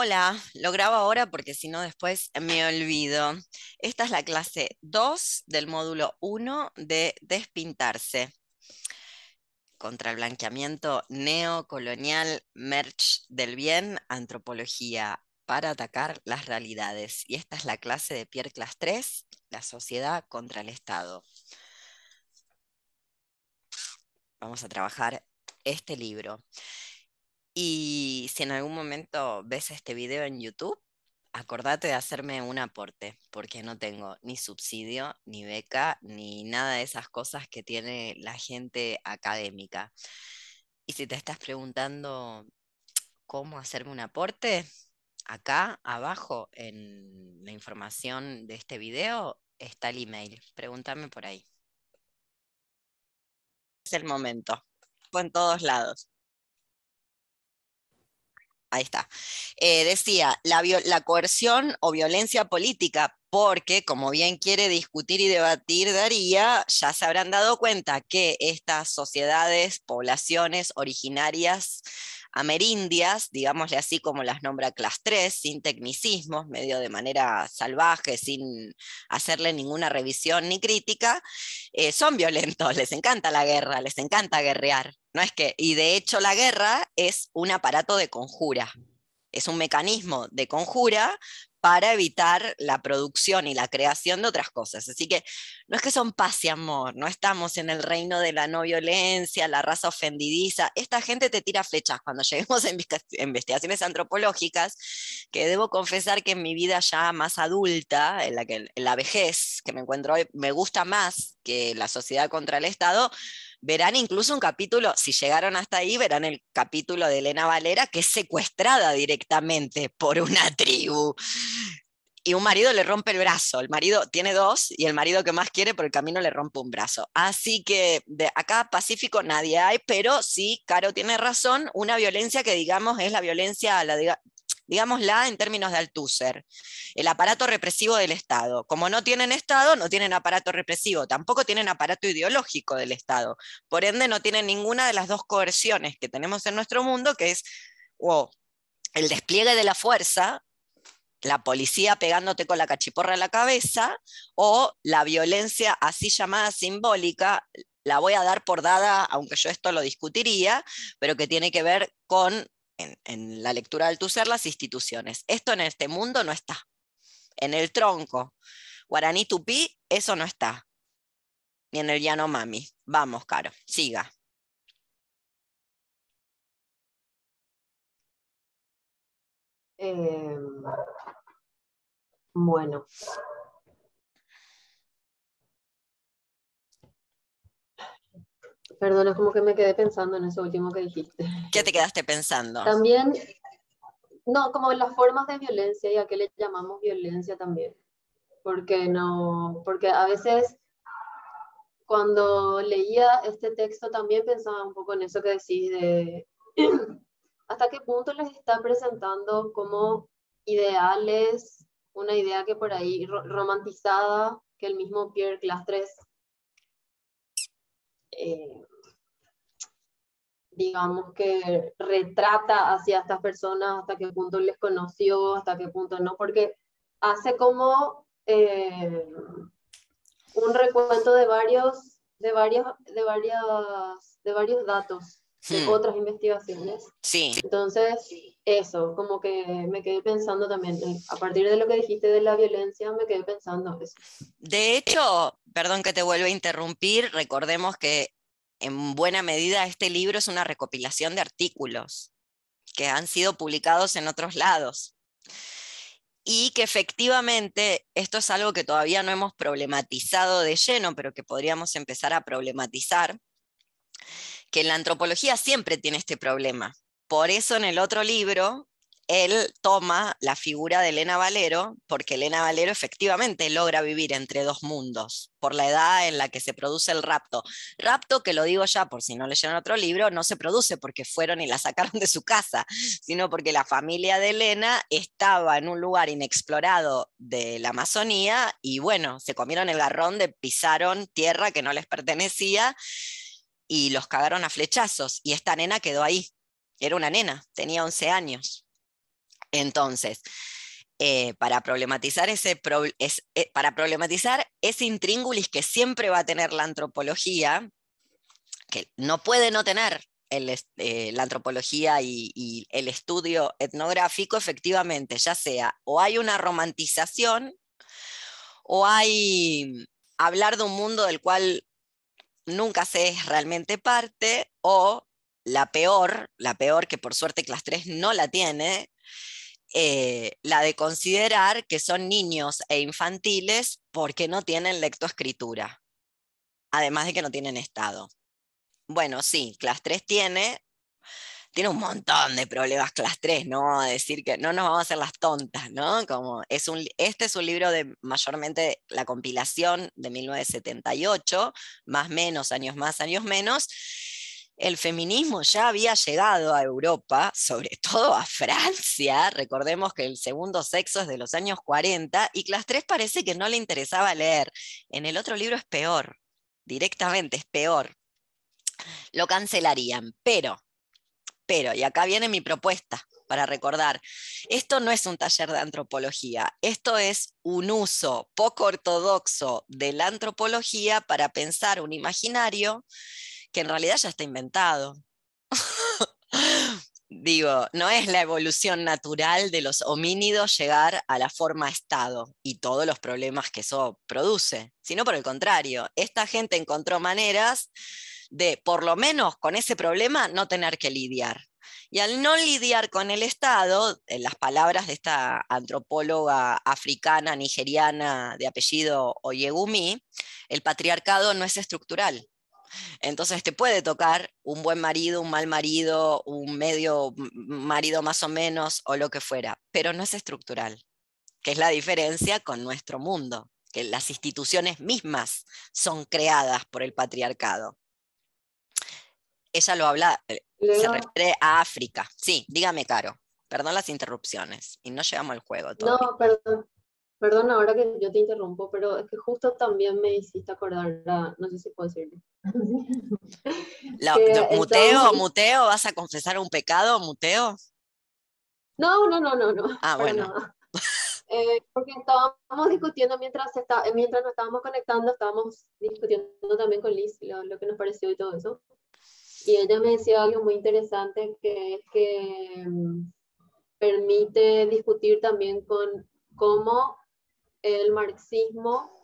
Hola, lo grabo ahora porque si no después me olvido. Esta es la clase 2 del módulo 1 de Despintarse contra el blanqueamiento neocolonial, merch del bien, antropología para atacar las realidades. Y esta es la clase de Pierre Class 3, la sociedad contra el Estado. Vamos a trabajar este libro. Y si en algún momento ves este video en YouTube, acordate de hacerme un aporte, porque no tengo ni subsidio, ni beca, ni nada de esas cosas que tiene la gente académica. Y si te estás preguntando cómo hacerme un aporte, acá abajo en la información de este video está el email. Pregúntame por ahí. Es el momento. Fue en todos lados. Ahí está. Eh, decía, la, la, coerción o violencia política, porque como bien quiere discutir y debatir Daría, ya se habrán dado cuenta que estas sociedades, poblaciones originarias amerindias, digámosle así como las nombra Class 3, sin tecnicismos, medio de manera salvaje, sin hacerle ninguna revisión ni crítica, eh, son violentos, les encanta la guerra, les encanta guerrear. No es que, y de hecho la guerra es un aparato de conjura, es un mecanismo de conjura para evitar la producción y la creación de otras cosas. Así que no es que son paz y amor, no estamos en el reino de la no violencia, la raza ofendidiza. Esta gente te tira flechas cuando lleguemos a investigaciones antropológicas, que debo confesar que en mi vida ya más adulta, en la, que, en la vejez que me encuentro hoy, me gusta más que la sociedad contra el Estado, verán incluso un capítulo, si llegaron hasta ahí, verán el capítulo de Elena Valera, que es secuestrada directamente por una tribu. Y un marido le rompe el brazo. El marido tiene dos y el marido que más quiere por el camino le rompe un brazo. Así que de acá Pacífico nadie hay, pero sí, Caro tiene razón, una violencia que digamos es la violencia, la, digámosla en términos de Althusser, el aparato represivo del Estado. Como no tienen Estado, no tienen aparato represivo, tampoco tienen aparato ideológico del Estado. Por ende, no tienen ninguna de las dos coerciones que tenemos en nuestro mundo, que es el despliegue de la fuerza, la policía pegándote con la cachiporra en la cabeza, o la violencia así llamada simbólica, la voy a dar por dada, aunque yo esto lo discutiría, pero que tiene que ver con en, la lectura del ser las instituciones. Esto en este mundo no está. En el tronco guaraní tupí, eso no está. Ni en el Yanomami. Vamos, Caro, siga. Em, bueno, Perdón, es como que me quedé pensando en eso último que dijiste. ¿Qué te quedaste pensando? También, no, como en las formas de violencia y a qué le llamamos violencia también. Porque no, porque a veces cuando leía este texto también pensaba un poco en eso que decís de hasta qué punto les está presentando como ideales, una idea que por ahí romantizada, que el mismo Pierre Clastres eh, digamos que retrata hacia estas personas, hasta qué punto les conoció, hasta qué punto no, porque hace como eh, un recuento de varios, de varios, de varias, de varios datos de hmm. otras investigaciones. Sí. Entonces, eso, como que me quedé pensando también, eh, a partir de lo que dijiste de la violencia, me quedé pensando eso. De hecho, perdón que te vuelva a interrumpir, recordemos que en buena medida este libro es una recopilación de artículos que han sido publicados en otros lados. Y que efectivamente esto es algo que todavía no hemos problematizado de lleno, pero que podríamos empezar a problematizar, que la antropología siempre tiene este problema. Por eso en el otro libro él toma la figura de Elena Valero, porque Elena Valero efectivamente logra vivir entre dos mundos, por la edad en la que se produce el rapto. Rapto, que lo digo ya por si no leyeron otro libro, no se produce porque fueron y la sacaron de su casa, sino porque la familia de Elena estaba en un lugar inexplorado de la Amazonía y bueno, se comieron el garrón de pisaron tierra que no les pertenecía y los cagaron a flechazos y esta nena quedó ahí. Era una nena, tenía 11 años Entonces, eh, para, problematizar ese eh, para problematizar ese intríngulis que siempre va a tener la antropología, que no puede no tener eh, la antropología y, el estudio etnográfico, efectivamente, ya sea o hay una romantización o hay hablar de un mundo del cual nunca se es realmente parte, o la peor, la peor que por suerte Clase 3 no la tiene, eh, la de considerar que son niños e infantiles porque no tienen lectoescritura, además de que no tienen estado. Bueno, sí, Clase 3 tiene, tiene un montón de problemas Clase 3, ¿no? A decir que no nos vamos a hacer las tontas, ¿no? Como es un, este es un libro de mayormente la compilación de 1978, más menos, años más, años menos, el feminismo ya había llegado a Europa, sobre todo a Francia. Recordemos que el segundo sexo es de los años 40 y Clase 3 parece que no le interesaba leer. En el otro libro es peor, directamente es peor. Lo cancelarían, pero, pero, y acá viene mi propuesta para recordar, esto no es un taller de antropología, esto es un uso poco ortodoxo de la antropología para pensar un imaginario que en realidad ya está inventado. Digo, no es la evolución natural de los homínidos llegar a la forma estado y todos los problemas que eso produce, sino por el contrario, esta gente encontró maneras de, por lo menos con ese problema, no tener que lidiar. Y al no lidiar con el Estado, en las palabras de esta antropóloga africana, nigeriana de apellido Oyegumi, el patriarcado no es estructural, entonces te puede tocar un buen marido, un mal marido, un medio marido más o menos o lo que fuera, pero no es estructural, que es la diferencia con nuestro mundo, que las instituciones mismas son creadas por el patriarcado. Ella lo habla, eh, se refiere a África. Sí, dígame, Caro. Perdón las interrupciones y no llegamos al juego. No, perdón. Perdón ahora que yo te interrumpo, pero es que justo también me hiciste acordar, no sé si puedo decirlo. ¿Muteo? ¿Muteo? ¿Vas a confesar un pecado, Muteo? No, no, no, no, no. Ah, bueno. Eh, porque estábamos discutiendo mientras, está, mientras nos estábamos conectando, estábamos discutiendo también con Liz lo, lo, que nos pareció y todo eso. Y ella me decía algo muy interesante que es que mm, permite discutir también con cómo el marxismo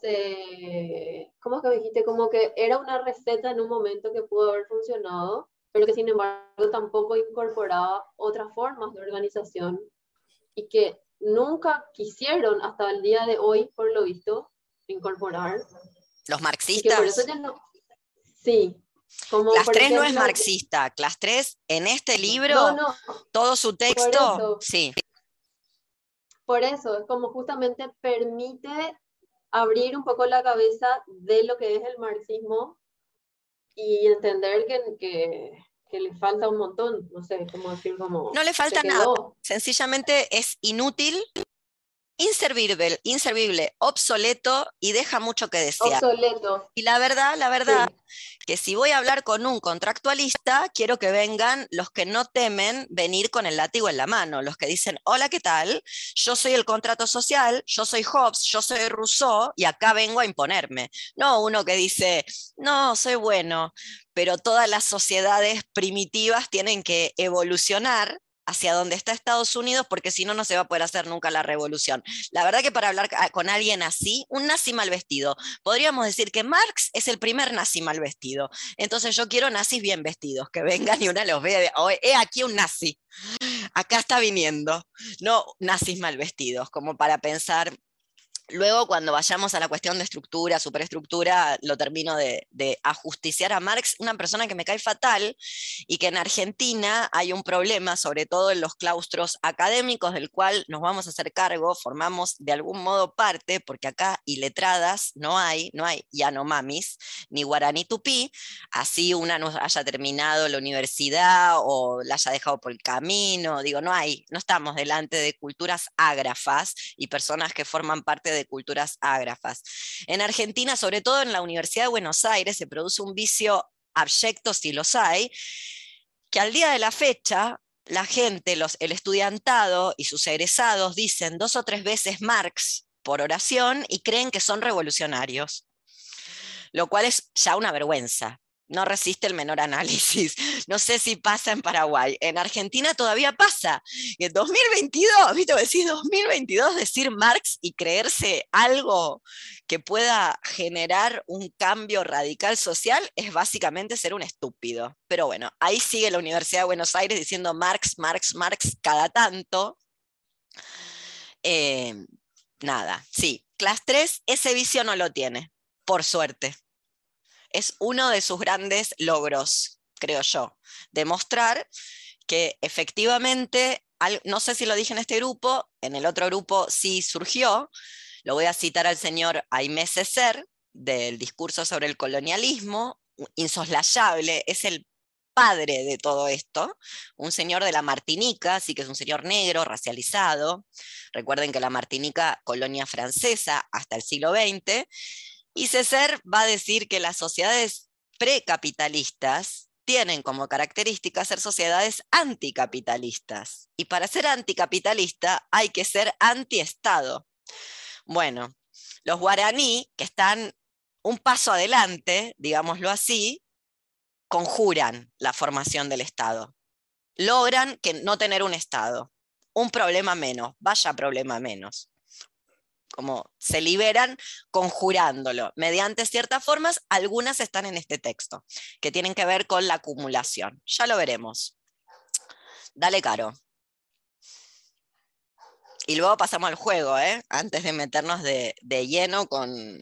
se, ¿cómo que dijiste? Como que era una receta en un momento que pudo haber funcionado, pero que sin embargo tampoco incorporaba otras formas de organización y que nunca quisieron hasta el día de hoy, por lo visto, incorporar. Los marxistas. sí. Como Clase 3 no es marxista. Clase 3 en este libro, todo su texto, sí. Por eso, es como justamente permite abrir un poco la cabeza de lo que es el marxismo y entender que, que, le falta un montón, no sé cómo decir, como... No le falta nada, sencillamente es inútil inservible, inservible, obsoleto y deja mucho que desear. Obsoleto. Y la verdad, la verdad, que si voy a hablar con un contractualista, quiero que vengan los que no temen venir con el látigo en la mano, los que dicen, hola, ¿qué tal? Yo soy el contrato social, yo soy Hobbes, yo soy Rousseau y acá vengo a imponerme. No uno que dice, no, soy bueno, pero todas las sociedades primitivas tienen que evolucionar hacia donde está Estados Unidos, porque si no, no se va a poder hacer nunca la revolución. La verdad que para hablar con alguien así, un nazi mal vestido, podríamos decir que Marx es el primer nazi mal vestido. Entonces yo quiero nazis bien vestidos, que vengan y una los vea, oh, he aquí un nazi, acá está viniendo, no nazis mal vestidos, como para pensar Luego, cuando vayamos a la cuestión de estructura, superestructura, lo termino de, ajusticiar a Marx, una persona que me cae fatal y que en Argentina hay un problema, sobre todo en los claustros académicos, del cual nos vamos a hacer cargo, formamos de algún modo parte, porque acá iletradas no hay, no hay Yanomamis ni Guaraní Tupí, así una no haya terminado la universidad o la haya dejado por el camino, digo, no hay, no estamos delante de culturas ágrafas y personas que forman parte de de culturas ágrafas. En Argentina, sobre todo en la Universidad de Buenos Aires, se produce un vicio abyecto, si los hay, que al día de la fecha la gente, los, el estudiantado y sus egresados dicen dos o tres veces Marx por oración y creen que son revolucionarios, lo cual es ya una vergüenza no resiste el menor análisis. No sé si pasa en Paraguay. En Argentina todavía pasa. Y en 2022, ¿viste? Decir 2022, decir Marx y creerse algo que pueda generar un cambio radical social es básicamente ser un estúpido. Pero bueno, ahí sigue la Universidad de Buenos Aires diciendo Marx, Marx, Marx cada tanto. Eh, nada, sí. Clase 3, ese vicio no lo tiene, por suerte es uno de sus grandes logros, creo yo, demostrar que efectivamente, no sé si lo dije en este grupo, en el otro grupo sí surgió, lo voy a citar al señor Aimé Césaire, del discurso sobre el colonialismo, insoslayable, es el padre de todo esto, un señor de la Martinica, así que es un señor negro, racializado. Recuerden que la Martinica, colonia francesa hasta el siglo XX, y César va a decir que las sociedades precapitalistas tienen como característica ser sociedades anticapitalistas. Y para ser anticapitalista hay que ser antiestado. Bueno, los guaraní, que están un paso adelante, digámoslo así, conjuran la formación del Estado. Logran que no tener un Estado. Un problema menos, vaya problema menos como se liberan conjurándolo mediante ciertas formas, algunas están en este texto, que tienen que ver con la acumulación. Ya lo veremos. Dale, Caro. Y luego pasamos al juego, ¿eh? antes de meternos de, lleno con,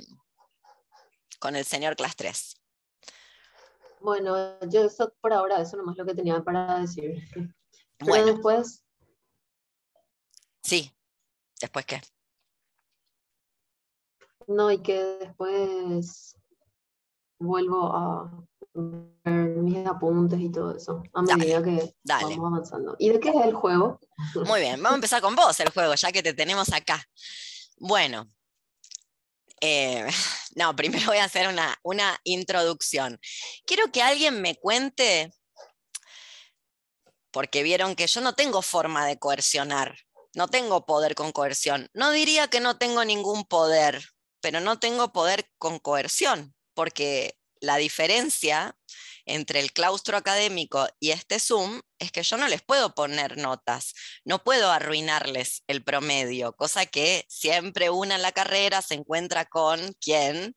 con el señor Class 3. Bueno, yo eso por ahora, eso nomás lo que tenía para decir. bueno. después. Sí, después qué. No, y que después vuelvo a ver mis apuntes y todo eso a medida que vamos avanzando. ¿Y de qué es el juego? Muy bien, vamos a empezar con vos el juego, ya que te tenemos acá. Bueno, eh, no, primero voy a hacer una, una introducción. Quiero que alguien me cuente, porque vieron que yo no tengo forma de coercionar, no tengo poder con coerción. No diría que no tengo ningún poder, pero no tengo poder con coerción, porque la diferencia entre el claustro académico y este Zoom es que yo no les puedo poner notas, no puedo arruinarles el promedio, cosa que siempre una en la carrera se encuentra con quien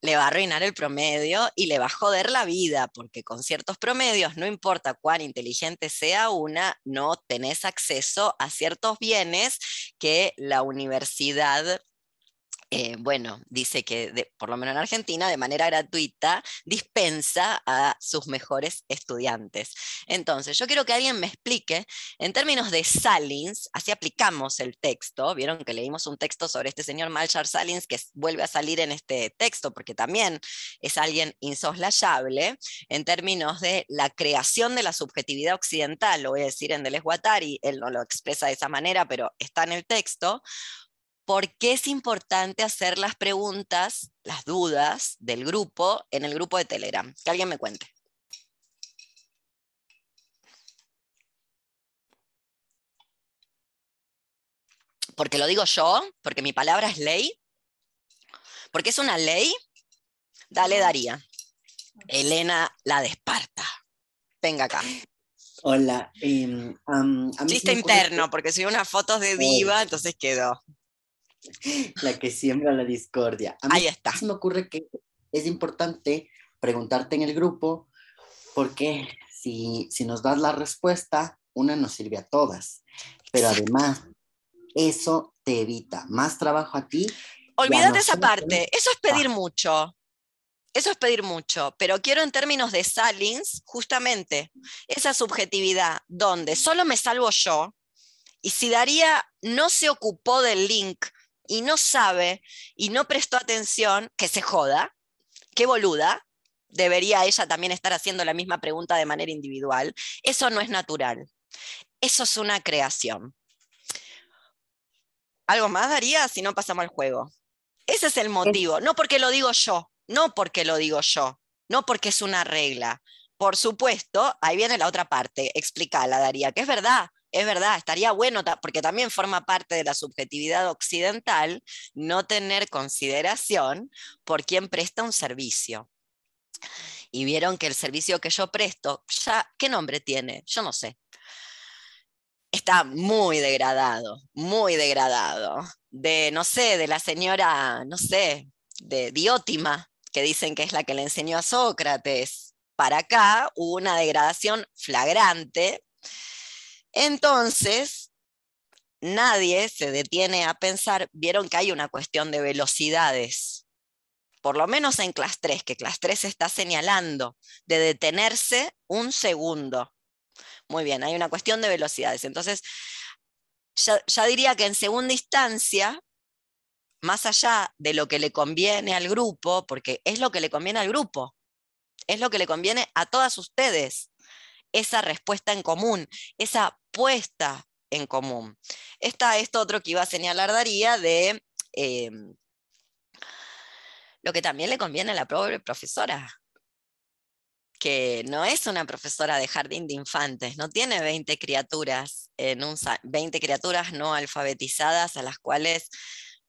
le va a arruinar el promedio y le va a joder la vida, porque con ciertos promedios, no importa cuán inteligente sea una, no tenés acceso a ciertos bienes que la universidad eh, bueno, dice que por lo menos en Argentina, de manera gratuita, dispensa a sus mejores estudiantes. Entonces, yo quiero que alguien me explique, en términos de Salins, así aplicamos el texto, vieron que leímos un texto sobre este señor Malchar Salins que vuelve a salir en este texto, porque también es alguien insoslayable, en términos de la creación de la subjetividad occidental, lo voy a decir en Deleuze Guattari, él no lo expresa de esa manera, pero está en el texto, ¿por qué es importante hacer las preguntas, las dudas del grupo en el grupo de Telegram? Que alguien me cuente. Porque lo digo yo, porque mi palabra es ley, porque es una ley. Dale, Daría. Elena, la de Esparta. Venga acá. Hola. Eh, Chiste interno, porque soy unas fotos de diva, entonces quedó. La que siembra la discordia. A mí Ahí está. Se me ocurre que es importante preguntarte en el grupo, porque si, si nos das la respuesta, una nos sirve a todas. Pero además, eso te evita más trabajo a ti. Olvídate esa parte, eso es pedir mucho. Eso es pedir mucho, pero quiero en términos de Salins, justamente, esa subjetividad donde solo me salvo yo, y si Daría no se ocupó del link y no sabe y no prestó atención, que se joda, qué boluda, debería ella también estar haciendo la misma pregunta de manera individual. Eso no es natural. Eso es una creación. ¿Algo más daría si no pasamos al juego? Ese es el motivo, no porque lo digo yo, no porque lo digo yo, no porque es una regla, por supuesto, ahí viene la otra parte, explícala, Daría, que es verdad, es verdad, estaría bueno, porque también forma parte de la subjetividad occidental, no tener consideración por quien presta un servicio. Y vieron que el servicio que yo presto, ya, ¿qué nombre tiene? Yo no sé. Está muy degradado, muy degradado. De, no sé, de la señora, no sé, de Diótima, que dicen que es la que le enseñó a Sócrates. Para acá hubo una degradación flagrante entonces, nadie se detiene a pensar, vieron que hay una cuestión de velocidades, por lo menos en clase 3, que clase 3 está señalando, de detenerse un segundo. Muy bien, hay una cuestión de velocidades. Entonces, ya, ya diría que en segunda instancia, más allá de lo que le conviene al grupo, porque es lo que le conviene al grupo, es lo que le conviene a todas ustedes, esa respuesta en común, esa puesta en común. Está esto otro que iba a señalar Daría de em, lo que también le conviene a la pobre profesora, que no es una profesora de jardín de infantes, no tiene 20 criaturas, en un, 20 criaturas no alfabetizadas a las cuales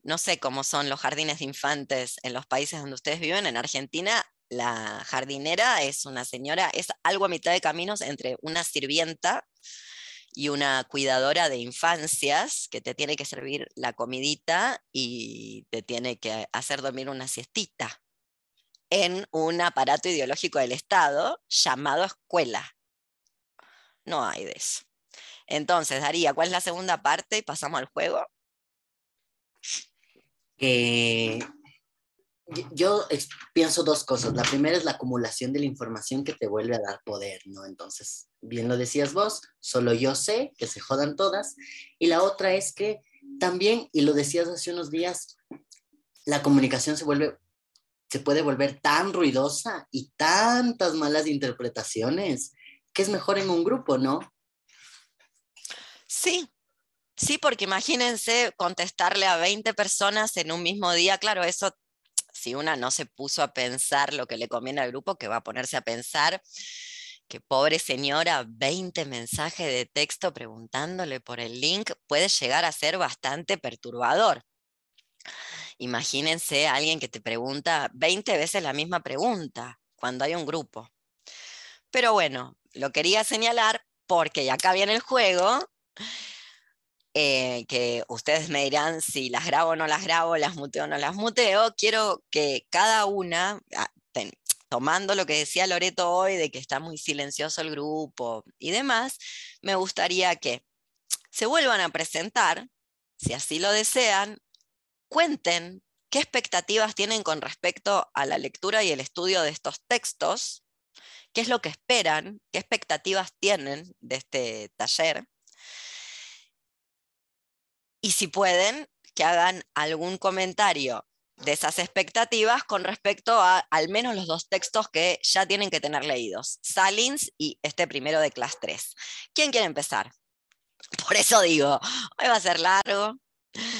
no sé cómo son los jardines de infantes en los países donde ustedes viven. En Argentina la jardinera es una señora, es algo a mitad de caminos entre una sirvienta y una cuidadora de infancias que te tiene que servir la comidita y te tiene que hacer dormir una siestita en un aparato ideológico del Estado llamado escuela. No hay de eso. Entonces, Daría, ¿cuál es la segunda parte? Y pasamos al juego. Eh, yo pienso dos cosas. La primera es la acumulación de la información que te vuelve a dar poder, ¿no? Entonces, bien lo decías vos, solo yo sé que se jodan todas. Y la otra es que también, y lo decías hace unos días, la comunicación se vuelve, se puede volver tan ruidosa y tantas malas interpretaciones que es mejor en un grupo, ¿no? Sí, Sí, porque imagínense contestarle a 20 personas en un mismo día, claro, eso si una no se puso a pensar lo que le conviene al grupo, que va a ponerse a pensar que pobre señora, 20 mensajes de texto preguntándole por el link puede llegar a ser bastante perturbador. Imagínense a alguien que te pregunta 20 veces la misma pregunta cuando hay un grupo. Pero bueno, lo quería señalar porque ya acá viene el juego eh, que ustedes me dirán si las grabo o no las grabo, las muteo o no las muteo, quiero que cada una, ah, tomando lo que decía Loreto hoy de que está muy silencioso el grupo y demás, me gustaría que se vuelvan a presentar, si así lo desean, cuenten qué expectativas tienen con respecto a la lectura y el estudio de estos textos, qué es lo que esperan, qué expectativas tienen de este taller y si pueden, que hagan algún comentario de esas expectativas con respecto a al menos los dos textos que ya tienen que tener leídos, Salins y este primero de clase 3. ¿Quién quiere empezar? Por eso digo, hoy va a ser largo.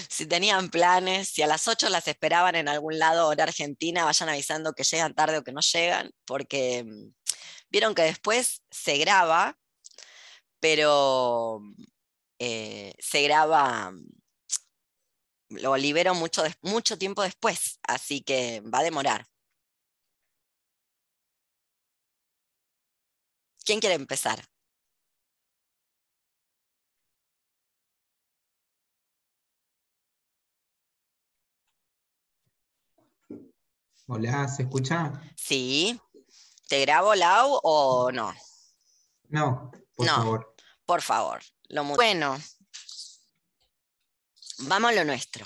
Si tenían planes, si a las 8 las esperaban en algún lado en Argentina, vayan avisando que llegan tarde o que no llegan, porque mm, vieron que después se graba, pero eh, se graba, lo libero mucho, mucho tiempo después, así que va a demorar. ¿Quién quiere empezar? Hola, ¿se escucha? Sí. ¿Te grabo Lau o no? No, por favor. Por favor. Bueno, vamos a lo nuestro.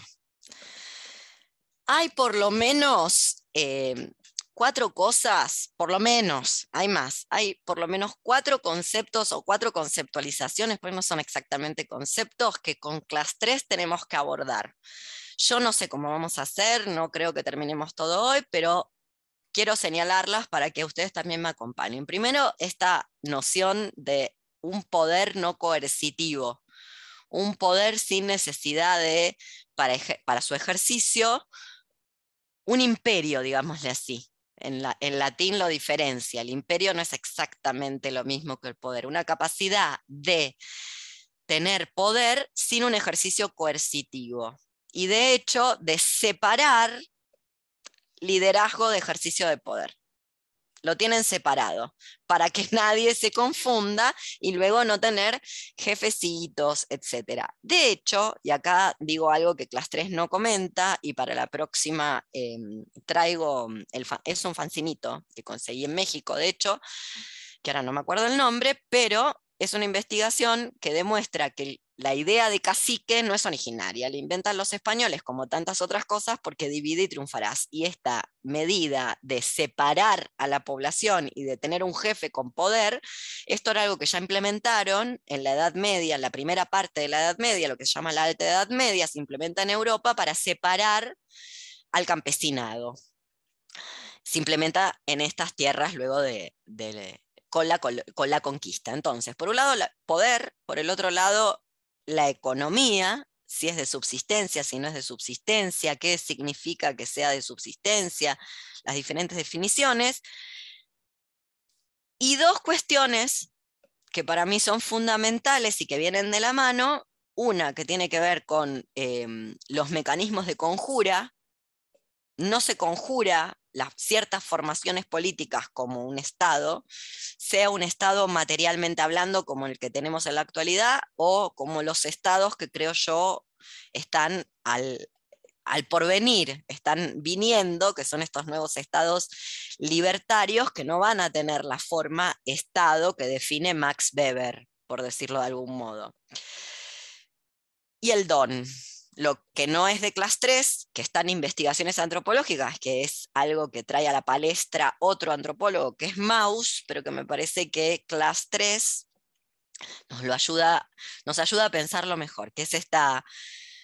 Hay por lo menos eh, cuatro cosas, por lo menos, hay más, hay por lo menos cuatro conceptos o cuatro conceptualizaciones, pues no son exactamente conceptos, que con clase 3 tenemos que abordar. Yo no sé cómo vamos a hacer, no creo que terminemos todo hoy, pero quiero señalarlas para que ustedes también me acompañen. Primero, esta noción de un poder no coercitivo, un poder sin necesidad de, para, su ejercicio, un imperio, digámosle así. En, latín lo diferencia. El imperio no es exactamente lo mismo que el poder. Una capacidad de tener poder sin un ejercicio coercitivo. Y de hecho, de separar liderazgo de ejercicio de poder lo tienen separado para que nadie se confunda y luego no tener jefecitos, etc. De hecho, y acá digo algo que Class 3 no comenta y para la próxima em, traigo, el es un fancinito que conseguí en México, de hecho, que ahora no me acuerdo el nombre, pero es una investigación que demuestra que la idea de cacique no es originaria, la inventan los españoles como tantas otras cosas porque divide y triunfarás. Y esta medida de separar a la población y de tener un jefe con poder, esto era algo que ya implementaron en la Edad Media, en la primera parte de la Edad Media, lo que se llama la Alta Edad Media, se implementa en Europa para separar al campesinado. Se implementa en estas tierras luego de, con la, con la, conquista. Entonces, por un lado, poder, por el otro lado, la economía, si es de subsistencia, si no es de subsistencia, qué significa que sea de subsistencia, las diferentes definiciones. Y dos cuestiones que para mí son fundamentales y que vienen de la mano, una que tiene que ver con em, los mecanismos de conjura, no se conjura las ciertas formaciones políticas como un Estado, sea un Estado materialmente hablando como el que tenemos en la actualidad o como los estados que creo yo están al, al porvenir, están viniendo, que son estos nuevos estados libertarios que no van a tener la forma Estado que define Max Weber, por decirlo de algún modo. Y el don, lo que no es de clase 3, que está en investigaciones antropológicas, que es algo que trae a la palestra otro antropólogo, que es Maus, pero que me parece que clase 3 nos, lo ayuda, nos ayuda a pensarlo mejor, que es esta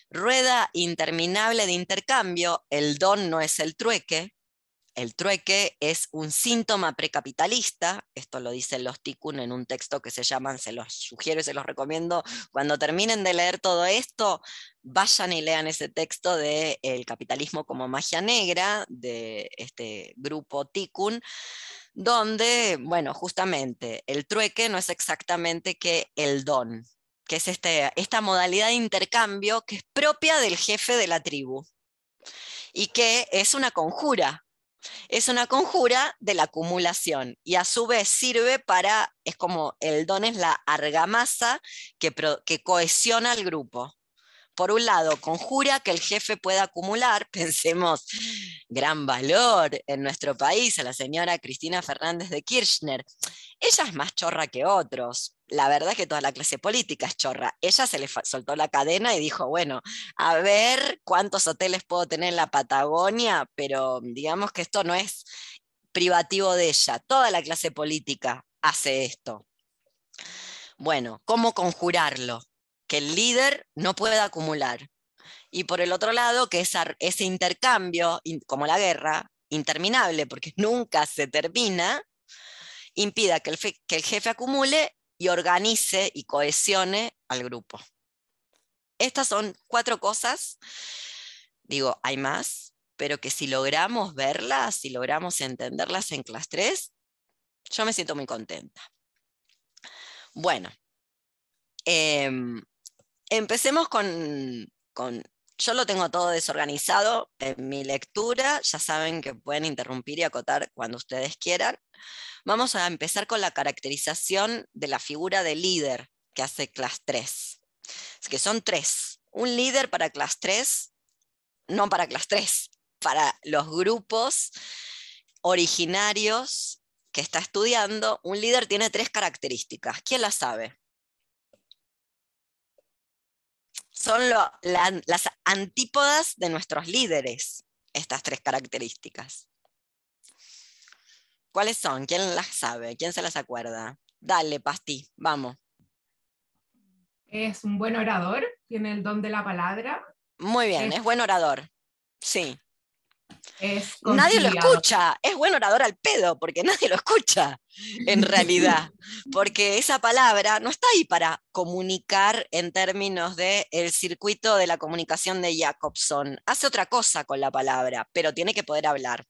rueda interminable de intercambio, el don no es el trueque, el trueque es un síntoma precapitalista, esto lo dicen los Tikkun en un texto que se llama, se los sugiero y se los recomiendo, cuando terminen de leer todo esto, vayan y lean ese texto de El capitalismo como magia negra, de este grupo Tikkun, donde, bueno, justamente el trueque no es exactamente que el don, que es este, esta modalidad de intercambio que es propia del jefe de la tribu y que es una conjura, es una conjura de la acumulación y a su vez sirve para, es como el don es la argamasa que, que cohesiona al grupo. Por un lado, conjura que el jefe pueda acumular, pensemos, gran valor en nuestro país a la señora Cristina Fernández de Kirchner. Ella es más chorra que otros, la verdad es que toda la clase política es chorra. Ella se le soltó la cadena y dijo, bueno, a ver cuántos hoteles puedo tener en la Patagonia, pero digamos que esto no es privativo de ella. Toda la clase política hace esto. Bueno, ¿cómo conjurarlo? Que el líder no pueda acumular. Y por el otro lado, que ese intercambio, como la guerra, interminable, porque nunca se termina, impida que el, que el jefe acumule y organice y cohesione al grupo. Estas son cuatro cosas, digo, hay más, pero que si logramos verlas, si logramos entenderlas en clase 3, yo me siento muy contenta. Bueno, em, empecemos con, con, yo lo tengo todo desorganizado en mi lectura, ya saben que pueden interrumpir y acotar cuando ustedes quieran. Vamos a empezar con la caracterización de la figura de líder que hace clase 3. Es que son tres. Un líder para clase 3, no para clase 3, para los grupos originarios que está estudiando, un líder tiene tres características. ¿Quién las sabe? Son las antípodas de nuestros líderes, estas tres características. ¿Cuáles son? ¿Quién las sabe? ¿Quién se las acuerda? Dale, Pasti, vamos. Es un buen orador, tiene el don de la palabra. Muy bien, es, buen orador. Sí. Nadie lo escucha, es buen orador al pedo, porque nadie lo escucha, en realidad. Porque esa palabra no está ahí para comunicar en términos del el circuito de la comunicación de Jacobson. Hace otra cosa con la palabra, pero tiene que poder hablar.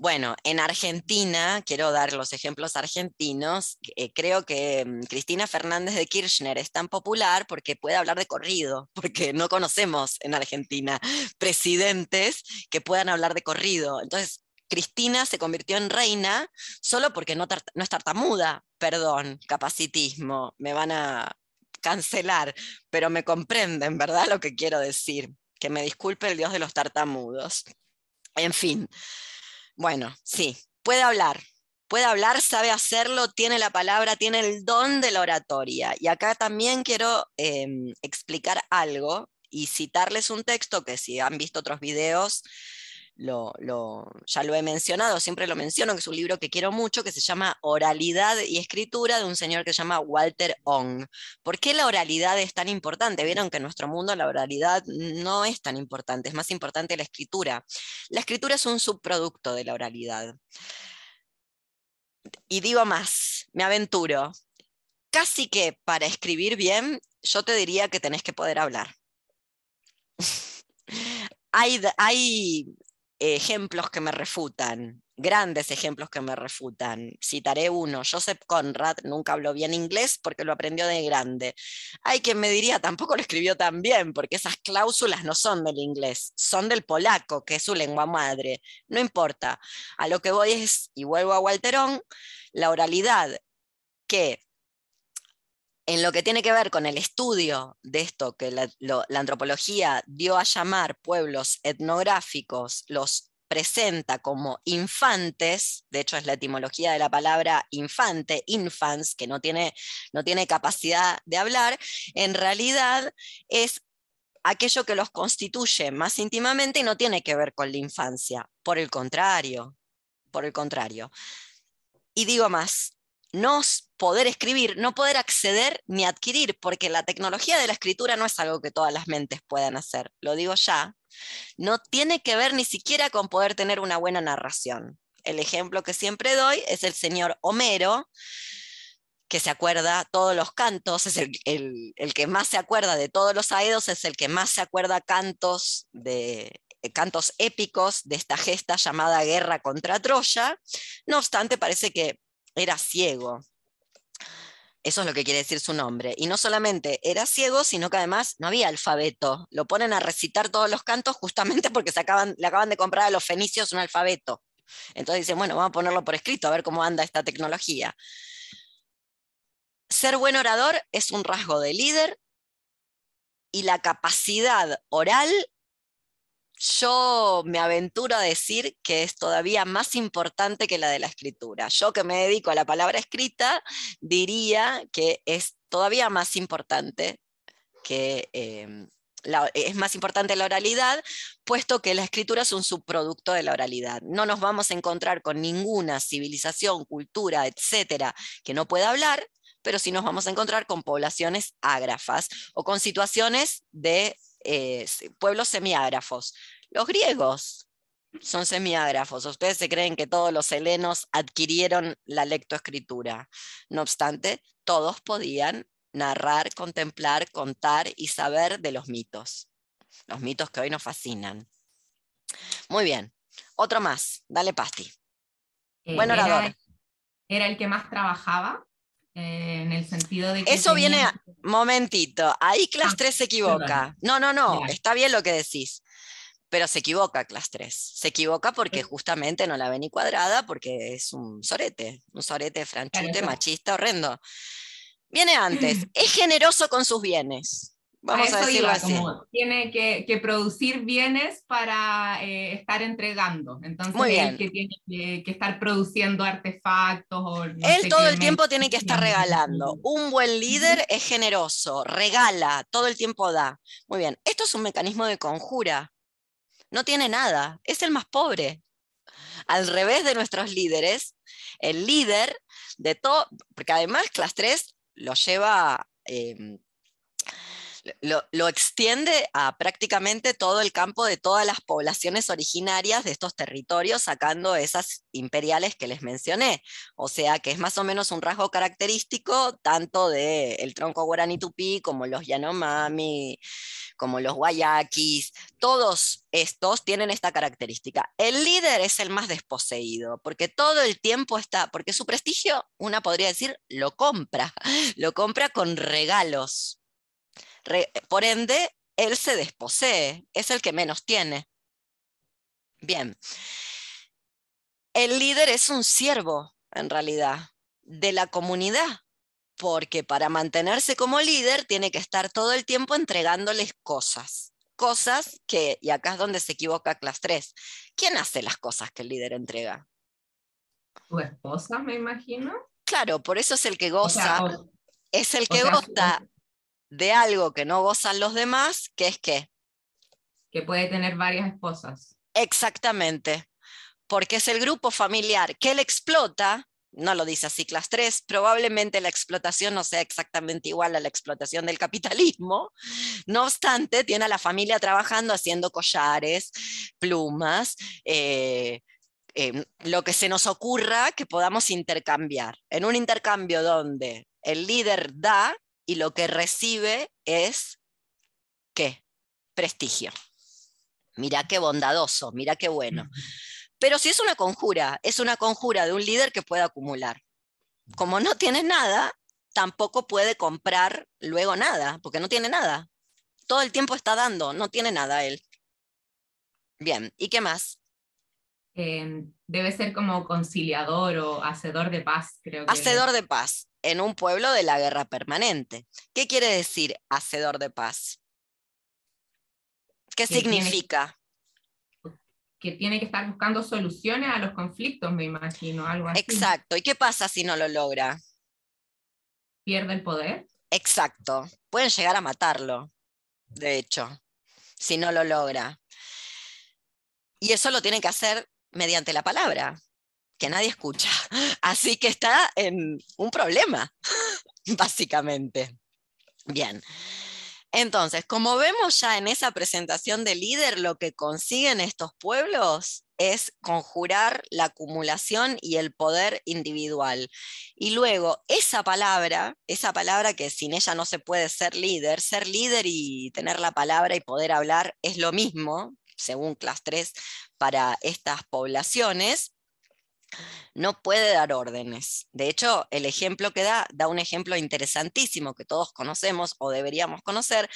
Bueno, en Argentina, quiero dar los ejemplos argentinos, eh, creo que mm, Cristina Fernández de Kirchner es tan popular porque puede hablar de corrido, porque no conocemos en Argentina presidentes que puedan hablar de corrido. Entonces, Cristina se convirtió en reina solo porque no, no es tartamuda, perdón, capacitismo, me van a cancelar, pero me comprenden, ¿verdad? Lo que quiero decir. Que me disculpe el Dios de los tartamudos. En fin, bueno, sí, puede hablar, puede hablar, sabe hacerlo, tiene la palabra, tiene el don de la oratoria. Y acá también quiero em, explicar algo y citarles un texto que si han visto otros videos lo, ya lo he mencionado, siempre lo menciono, que es un libro que quiero mucho, que se llama Oralidad y Escritura, de un señor que se llama Walter Ong. ¿Por qué la oralidad es tan importante? Vieron que en nuestro mundo la oralidad no es tan importante, es más importante la escritura. La escritura es un subproducto de la oralidad. Y digo más, me aventuro. Casi que para escribir bien, yo te diría que tenés que poder hablar. hay, hay ejemplos que me refutan, grandes ejemplos que me refutan. Citaré uno, Joseph Conrad nunca habló bien inglés porque lo aprendió de grande. Hay quien me diría, tampoco lo escribió tan bien porque esas cláusulas no son del inglés, son del polaco, que es su lengua madre. No importa, a lo que voy es, y vuelvo a Walterón, la oralidad que en lo que tiene que ver con el estudio de esto que la, antropología dio a llamar pueblos etnográficos, los presenta como infantes, de hecho es la etimología de la palabra infante, infants, que no tiene, no tiene capacidad de hablar, en realidad es aquello que los constituye más íntimamente y no tiene que ver con la infancia, por el contrario, por el contrario. Y digo más, no poder escribir, no poder acceder ni adquirir, porque la tecnología de la escritura no es algo que todas las mentes puedan hacer, lo digo ya, no tiene que ver ni siquiera con poder tener una buena narración. El ejemplo que siempre doy es el señor Homero, que se acuerda todos los cantos, es el, que más se acuerda de todos los aedos, es el que más se acuerda cantos de cantos épicos de esta gesta llamada guerra contra Troya. No obstante, parece que era ciego. Eso es lo que quiere decir su nombre. Y no solamente era ciego, sino que además no había alfabeto. Lo ponen a recitar todos los cantos justamente porque se acaban, le acaban de comprar a los fenicios un alfabeto. Entonces dicen, bueno, vamos a ponerlo por escrito, a ver cómo anda esta tecnología. Ser buen orador es un rasgo de líder y la capacidad oral yo me aventuro a decir que es todavía más importante que la de la escritura. Yo que me dedico a la palabra escrita, diría que es todavía más importante que... Em, es más importante la oralidad, puesto que la escritura es un subproducto de la oralidad. No nos vamos a encontrar con ninguna civilización, cultura, etcétera, que no pueda hablar, pero sí nos vamos a encontrar con poblaciones ágrafas o con situaciones de eh, pueblos semiágrafos. Los griegos son semiágrafos. Ustedes se creen que todos los helenos adquirieron la lectoescritura. No obstante, todos podían narrar, contemplar, contar y saber de los mitos. Los mitos que hoy nos fascinan. Muy bien. Otro más. Dale, Pasti. Eh, Buen orador. Era, el que más trabajaba eh, en el sentido de que. Eso viene. Momentito. Ahí clase 3 ah, se equivoca. No, no, no. Está bien lo que decís pero se equivoca Class 3. Se equivoca porque justamente no la ve ni cuadrada, porque es un sorete, un sorete franchute, machista, horrendo. Viene antes, es generoso con sus bienes. Vamos a, decirlo así. tiene que, producir bienes para eh, estar entregando. Entonces, Muy bien. que tiene que, estar produciendo artefactos. él todo el tiempo tiene que estar regalando. Un buen líder es generoso, regala, todo el tiempo da. Muy bien, esto es un mecanismo de conjura no tiene nada, es el más pobre. Al revés de nuestros líderes, el líder de todo, porque además Class 3 lo lleva, em, lo, extiende a prácticamente todo el campo de todas las poblaciones originarias de estos territorios, sacando esas imperiales que les mencioné. O sea que es más o menos un rasgo característico tanto del tronco guaraní tupí como los Yanomami, como los guayaquis, todos estos tienen esta característica. El líder es el más desposeído, porque todo el tiempo está, porque su prestigio, una podría decir, lo compra, lo compra con regalos por ende, él se desposee, es el que menos tiene. Bien. El líder es un siervo, en realidad, de la comunidad, porque para mantenerse como líder tiene que estar todo el tiempo entregándoles cosas. Cosas que, y acá es donde se equivoca Class 3, ¿quién hace las cosas que el líder entrega? Tu esposa, me imagino. Claro, por eso es el que goza, es el que goza de algo que no gozan los demás, que es que... Que puede tener varias esposas. Exactamente, porque es el grupo familiar. Que él explota, no lo dice así Class 3, probablemente la explotación no sea exactamente igual a la explotación del capitalismo, no obstante, tiene a la familia trabajando haciendo collares, plumas, eh, eh, lo que se nos ocurra que podamos intercambiar. En un intercambio donde el líder da y lo que recibe es, ¿qué? Prestigio. Mira qué bondadoso, mira qué bueno. Pero si es una conjura, es una conjura de un líder que puede acumular. Como no tiene nada, tampoco puede comprar luego nada, porque no tiene nada. Todo el tiempo está dando, no tiene nada él. Bien, ¿y qué más? Eh, debe ser como conciliador o hacedor de paz, creo que. Hacedor de paz en un pueblo de la guerra permanente. ¿Qué quiere decir hacedor de paz? ¿Qué significa? que tiene que estar buscando soluciones a los conflictos, me imagino, algo así. Exacto. ¿Y qué pasa si no lo logra? ¿Pierde el poder? Exacto. Pueden llegar a matarlo, de hecho, si no lo logra. Y eso lo tiene que hacer mediante la palabra que nadie escucha. Así que está en un problema, básicamente. Bien. Entonces, como vemos ya en esa presentación de líder, lo que consiguen estos pueblos es conjurar la acumulación y el poder individual. Y luego, esa palabra, esa palabra que sin ella no se puede ser líder, ser líder y tener la palabra y poder hablar es lo mismo, según Class 3, para estas poblaciones, no puede dar órdenes. De hecho, el ejemplo que da, da un ejemplo interesantísimo que todos conocemos o deberíamos conocer,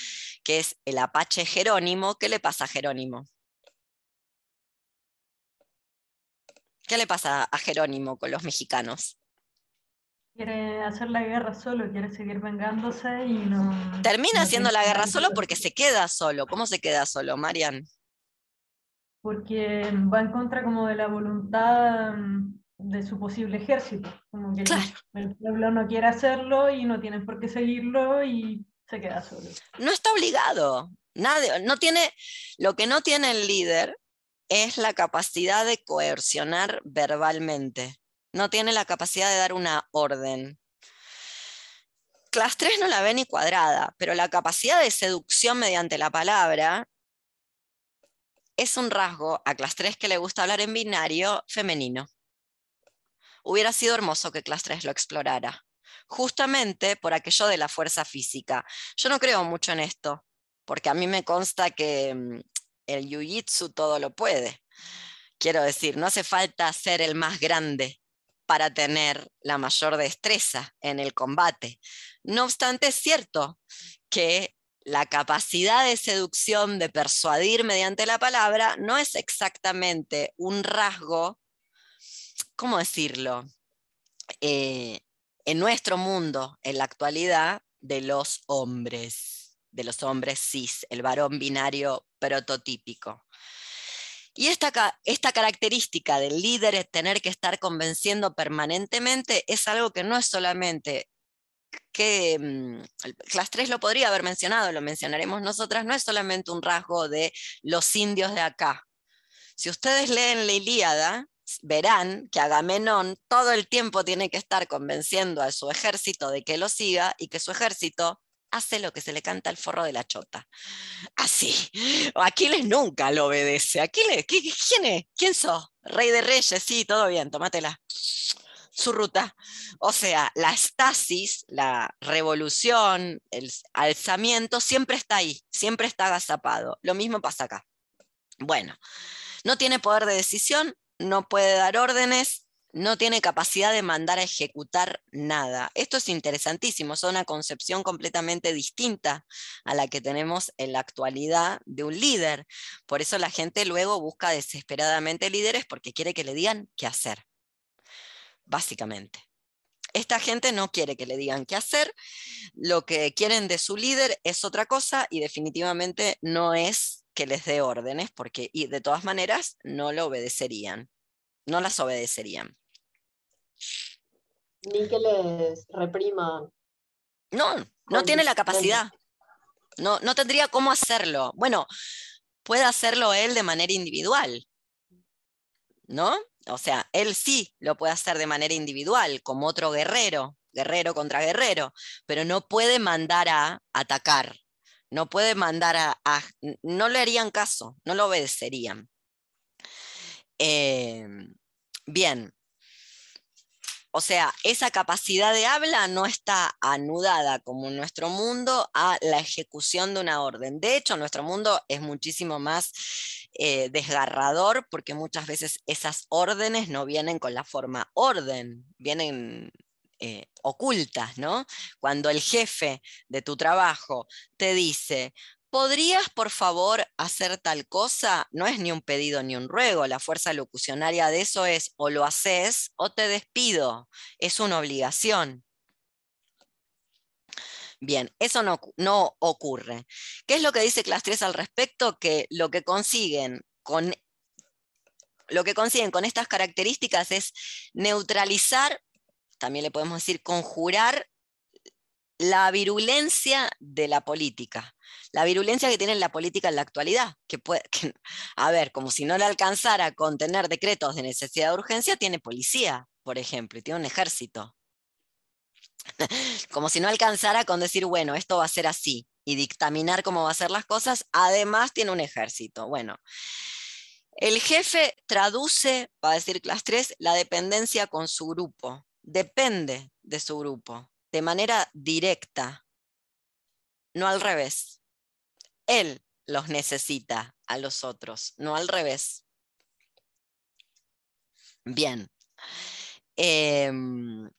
que es el apache Jerónimo. ¿Qué le pasa a Jerónimo? ¿Qué le pasa a Jerónimo con los mexicanos? Quiere hacer la guerra solo, quiere seguir vengándose y no... Termina haciendo la guerra solo porque se queda solo. ¿Cómo se queda solo, Marian? Porque va en contra como de la voluntad mm, de su posible ejército, como que el pueblo no quiere hacerlo y no tienen por qué seguirlo y se queda solo. No está obligado, nadie, no tiene, lo que no tiene el líder es la capacidad de coercionar verbalmente, no tiene la capacidad de dar una orden. Clase 3 no la ve ni cuadrada, pero la capacidad de seducción mediante la palabra es un rasgo a clase 3 que le gusta hablar en binario femenino. Hubiera sido hermoso que clase 3 lo explorara, justamente por aquello de la fuerza física. Yo no creo mucho en esto, porque a mí me consta que mm, el jiu-jitsu todo lo puede. Quiero decir, no hace falta ser el más grande para tener la mayor destreza en el combate. No obstante, es cierto que la capacidad de seducción, de persuadir mediante la palabra, no es exactamente un rasgo, ¿cómo decirlo? Eh, en nuestro mundo, en la actualidad, de los hombres, de los hombres cis, el varón binario prototípico. Y esta, esta característica del líder, tener que estar convenciendo permanentemente, es algo que no es solamente que mm, Class 3 lo podría haber mencionado, lo mencionaremos nosotras, no es solamente un rasgo de los indios de acá. Si ustedes leen la Ilíada, verán que Agamenón todo el tiempo tiene que estar convenciendo a su ejército de que lo siga y que su ejército hace lo que se le canta al forro de la chota. Así. Aquiles nunca lo obedece. Aquiles, ¿quién es? ¿Quién sos? Rey de reyes, sí, todo bien, tómatela. Su ruta. O sea, la estasis, la revolución, el alzamiento siempre está ahí, siempre está agazapado. Lo mismo pasa acá. Bueno, no tiene poder de decisión, no puede dar órdenes, no tiene capacidad de mandar a ejecutar nada. Esto es interesantísimo, es una concepción completamente distinta a la que tenemos en la actualidad de un líder. Por eso la gente luego busca desesperadamente líderes porque quiere que le digan qué hacer, básicamente. Esta gente no quiere que le digan qué hacer, lo que quieren de su líder es otra cosa y definitivamente no es que les dé órdenes porque y de todas maneras no lo obedecerían, no las obedecerían. Ni que les reprima. No, no tiene la capacidad. No, no tendría cómo hacerlo. Bueno, puede hacerlo él de manera individual. ¿No? O sea, él sí lo puede hacer de manera individual, como otro guerrero, guerrero contra guerrero, pero no puede mandar a atacar, no puede mandar a... no le harían caso, no lo obedecerían. Eh, bien, o sea, esa capacidad de habla no está anudada como en nuestro mundo a la ejecución de una orden. De hecho, nuestro mundo es muchísimo más eh, desgarrador porque muchas veces esas órdenes no vienen con la forma orden, vienen eh, ocultas, ¿no? Cuando el jefe de tu trabajo te dice, ¿podrías por favor hacer tal cosa? No es ni un pedido ni un ruego, la fuerza locucionaria de eso es o lo haces o te despido, es una obligación. Bien, eso no, no ocurre. ¿Qué es lo que dice Class 3 al respecto? Que lo que consiguen con lo que consiguen con estas características es neutralizar, también le podemos decir conjurar la virulencia de la política, la virulencia que tiene la política en la actualidad, que puede, a ver, como si no le alcanzara con tener decretos de necesidad de urgencia, tiene policía, por ejemplo, y tiene un ejército. como si no alcanzara con decir, bueno, esto va a ser así, y dictaminar cómo va a ser las cosas, además tiene un ejército. Bueno, el jefe traduce, va a decir clase 3, la dependencia con su grupo, depende de su grupo de manera directa, no al revés. Él los necesita a los otros, no al revés. Bien. Em,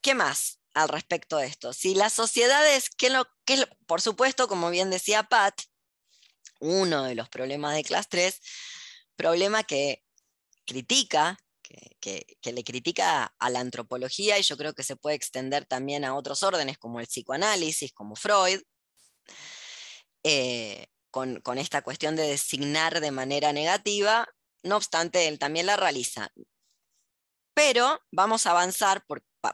¿Qué más al respecto de esto? Si las sociedades, que lo, que, por supuesto, como bien decía Pat, uno de los problemas de clase 3, problema que critica que, le critica a la antropología y yo creo que se puede extender también a otros órdenes como el psicoanálisis, como Freud, eh, con, esta cuestión de designar de manera negativa, no obstante, él también la realiza. Pero vamos a avanzar,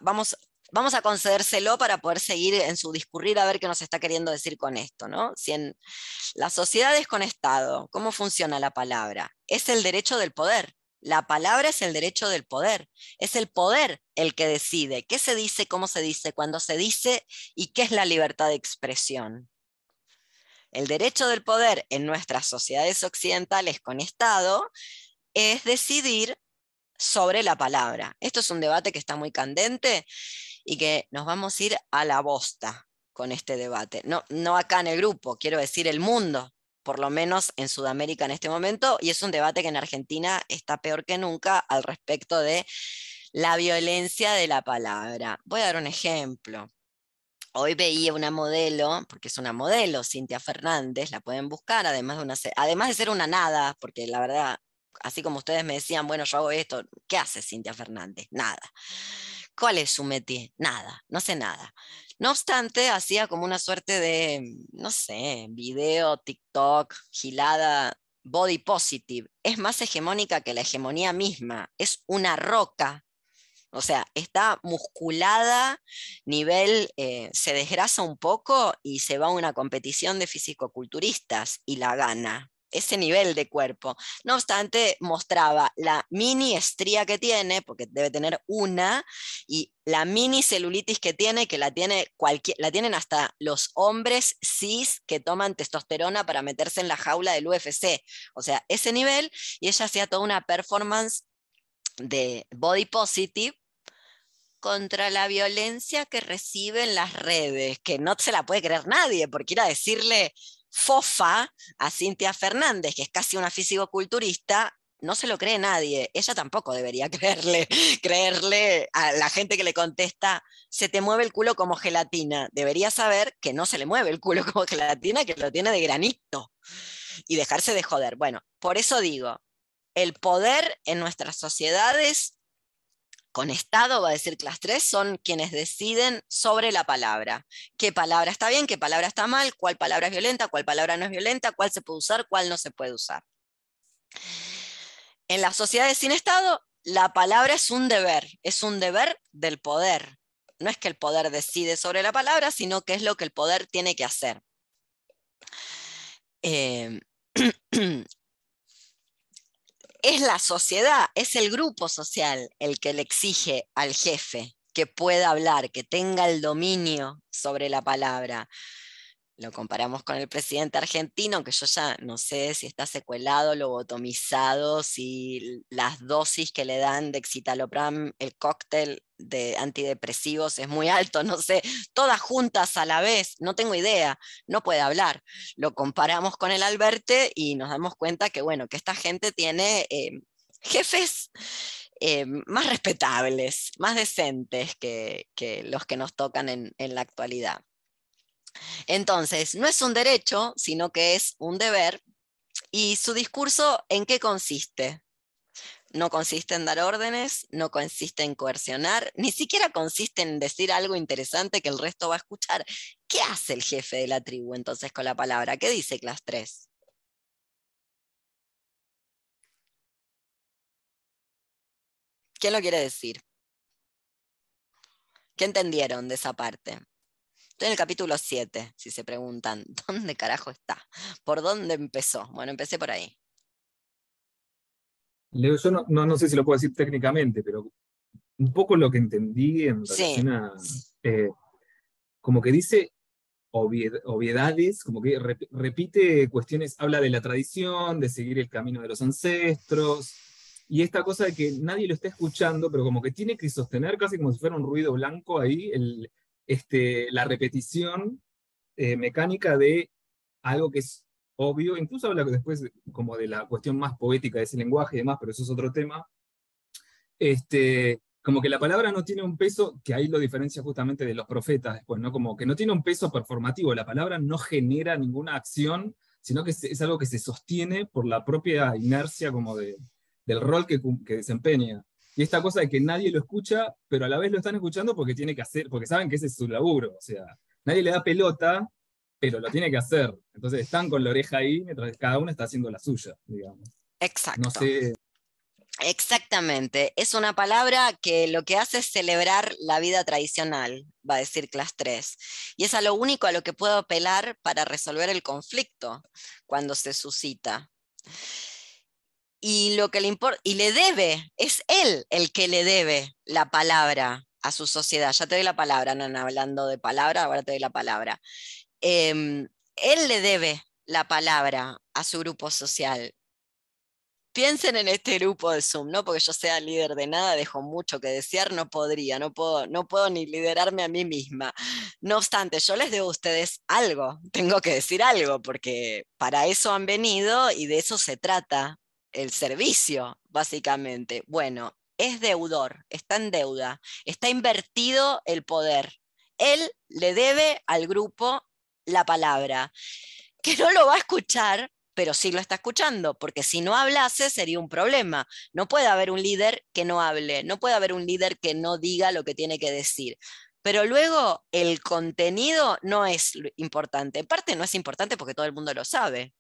vamos a concedérselo para poder seguir en su discurrir a ver qué nos está queriendo decir con esto. ¿no? Si en las sociedades con Estado, ¿cómo funciona la palabra? Es el derecho del poder. La palabra es el derecho del poder. Es el poder el que decide qué se dice, cómo se dice, cuándo se dice y qué es la libertad de expresión. El derecho del poder en nuestras sociedades occidentales con Estado es decidir sobre la palabra. Esto es un debate que está muy candente y que nos vamos a ir a la bosta con este debate. No, no acá en el grupo, quiero decir el mundo por lo menos en Sudamérica en este momento, y es un debate que en Argentina está peor que nunca al respecto de la violencia de la palabra. Voy a dar un ejemplo. Hoy veía una modelo, porque es una modelo, Cintia Fernández, la pueden buscar, además de, una, además de ser una nada, porque la verdad, así como ustedes me decían, bueno, yo hago esto, ¿qué hace Cintia Fernández? Nada. ¿Cuál es su métier? Nada, no sé nada. No obstante, hacía como una suerte de, no sé, video, TikTok, gilada, body positive. Es más hegemónica que la hegemonía misma. Es una roca. O sea, está musculada, nivel, eh, se desgrasa un poco y se va a una competición de fisicoculturistas y la gana. ese nivel de cuerpo. No obstante, mostraba la mini estría que tiene, porque debe tener una, y la mini celulitis que tiene, que la, tiene cualquier, la tienen hasta los hombres cis que toman testosterona para meterse en la jaula del UFC. O sea, ese nivel, y ella hacía toda una performance de body positive contra la violencia que recibe en las redes, que no se la puede creer nadie, porque ir a decirle fofa a Cintia Fernández, que es casi una físico-culturista, no se lo cree nadie. Ella tampoco debería creerle, creerle a la gente que le contesta, se te mueve el culo como gelatina. Debería saber que no se le mueve el culo como gelatina, que lo tiene de granito. Y dejarse de joder. Bueno, por eso digo, el poder en nuestras sociedades con Estado, va a decir clase 3, son quienes deciden sobre la palabra. ¿Qué palabra está bien, qué palabra está mal, cuál palabra es violenta, cuál palabra no es violenta, cuál se puede usar, cuál no se puede usar? En las sociedades sin Estado, la palabra es un deber, es un deber del poder. No es que el poder decide sobre la palabra, sino que es lo que el poder tiene que hacer. Eh, es la sociedad, es el grupo social el que le exige al jefe que pueda hablar, que tenga el dominio sobre la palabra lo comparamos con el presidente argentino, que yo ya no sé si está secuelado, lobotomizado, si las dosis que le dan de excitalopram, el cóctel de antidepresivos es muy alto, no sé, todas juntas a la vez, no tengo idea, no puede hablar. Lo comparamos con el Alberte y nos damos cuenta que, bueno, que esta gente tiene eh, jefes eh, más respetables, más decentes que, los que nos tocan en la actualidad. Entonces, no es un derecho, sino que es un deber. ¿Y su discurso en qué consiste? No consiste en dar órdenes, no consiste en coercionar, ni siquiera consiste en decir algo interesante que el resto va a escuchar. ¿Qué hace el jefe de la tribu entonces con la palabra? ¿Qué dice Class 3? ¿Quién lo quiere decir? ¿Qué entendieron de esa parte? Estoy en el capítulo 7, si se preguntan, ¿dónde carajo está? ¿Por dónde empezó? Bueno, empecé por ahí. Leo, yo no, no, sé si lo puedo decir técnicamente, pero un poco lo que entendí en relación a, eh, como que dice obviedades, como que repite cuestiones, habla de la tradición, de seguir el camino de los ancestros, y esta cosa de que nadie lo está escuchando, pero como que tiene que sostener casi como si fuera un ruido blanco ahí el, este, la repetición eh, mecánica de algo que es obvio, incluso habla después como de la cuestión más poética de ese lenguaje y demás, pero eso es otro tema. Este, como que la palabra no tiene un peso, que ahí lo diferencia justamente de los profetas después, ¿no? Como que no tiene un peso performativo, la palabra no genera ninguna acción, sino que es, algo que se sostiene por la propia inercia como de, del rol que, que desempeña. Y esta cosa de que nadie lo escucha, pero a la vez lo están escuchando porque tiene que hacer, porque saben que ese es su laburo. O sea, nadie le da pelota, pero lo tiene que hacer. Entonces están con la oreja ahí mientras cada uno está haciendo la suya, digamos. Exacto. No sé. Exactamente. Es una palabra que lo que hace es celebrar la vida tradicional, va a decir Class 3. Y es a lo único a lo que puedo apelar para resolver el conflicto cuando se suscita y lo que le importa, y le debe, es él el que le debe la palabra a su sociedad. Ya te doy la palabra, no, hablando de palabra, ahora te doy la palabra. Em, él le debe la palabra a su grupo social. Piensen en este grupo de Zoom, no porque yo sea líder de nada, dejo mucho que desear, no podría, no puedo, no puedo ni liderarme a mí misma. No obstante, yo les debo a ustedes algo, tengo que decir algo, porque para eso han venido y de eso se trata el servicio, básicamente. Bueno, es deudor, está en deuda, está invertido el poder. Él le debe al grupo la palabra, que no lo va a escuchar, pero sí lo está escuchando, porque si no hablase sería un problema. No puede haber un líder que no hable, no puede haber un líder que no diga lo que tiene que decir. Pero luego el contenido no es importante. En parte no es importante porque todo el mundo lo sabe.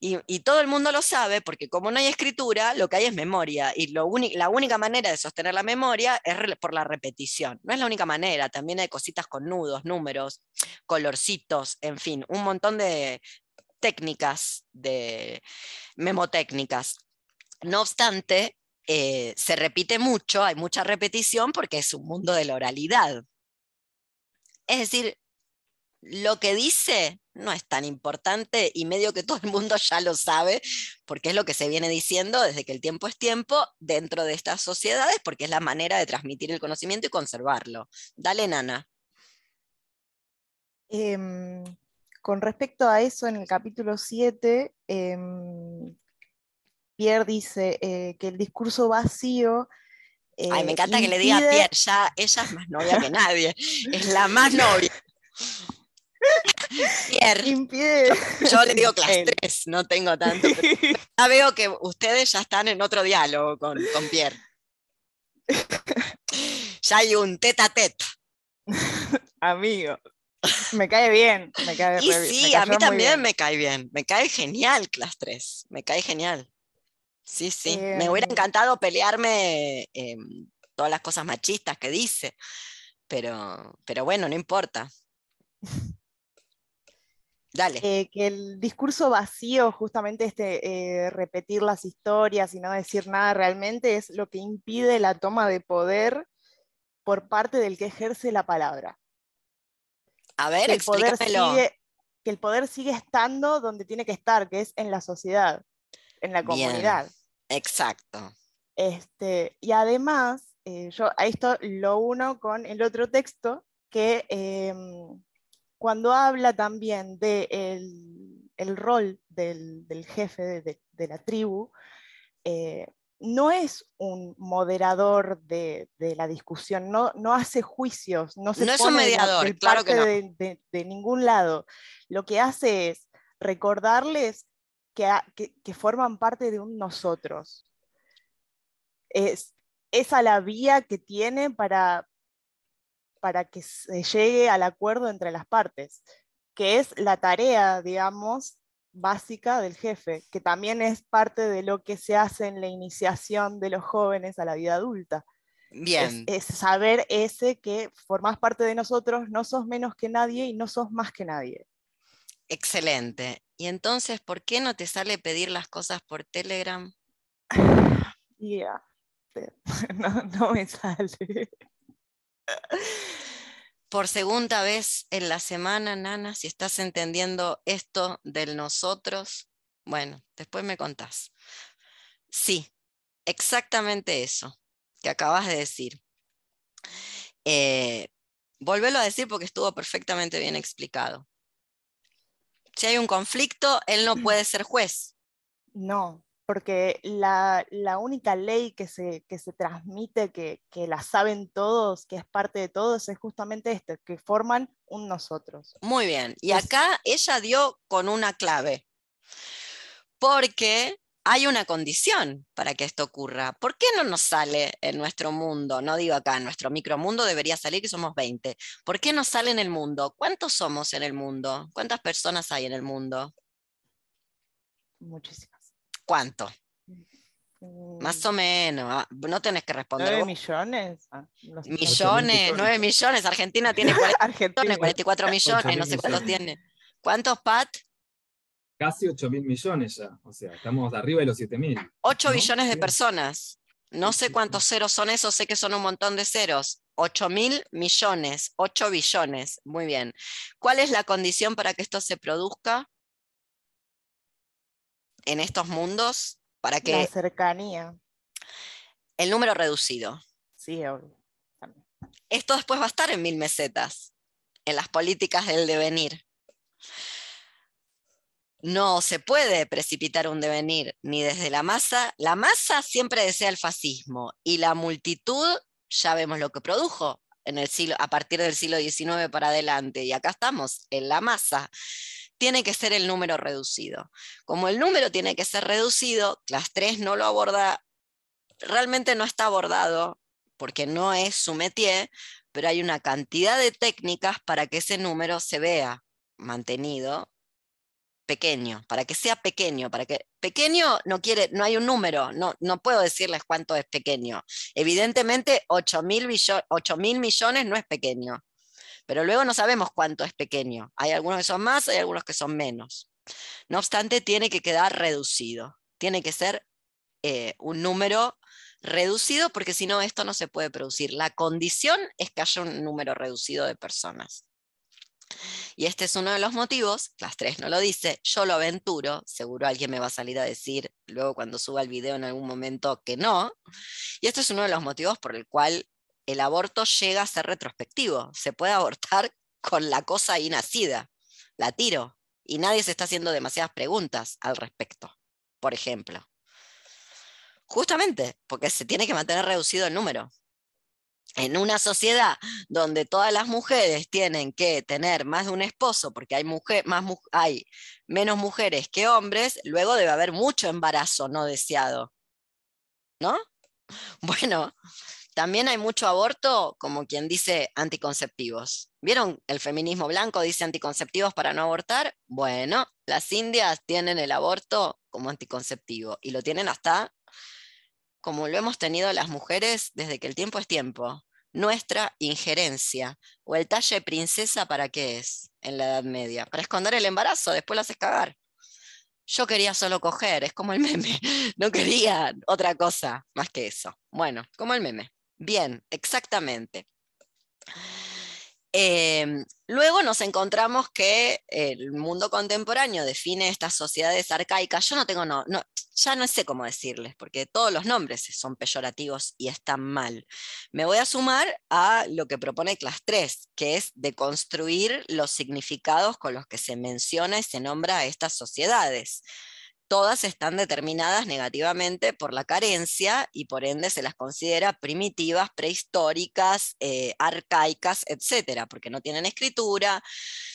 Y, todo el mundo lo sabe porque como no hay escritura, lo que hay es memoria. Y lo la única manera de sostener la memoria es por la repetición. No es la única manera, también hay cositas con nudos, números, colorcitos, en fin, un montón de técnicas de memotécnicas. No obstante, eh, se repite mucho, hay mucha repetición porque es un mundo de la oralidad. Es decir, lo que dice no es tan importante y medio que todo el mundo ya lo sabe, porque es lo que se viene diciendo desde que el tiempo es tiempo dentro de estas sociedades, porque es la manera de transmitir el conocimiento y conservarlo. Dale, Nana. Em, con respecto a eso, en el capítulo 7, em, Pierre dice eh, que el discurso vacío... Ay, me encanta que le diga a Pierre, ya ella es más novia que nadie, es la más novia. Pierre. Yo, le digo clase 3, no tengo tanto. Ya veo que ustedes ya están en otro diálogo con, con Pierre. Ya hay un tete a tete. Amigo. Me cae bien, me cae Y sí, a mí también me cae bien. Me cae genial clase 3. Me cae genial. Sí, sí. me hubiera em. encantado pelearme todas las cosas machistas que dice. Pero, pero bueno, no importa. Dale. Eh, que el discurso vacío, justamente este eh, repetir las historias y no decir nada realmente, es lo que impide la toma de poder por parte del que ejerce la palabra. A ver, que el poder sigue, que el poder sigue estando donde tiene que estar, que es en la sociedad, en la comunidad. exacto. Este, y además, eh, yo a esto lo uno con el otro texto que em, cuando habla también del de el rol del, jefe de, la tribu, eh, no es un moderador de, la discusión, no, no, hace juicios, no, se es un mediador, claro que no. de, ningún lado. Lo que hace es recordarles que, que, forman parte de un nosotros. Es, esa la vía que tiene para, para que se llegue al acuerdo entre las partes, que es la tarea, digamos, básica del jefe, que también es parte de lo que se hace en la iniciación de los jóvenes a la vida adulta. Bien. Es, saber ese que formas parte de nosotros, no sos menos que nadie y no sos más que nadie. Excelente. Y entonces, ¿por qué no te sale pedir las cosas por Telegram? Ya, no, no me sale. Por segunda vez en la semana, Nana, si estás entendiendo esto del nosotros, bueno, después me contás. Sí, exactamente eso que acabas de decir. Eh, volvelo a decir porque estuvo perfectamente bien explicado. Si hay un conflicto, él no puede ser juez. No, porque la, única ley que se, se transmite, que, la saben todos, que es parte de todos, es justamente este, que forman un nosotros. Muy bien, y acá ella dio con una clave, porque hay una condición para que esto ocurra. ¿Por qué no nos sale en nuestro mundo? No digo acá, en nuestro micromundo debería salir que somos 20. ¿Por qué no sale en el mundo? ¿Cuántos somos en el mundo? ¿Cuántas personas hay en el mundo? Muchísimas. ¿Cuánto? Más o menos, ah, no tenés que responder. ¿Nueve millones? Ah, millones, nueve millones. Argentina tiene 44 millones, no sé cuántos tiene. ¿Cuántos, Pat? Casi 8 mil millones ya. O sea, estamos arriba de los 7 mil. 8 billones de personas. No sé cuántos ceros son esos, sé que son un montón de ceros. 8 mil millones, 8 billones. Muy bien. ¿Cuál es la condición para que esto se produzca? En estos mundos para que... La cercanía. El número reducido. Sí, obvio. Esto después va a estar en mil mesetas, en las políticas del devenir. No se puede precipitar un devenir ni desde la masa. La masa siempre desea el fascismo y la multitud ya vemos lo que produjo en el siglo, a partir del siglo XIX para adelante. Y acá estamos, en la masa tiene que ser el número reducido. Como el número tiene que ser reducido, clase 3 no lo aborda, realmente no está abordado porque no es su métier, pero hay una cantidad de técnicas para que ese número se vea mantenido pequeño, para que sea pequeño, para que pequeño no quiere, no hay un número, no, no puedo decirles cuánto es pequeño. Evidentemente 8 mil millones no es pequeño, pero luego no sabemos cuánto es pequeño. Hay algunos que son más, hay algunos que son menos. No obstante, tiene que quedar reducido, tiene que ser eh, un número reducido porque si no esto no se puede producir. La condición es que haya un número reducido de personas. Y este es uno de los motivos, las tres no lo dice, yo lo aventuro, seguro alguien me va a salir a decir luego cuando suba el video en algún momento que no. Y este es uno de los motivos por el cual el aborto llega a ser retrospectivo. Se puede abortar con la cosa ahí nacida. La tiro. Y nadie se está haciendo demasiadas preguntas al respecto, por ejemplo. Justamente porque se tiene que mantener reducido el número. En una sociedad donde todas las mujeres tienen que tener más de un esposo, porque hay, hay menos mujeres que hombres, luego debe haber mucho embarazo no deseado. ¿No? Bueno, también hay mucho aborto, como quien dice anticonceptivos. ¿Vieron? El feminismo blanco dice anticonceptivos para no abortar. Bueno, las indias tienen el aborto como anticonceptivo y lo tienen hasta como lo hemos tenido las mujeres desde que el tiempo es tiempo. Nuestra injerencia. O el talle princesa, ¿para qué es en la Edad Media? Para esconder el embarazo, después lo haces cagar. Yo quería solo coger, es como el meme. No quería otra cosa más que eso. Bueno, como el meme. Bien, exactamente. Em, luego nos encontramos que el mundo contemporáneo define estas sociedades arcaicas. Yo no tengo, no, no, ya no sé cómo decirles, porque todos los nombres son peyorativos y están mal. Me voy a sumar a lo que propone Class 3, que es deconstruir los significados con los que se menciona y se nombra a estas sociedades todas están determinadas negativamente por la carencia y por ende se las considera primitivas, prehistóricas, eh, arcaicas, etcétera, porque no tienen escritura.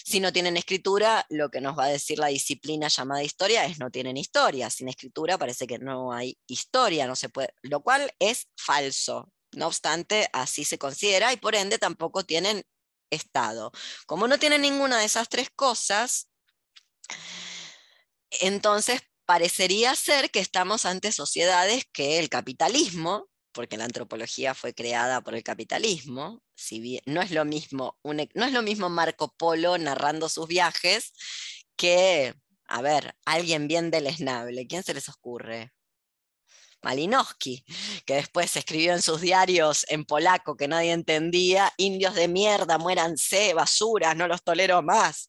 Si no tienen escritura, lo que nos va a decir la disciplina llamada historia es no tienen historia. Sin escritura parece que no hay historia, no se puede, lo cual es falso. No obstante, así se considera y por ende tampoco tienen estado. Como no tienen ninguna de esas tres cosas, entonces parecería ser que estamos ante sociedades que el capitalismo, porque la antropología fue creada por el capitalismo, si bien no es lo mismo, e, no es lo mismo Marco Polo narrando sus viajes que, a ver, alguien bien deleznable, ¿quién se les ocurre? Malinowski, que después escribió en sus diarios en polaco que nadie entendía, indios de mierda, muéranse, basuras, no los tolero más.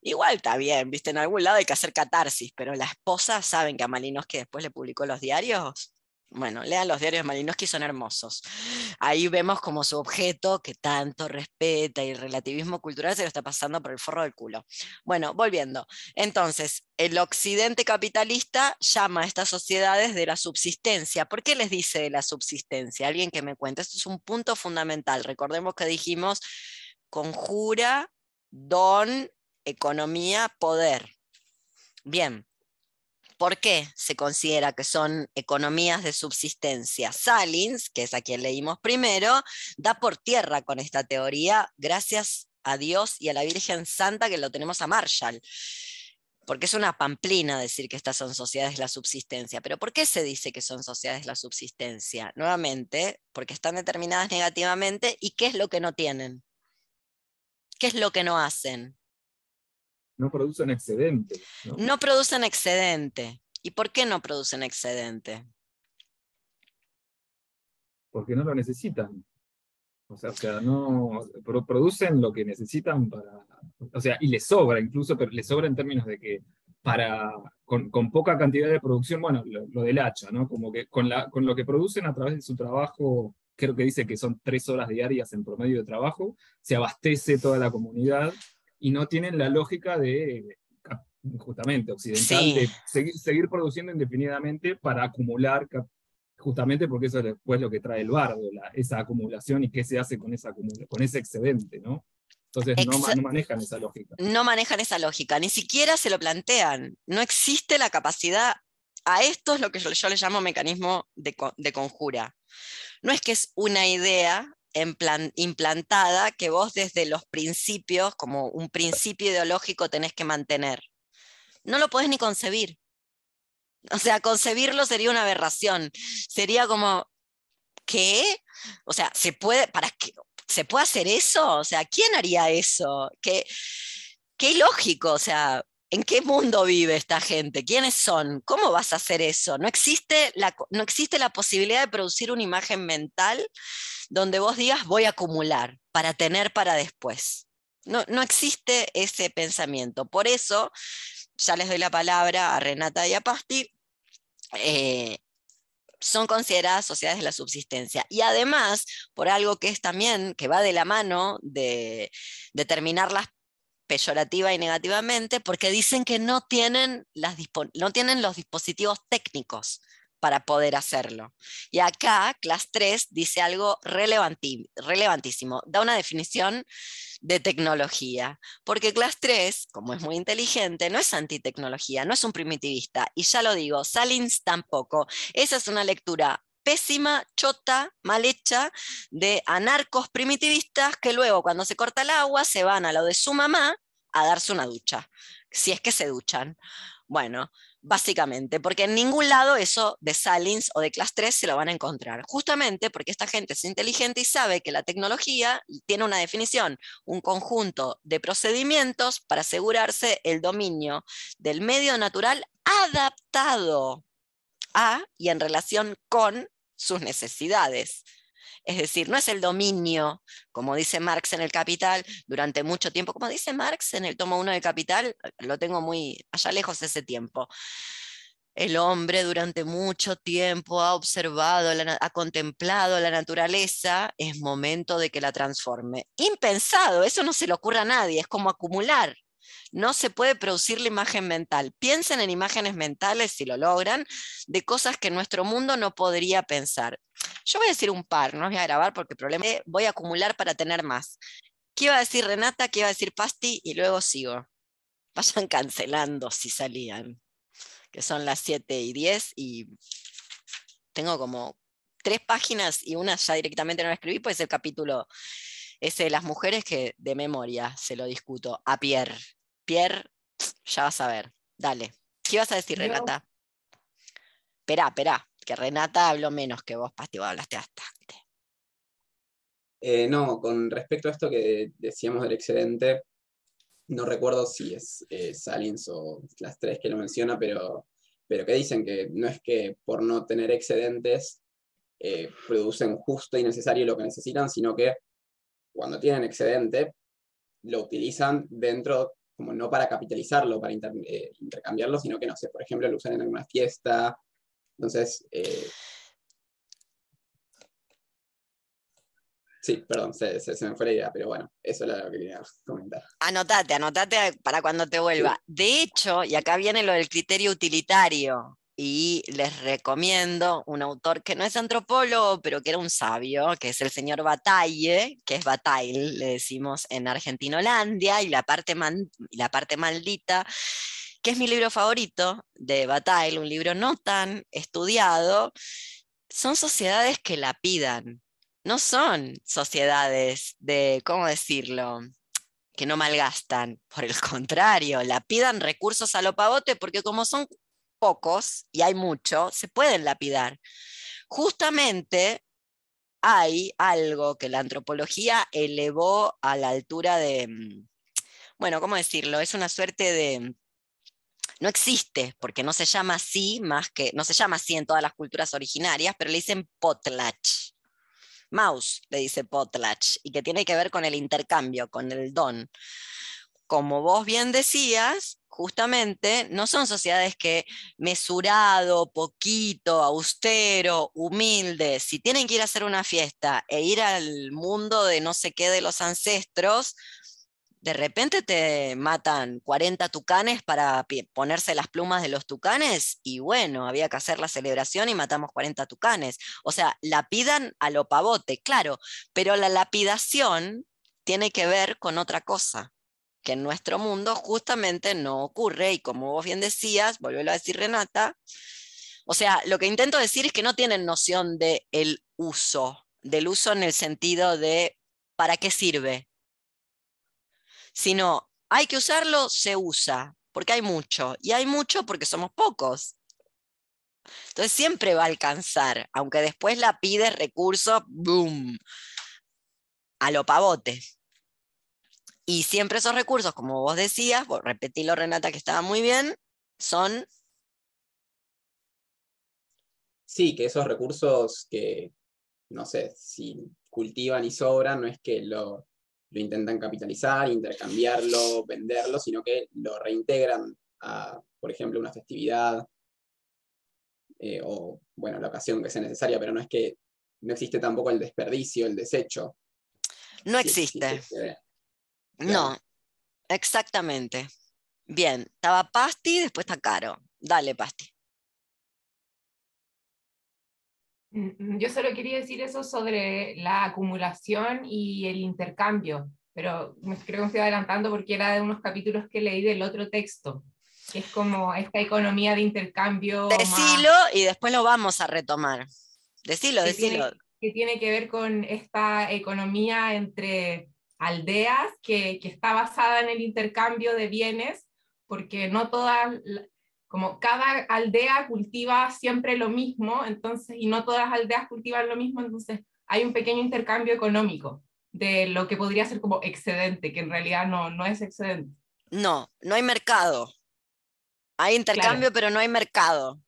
Igual está bien, viste, en algún lado hay que hacer catarsis, pero la esposa saben que a Malinowski después le publicó los diarios. Bueno, lean los diarios de Malinowski, son hermosos. Ahí vemos como su objeto, que tanto respeta y el relativismo cultural, se lo está pasando por el forro del culo. Bueno, volviendo. Entonces, el occidente capitalista llama a estas sociedades de la subsistencia. ¿Por qué les dice de la subsistencia? Alguien que me cuente. Esto es un punto fundamental. Recordemos que dijimos conjura, don, economía, poder. Bien, ¿Por qué se considera que son economías de subsistencia? Salins, que es a quien leímos primero, da por tierra con esta teoría, gracias a Dios y a la Virgen Santa que lo tenemos a Marshall. Porque es una pamplina decir que estas son sociedades de la subsistencia. Pero ¿por qué se dice que son sociedades de la subsistencia? Nuevamente, porque están determinadas negativamente y ¿qué es lo que no tienen? ¿Qué es lo que no hacen? No producen excedente. ¿no? producen excedente. ¿Y por qué no producen excedente? Porque no lo necesitan. O sea, o sea no producen lo que necesitan para. O sea, y les sobra incluso, pero les sobra en términos de que para con, poca cantidad de producción, bueno, lo, del hacha, ¿no? Como que con, la, con lo que producen a través de su trabajo, creo que dice que son tres horas diarias en promedio de trabajo, se abastece toda la comunidad y no tienen la lógica de, justamente, occidental, de seguir, produciendo indefinidamente para acumular, justamente porque eso es después lo que trae el bardo, esa acumulación y qué se hace con, esa, con ese excedente, ¿no? Entonces no, manejan esa lógica. No manejan esa lógica, ni siquiera se lo plantean. No existe la capacidad. A esto es lo que yo, yo le llamo mecanismo de, de, conjura. No es que es una idea implantada que vos desde los principios, como un principio ideológico, tenés que mantener. No lo podés ni concebir. O sea, concebirlo sería una aberración. Sería como, ¿qué? O sea, ¿se puede, para qué, ¿se puede hacer eso? O sea, ¿quién haría eso? Qué, qué ilógico. O sea, ¿En qué mundo vive esta gente? ¿Quiénes son? ¿Cómo vas a hacer eso? No existe, la, no existe la posibilidad de producir una imagen mental donde vos digas voy a acumular para tener para después. No, no existe ese pensamiento. Por eso, ya les doy la palabra a Renata y eh, son consideradas sociedades de la subsistencia. Y además, por algo que es también, que va de la mano de determinarlas peyorativa y negativamente, porque dicen que no tienen, las no tienen los dispositivos técnicos para poder hacerlo. Y acá, Class 3 dice algo relevantísimo, da una definición de tecnología, porque Class 3, como es muy inteligente, no es antitecnología, no es un primitivista, y ya lo digo, Salins tampoco. Esa es una lectura pésima, chota, mal hecha, de anarcos primitivistas que luego cuando se corta el agua se van a lo de su mamá a darse una ducha, si es que se duchan. Bueno, básicamente, porque en ningún lado eso de Salins o de Class 3 se lo van a encontrar, justamente porque esta gente es inteligente y sabe que la tecnología tiene una definición, un conjunto de procedimientos para asegurarse el dominio del medio natural adaptado a y en relación con sus necesidades. Es decir, no es el dominio, como dice Marx en el Capital, durante mucho tiempo, como dice Marx en el tomo 1 del Capital, lo tengo muy allá lejos ese tiempo. El hombre durante mucho tiempo ha observado, ha contemplado la naturaleza, es momento de que la transforme. Impensado, eso no se le ocurre a nadie, es como acumular. No se puede producir la imagen mental. Piensen en imágenes mentales, si lo logran, de cosas que nuestro mundo no podría pensar. Yo voy a decir un par, no voy a grabar porque problema voy a acumular para tener más. ¿Qué iba a decir Renata? ¿Qué iba a decir Pasti? Y luego sigo. Vayan cancelando si salían, que son las 7 y 10 y tengo como tres páginas y una ya directamente no la escribí, pues el capítulo ese de las mujeres que de memoria se lo discuto a Pierre. Pierre, ya vas a ver. Dale. ¿Qué vas a decir, Renata? Esperá, esperá, que Renata habló menos que vos, Pasti, vos hablaste bastante. Eh, no, con respecto a esto que decíamos del excedente, no recuerdo si es eh, Salins o las tres que lo menciona, pero, pero que dicen que no es que por no tener excedentes eh, producen justo y necesario lo que necesitan, sino que cuando tienen excedente lo utilizan dentro como no para capitalizarlo, para eh, intercambiarlo, sino que, no sé, por ejemplo, lo usan en alguna fiesta. Entonces, eh, sí, perdón, se, me fue la idea, pero bueno, eso era lo que quería comentar. Anotate, anotate para cuando te vuelva. De hecho, y acá viene lo del criterio utilitario, y les recomiendo un autor que no es antropólogo, pero que era un sabio, que es el señor Bataille, que es Bataille, le decimos en Argentinolandia, y la parte, la parte maldita, que es mi libro favorito de Bataille, un libro no tan estudiado, son sociedades que la pidan, no son sociedades de, ¿cómo decirlo? que no malgastan, por el contrario, la pidan recursos a lo pavote porque como son pocos, y hay mucho, se pueden lapidar. Justamente hay algo que la antropología elevó a la altura de, mm, bueno, ¿cómo decirlo? Es una suerte de, no existe, porque no se llama así, más que, no se llama así en todas las culturas originarias, pero le dicen potlach. Mouse le dice potlach, y que tiene que ver con el intercambio, con el don. Como vos bien decías, justamente no son sociedades que mesurado, poquito, austero, humilde, si tienen que ir a hacer una fiesta e ir al mundo de no sé qué de los ancestros, de repente te matan 40 tucanes para ponerse las plumas de los tucanes y bueno, había que hacer la celebración y matamos 40 tucanes. O sea, lapidan a lo pavote, claro, pero la lapidación tiene que ver con otra cosa que en nuestro mundo justamente no ocurre y como vos bien decías, volvió a decir Renata, o sea, lo que intento decir es que no tienen noción de el uso, del uso en el sentido de para qué sirve, sino hay que usarlo, se usa, porque hay mucho, y hay mucho porque somos pocos. Entonces siempre va a alcanzar, aunque después la pide recursos, boom, a lo pavote. Y siempre esos recursos, como vos decías, vos repetilo Renata que estaba muy bien, son... Sí, que esos recursos que, no sé, si cultivan y sobran, no es que lo, lo intentan capitalizar, intercambiarlo, venderlo, sino que lo reintegran a, por ejemplo, una festividad eh, o, bueno, la ocasión que sea necesaria, pero no es que no existe tampoco el desperdicio, el desecho. No existe. No, exactamente. Bien, estaba Pasti, después está Caro. Dale, Pasti. Mm, yo solo quería decir eso sobre la acumulación y el intercambio, pero me creo que me estoy adelantando porque era de unos capítulos que leí del otro texto, que es como esta economía de intercambio. Decilo y después lo vamos a retomar. Decilo, decilo. que tiene que ver con esta economía entre aldeas que, que, está basada en el intercambio de bienes, porque no todas, como cada aldea cultiva siempre lo mismo, entonces, y no todas las aldeas cultivan lo mismo, entonces hay un pequeño intercambio económico de lo que podría ser como excedente, que en realidad no, no es excedente. No, no hay mercado. Hay intercambio, pero no hay mercado.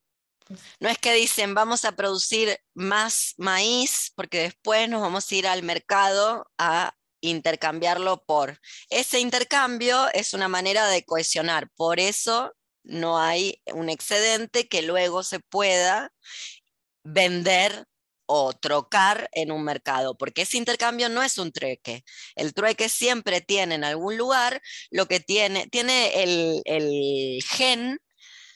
No es que dicen vamos a producir más maíz porque después nos vamos a ir al mercado a intercambiarlo por. Ese intercambio es una manera de cohesionar, por eso no hay un excedente que luego se pueda vender o trocar en un mercado, porque ese intercambio no es un trueque. El trueque siempre tiene en algún lugar lo que tiene, tiene el, gen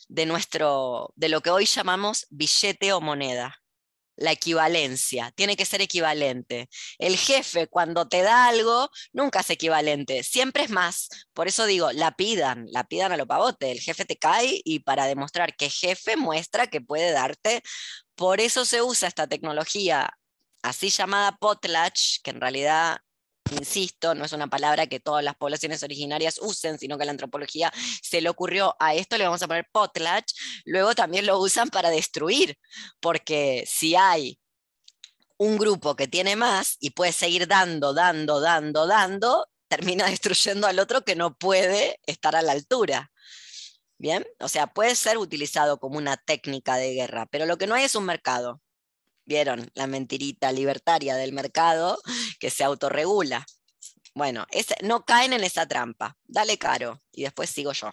de nuestro, de lo que hoy llamamos billete o moneda la equivalencia, tiene que ser equivalente. El jefe cuando te da algo nunca es equivalente, siempre es más. Por eso digo, la pidan, la pidan a lo pavote. El jefe te cae y para demostrar que jefe muestra que puede darte. Por eso se usa esta tecnología así llamada potlatch, que en realidad insisto, no es una palabra que todas las poblaciones originarias usen, sino que la antropología se le ocurrió a esto, le vamos a poner potlatch, luego también lo usan para destruir, porque si hay un grupo que tiene más y puede seguir dando, dando, dando, dando, termina destruyendo al otro que no puede estar a la altura. Bien, o sea, puede ser utilizado como una técnica de guerra, pero lo que no hay es un mercado. ¿Vieron? La mentirita libertaria del mercado que se autorregula. Bueno, no caen en esa trampa. Dale caro y después sigo yo.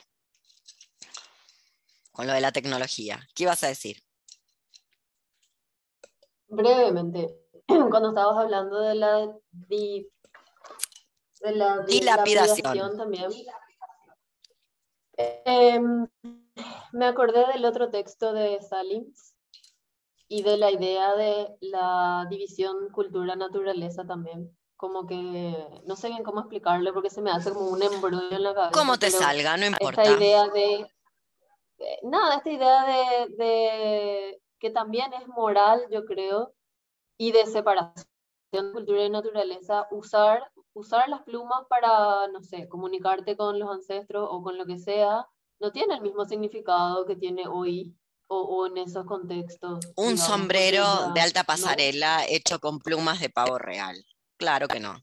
Con lo de la tecnología. ¿Qué ibas a decir? Brevemente, cuando estabas hablando de la, de la dilapidación también, em, me acordé del otro texto de Salins y de la idea de la división cultura-naturaleza también. Como que no sé bien cómo explicarle porque se me hace como un embrollo en la cabeza. Como te salga, no importa. Esta idea de. nada, esta idea de, de, que también es moral, yo creo, y de separación de cultura y naturaleza, usar, usar las plumas para, no sé, comunicarte con los ancestros o con lo que sea, no tiene el mismo significado que tiene hoy o, en esos contextos. Un sombrero de alta pasarela hecho con plumas de pavo real. Claro que no.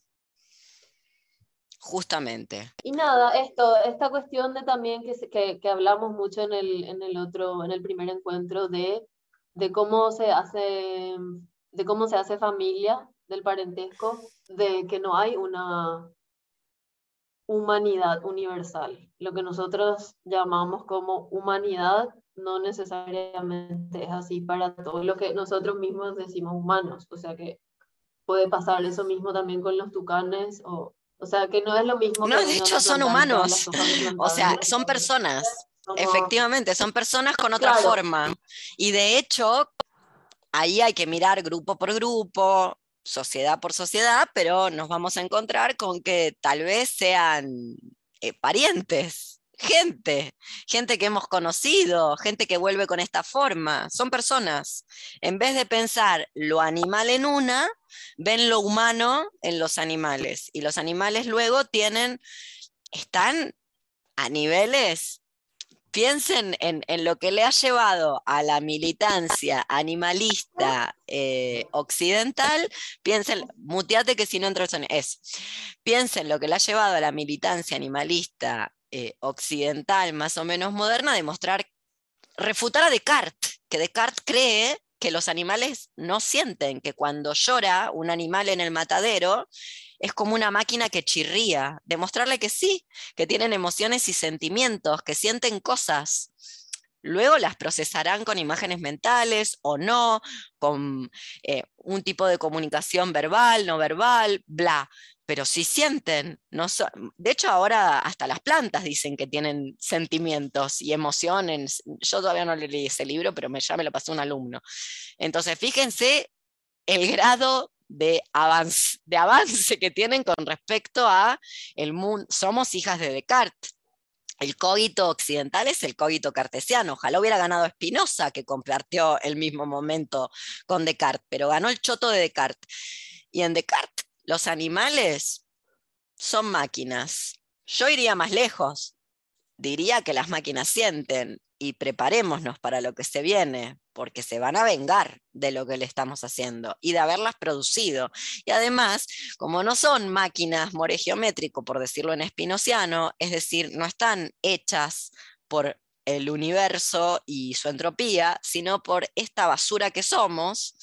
Justamente. Y nada, esto, esta cuestión de también que, que, que hablamos mucho en el, en el otro, en el primer encuentro de, de cómo se hace, de cómo se hace familia, del parentesco, de que no hay una humanidad universal. Lo que nosotros llamamos como humanidad no necesariamente es así para todo lo que nosotros mismos decimos humanos. O sea que puede pasar eso mismo también con los tucanes o, o sea que no es lo mismo. No, de hecho son humanos. O sea, son personas. Efectivamente, son personas con otra forma. Y de hecho, ahí hay que mirar grupo por grupo, sociedad por sociedad, pero nos vamos a encontrar con que tal vez sean eh, parientes gente, gente que hemos conocido, gente que vuelve con esta forma, son personas. En vez de pensar lo animal en una, ven lo humano en los animales y los animales luego tienen, están a niveles piensen en, lo que le ha llevado a la militancia animalista eh, occidental, piensen, muteate que si no entra el sonido, es, piensen lo que le ha llevado a la militancia animalista eh, occidental más o menos moderna demostrar, refutar a Descartes, que Descartes cree que los animales no sienten, que cuando llora un animal en el matadero es como una máquina que chirría, demostrarle que sí, que tienen emociones y sentimientos, que sienten cosas. Luego las procesarán con imágenes mentales o no, con eh, un tipo de comunicación verbal, no verbal, bla. Pero si sienten, no de hecho ahora hasta las plantas dicen que tienen sentimientos y emociones. Yo todavía no leí ese libro, pero me, ya me lo pasó un alumno. Entonces, fíjense el grado de avance, de avance que tienen con respecto a el mundo. Somos hijas de Descartes. El cogito occidental es el cogito cartesiano. Ojalá hubiera ganado Spinoza, que compartió el mismo momento con Descartes, pero ganó el choto de Descartes. Y en Descartes, los animales son máquinas. Yo iría más lejos. Diría que las máquinas sienten y preparémonos para lo que se viene, porque se van a vengar de lo que le estamos haciendo y de haberlas producido. Y además, como no son máquinas more geométrico, por decirlo en espinociano, es decir, no están hechas por el universo y su entropía, sino por esta basura que somos,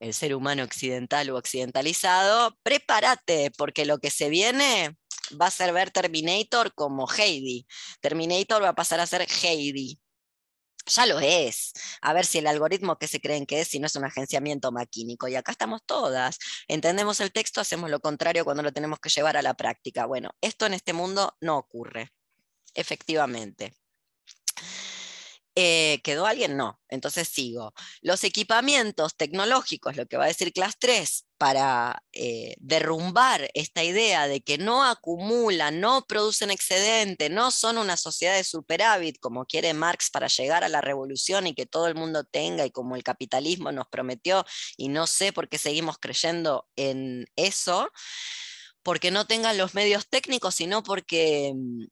el ser humano occidental o occidentalizado, prepárate, porque lo que se viene va a ser ver Terminator como Heidi. Terminator va a pasar a ser Heidi. Ya lo es. A ver si el algoritmo que se creen que es, si no es un agenciamiento maquínico. Y acá estamos todas. Entendemos el texto, hacemos lo contrario cuando lo tenemos que llevar a la práctica. Bueno, esto en este mundo no ocurre. Efectivamente. Eh, ¿Quedó alguien? No. Entonces sigo. Los equipamientos tecnológicos, lo que va a decir clase 3, para eh, derrumbar esta idea de que no acumulan, no producen excedente, no son una sociedad de superávit como quiere Marx para llegar a la revolución y que todo el mundo tenga y como el capitalismo nos prometió y no sé por qué seguimos creyendo en eso, porque no tengan los medios técnicos, sino porque mm,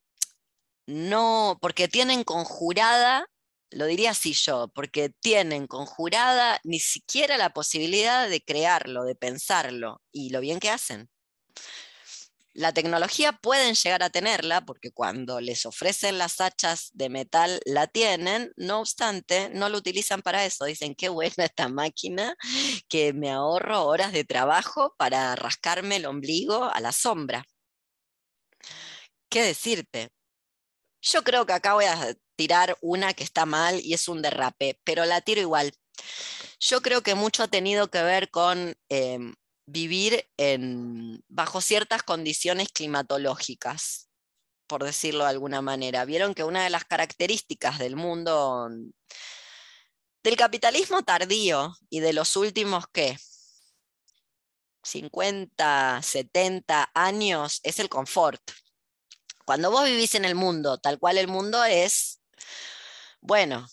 no, porque tienen conjurada lo diría así yo, porque tienen conjurada ni siquiera la posibilidad de crearlo, de pensarlo, y lo bien que hacen. La tecnología pueden llegar a tenerla porque cuando les ofrecen las hachas de metal la tienen, no obstante, no lo utilizan para eso. Dicen, qué buena esta máquina, que me ahorro horas de trabajo para rascarme el ombligo a la sombra. ¿Qué decirte? Yo creo que acá voy a tirar una que está mal y es un derrape, pero la tiro igual. Yo creo que mucho ha tenido que ver con em, vivir en, bajo ciertas condiciones climatológicas, por decirlo de alguna manera. Vieron que una de las características del mundo del capitalismo tardío y de los últimos, ¿qué? 50, 70 años es el confort. Cuando vos vivís en el mundo tal cual el mundo es, bueno,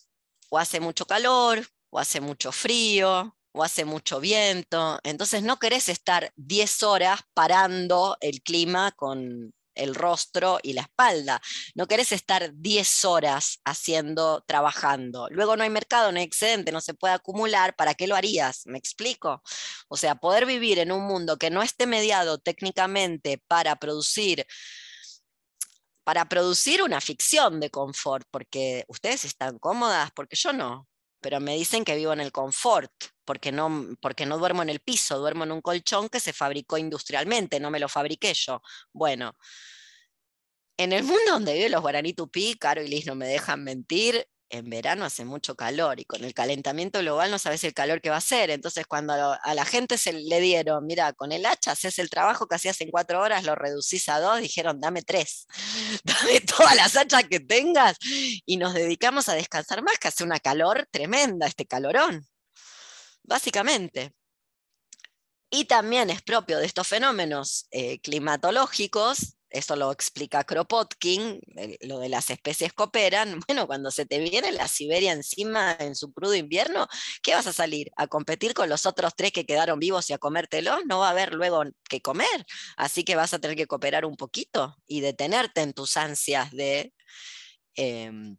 o hace mucho calor, o hace mucho frío, o hace mucho viento, entonces no querés estar 10 horas parando el clima con el rostro y la espalda. No querés estar 10 horas haciendo, trabajando. Luego no hay mercado, no hay excedente, no se puede acumular. ¿Para qué lo harías? ¿Me explico? O sea, poder vivir en un mundo que no esté mediado técnicamente para producir para producir una ficción de confort, porque ustedes están cómodas, porque yo no, pero me dicen que vivo en el confort, porque no, porque no duermo en el piso, duermo en un colchón que se fabricó industrialmente, no me lo fabriqué yo. Bueno, en el mundo donde viven los guaraní tupí, Caro y Liz no me dejan mentir, en verano hace mucho calor y con el calentamiento global no sabes el calor que va a ser. Entonces, cuando a la gente se le dieron, mira, con el hacha haces el trabajo que hacías en cuatro horas, lo reducís a dos, dijeron, dame tres, dame todas las hachas que tengas y nos dedicamos a descansar más, que hace una calor tremenda, este calorón, básicamente. Y también es propio de estos fenómenos eh, climatológicos eso lo explica Kropotkin, lo de las especies cooperan. Bueno, cuando se te viene la Siberia encima en su crudo invierno, ¿qué vas a salir? ¿A competir con los otros tres que quedaron vivos y a comértelos? No va a haber luego que comer. Así que vas a tener que cooperar un poquito y detenerte en tus ansias de em,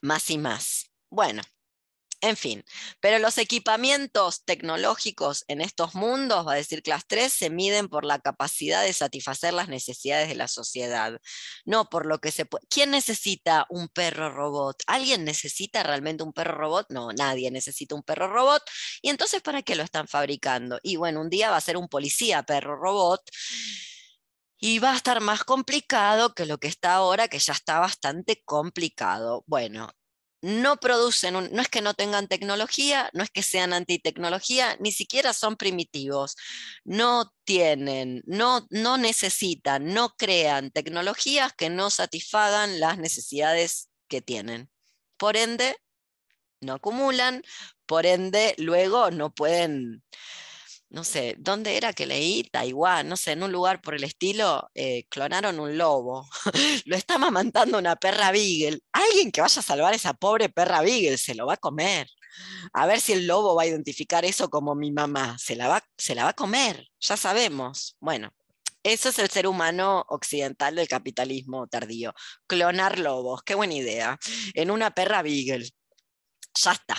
más y más. Bueno, en fin, pero los equipamientos tecnológicos en estos mundos, va a decir Class 3, se miden por la capacidad de satisfacer las necesidades de la sociedad, no por lo que se puede. ¿Quién necesita un perro robot? ¿Alguien necesita realmente un perro robot? No, nadie necesita un perro robot. ¿Y entonces para qué lo están fabricando? Y bueno, un día va a ser un policía perro robot. Y va a estar más complicado que lo que está ahora, que ya está bastante complicado. Bueno, no producen, no es que no tengan tecnología, no es que sean antitecnología, ni siquiera son primitivos. No tienen, no, no necesitan, no crean tecnologías que no satisfagan las necesidades que tienen. Por ende, no acumulan, por ende, luego no pueden no sé, ¿dónde era que leí? Taiwán, no sé, en un lugar por el estilo, eh, clonaron un lobo. lo está mamantando una perra beagle. Alguien que vaya a salvar a esa pobre perra beagle se lo va a comer. A ver si el lobo va a identificar eso como mi mamá. Se la va, se la va a comer, ya sabemos. Bueno, eso es el ser humano occidental del capitalismo tardío. Clonar lobos, qué buena idea. En una perra beagle. Ya está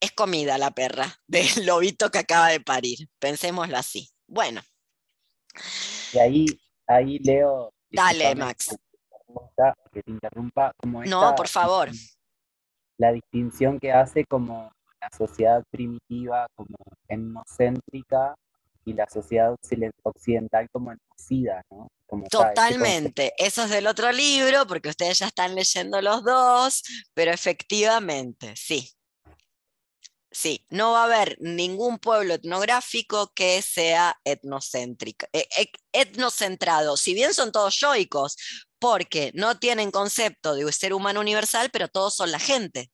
es comida la perra del lobito que acaba de parir. Pensémoslo así. Bueno. Y ahí, ahí leo. Dale, Max. Que te interrumpa. no, por favor. La distinción que hace como la sociedad primitiva, como etnocéntrica, y la sociedad occidental como enocida, ¿no? Totalmente. Eso es del otro libro, porque ustedes ya están leyendo los dos, pero efectivamente, sí. Sí, no va a haber ningún pueblo etnográfico que sea etnocéntrico, e, e, etnocentrado, si bien son todos yoicos, porque no tienen concepto de ser humano universal, pero todos son la gente.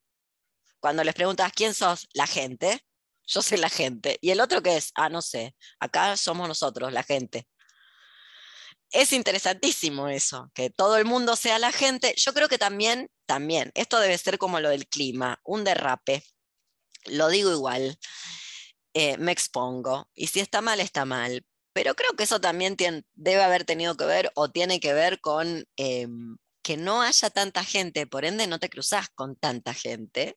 Cuando les preguntas quién sos, la gente, yo soy la gente. ¿Y el otro qué es? Ah, no sé, acá somos nosotros, la gente. Es interesantísimo eso, que todo el mundo sea la gente. Yo creo que también, también, esto debe ser como lo del clima, un derrape lo digo igual, eh, me expongo, y si está mal, está mal. Pero creo que eso también debe haber tenido que ver o tiene que ver con em, que no haya tanta gente, por ende no te cruzas con tanta gente,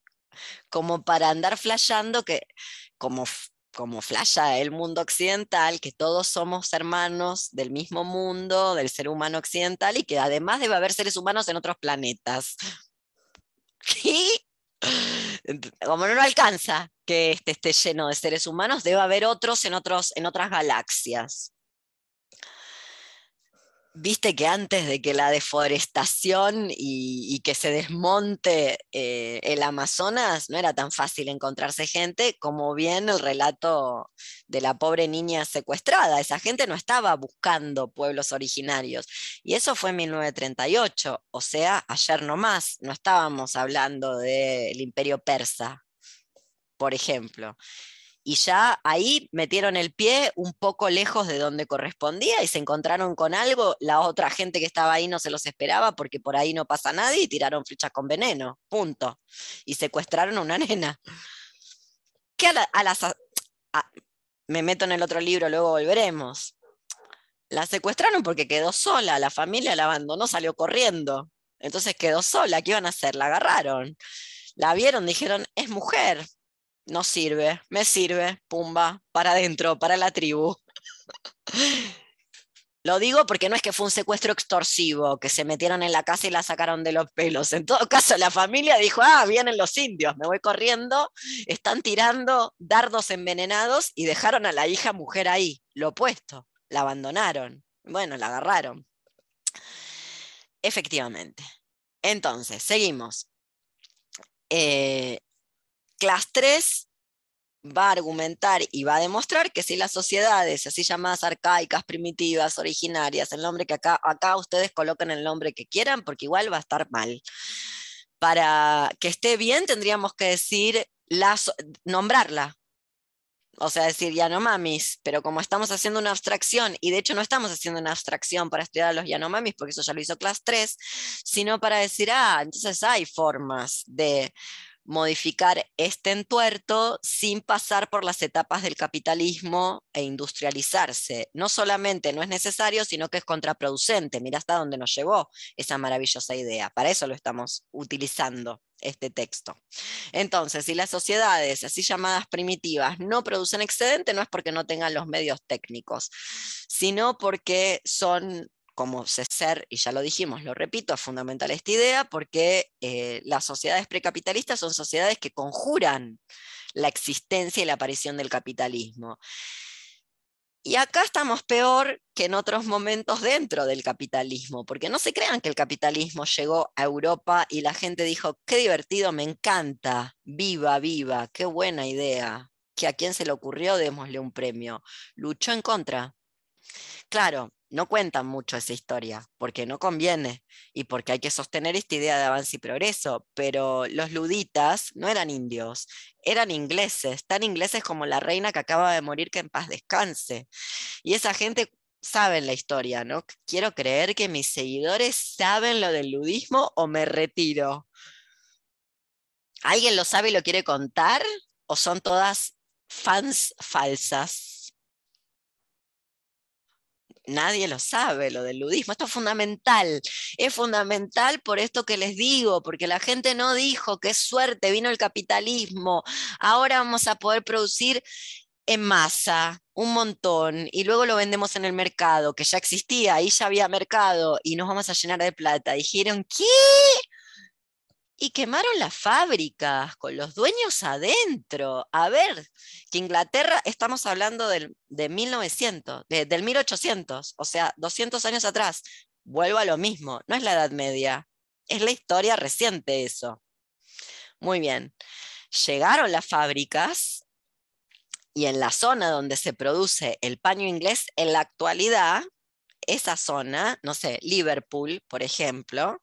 como para andar flasheando que, como, como flasha el mundo occidental, que todos somos hermanos del mismo mundo, del ser humano occidental, y que además debe haber seres humanos en otros planetas. como no alcanza que este esté lleno de seres humanos, debe haber otros en, otros, en otras galaxias. Viste que antes de que la deforestación y, que se desmonte eh, el Amazonas no era tan fácil encontrarse gente como bien el relato de la pobre niña secuestrada. Esa gente no estaba buscando pueblos originarios. Y eso fue en 1938, o sea, ayer no más. No estábamos hablando del imperio persa, por ejemplo y ya ahí metieron el pie un poco lejos de donde correspondía y se encontraron con algo, la otra gente que estaba ahí no se los esperaba porque por ahí no pasa nadie y tiraron flechas con veneno, punto. Y secuestraron a una nena. A, las... me meto en el otro libro, luego volveremos. La secuestraron porque quedó sola, la familia la abandonó, salió corriendo. Entonces quedó sola, ¿qué iban a hacer? La agarraron. La vieron, dijeron, es mujer, no sirve, me sirve, pumba, para adentro, para la tribu. Lo digo porque no es que fue un secuestro extorsivo, que se metieron en la casa y la sacaron de los pelos. En todo caso, la familia dijo, ah, vienen los indios, me voy corriendo, están tirando dardos envenenados y dejaron a la hija mujer ahí, lo opuesto, la abandonaron. Bueno, la agarraron. Efectivamente. Entonces, seguimos. Eh, Class 3 va a argumentar y va a demostrar que si las sociedades, así llamadas arcaicas, primitivas, originarias, el nombre que acá, acá ustedes coloquen el nombre que quieran, porque igual va a estar mal. Para que esté bien, tendríamos que decir nombrarla. O sea, decir Yanomamis, pero como estamos haciendo una abstracción, y de hecho no estamos haciendo una abstracción para estudiar a los Yanomamis, porque eso ya lo hizo clase 3, sino para decir, ah, entonces hay formas de modificar este entuerto sin pasar por las etapas del capitalismo e industrializarse. No solamente no es necesario, sino que es contraproducente. Mira hasta dónde nos llevó esa maravillosa idea. Para eso lo estamos utilizando este texto. Entonces, si las sociedades así llamadas primitivas no producen excedente, no es porque no tengan los medios técnicos, sino porque son como ser, y ya lo dijimos, lo repito, es fundamental esta idea porque eh, las sociedades precapitalistas son sociedades que conjuran la existencia y la aparición del capitalismo. Y acá estamos peor que en otros momentos dentro del capitalismo, porque no se crean que el capitalismo llegó a Europa y la gente dijo, qué divertido, me encanta, viva, viva, qué buena idea, que a quien se le ocurrió démosle un premio. Luchó en contra. Claro, no cuentan mucho esa historia, porque no conviene y porque hay que sostener esta idea de avance y progreso, pero los luditas no eran indios, eran ingleses, tan ingleses como la reina que acaba de morir que en paz descanse. Y esa gente sabe la historia, ¿no? Quiero creer que mis seguidores saben lo del ludismo o me retiro. ¿Alguien lo sabe y lo quiere contar? ¿O son todas fans falsas? Nadie lo sabe, lo del ludismo. Esto es fundamental. Es fundamental por esto que les digo, porque la gente no dijo, qué suerte, vino el capitalismo, ahora vamos a poder producir en masa, un montón, y luego lo vendemos en el mercado, que ya existía, ahí ya había mercado, y nos vamos a llenar de plata. Dijeron, ¿qué? Y quemaron las fábricas con los dueños adentro. A ver, que Inglaterra, estamos hablando del, de 1900, del 1800, o sea, 200 años atrás. Vuelvo a lo mismo, no es la Edad Media, es la historia reciente eso. Muy bien, llegaron las fábricas y en la zona donde se produce el paño inglés, en la actualidad, esa zona, no sé, Liverpool, por ejemplo,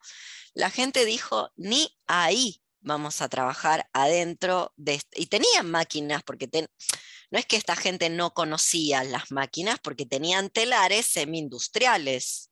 la gente dijo, ni ahí vamos a trabajar adentro de... Y tenían máquinas, porque no es que esta gente no conocía las máquinas, porque tenían telares semi-industriales.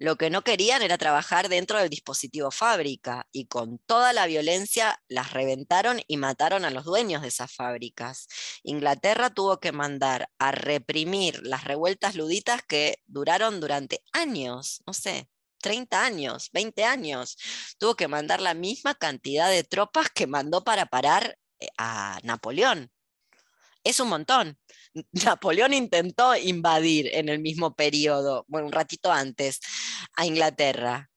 Lo que no querían era trabajar dentro del dispositivo fábrica y con toda la violencia las reventaron y mataron a los dueños de esas fábricas. Inglaterra tuvo que mandar a reprimir las revueltas luditas que duraron durante años, no sé, 30 años, 20 años. Tuvo que mandar la misma cantidad de tropas que mandó para parar eh, a Napoleón. Es un montón. Napoleón intentó invadir en el mismo periodo, bueno, un ratito antes, a Inglaterra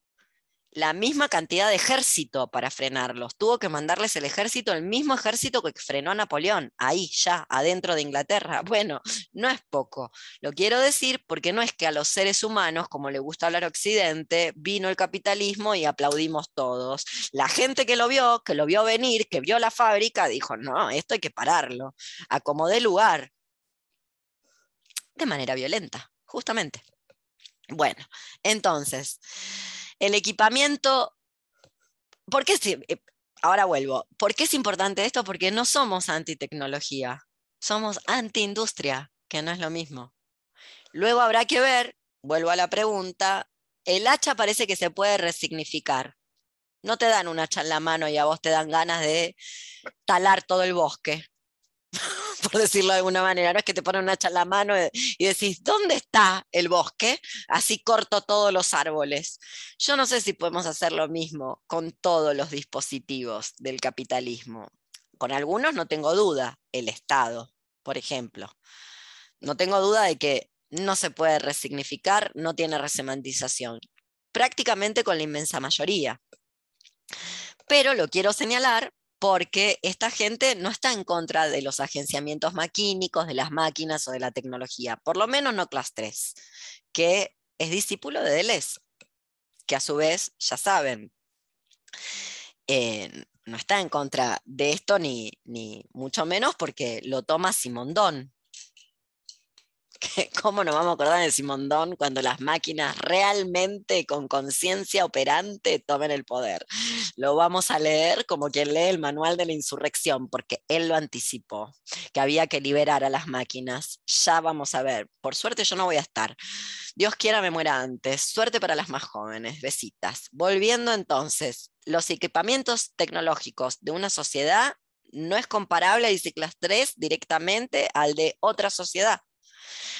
la misma cantidad de ejército para frenarlos. Tuvo que mandarles el ejército, el mismo ejército que frenó a Napoleón, ahí ya, adentro de Inglaterra. Bueno, no es poco. Lo quiero decir porque no es que a los seres humanos, como le gusta hablar Occidente, vino el capitalismo y aplaudimos todos. La gente que lo vio, que lo vio venir, que vio la fábrica, dijo, no, esto hay que pararlo. Acomodé lugar. De manera violenta, justamente. Bueno, entonces... El equipamiento, ¿por? Eh, ahora vuelvo. ¿Por qué es importante esto? Porque no somos anti-tecnología, somos anti-industria, que no es lo mismo. Luego habrá que ver, vuelvo a la pregunta, el hacha parece que se puede resignificar. No te dan un hacha en la mano y a vos te dan ganas de talar todo el bosque. por decirlo de alguna manera. No es que te ponen una hacha en la mano y decís, ¿dónde está el bosque? Así corto todos los árboles. Yo no sé si podemos hacer lo mismo con todos los dispositivos del capitalismo. Con algunos no tengo duda, el Estado, por ejemplo. No tengo duda de que no se puede resignificar, no tiene resemantización. Prácticamente con la inmensa mayoría. Pero lo quiero señalar porque esta gente no está en contra de los agenciamientos maquínicos, de las máquinas o de la tecnología, por lo menos no clase 3, que es discípulo de Deleuze, que a su vez, ya saben, eh, no está en contra de esto ni, ni mucho menos porque lo toma Simondón. ¿Cómo nos vamos a acordar de Simondón cuando las máquinas realmente con conciencia operante tomen el poder? Lo vamos a leer como quien lee el manual de la insurrección, porque él lo anticipó, que había que liberar a las máquinas. Ya vamos a ver. Por suerte yo no voy a estar. Dios quiera me muera antes. Suerte para las más jóvenes. Besitas. Volviendo entonces, los equipamientos tecnológicos de una sociedad no es comparable, dice Class 3, directamente al de otra sociedad.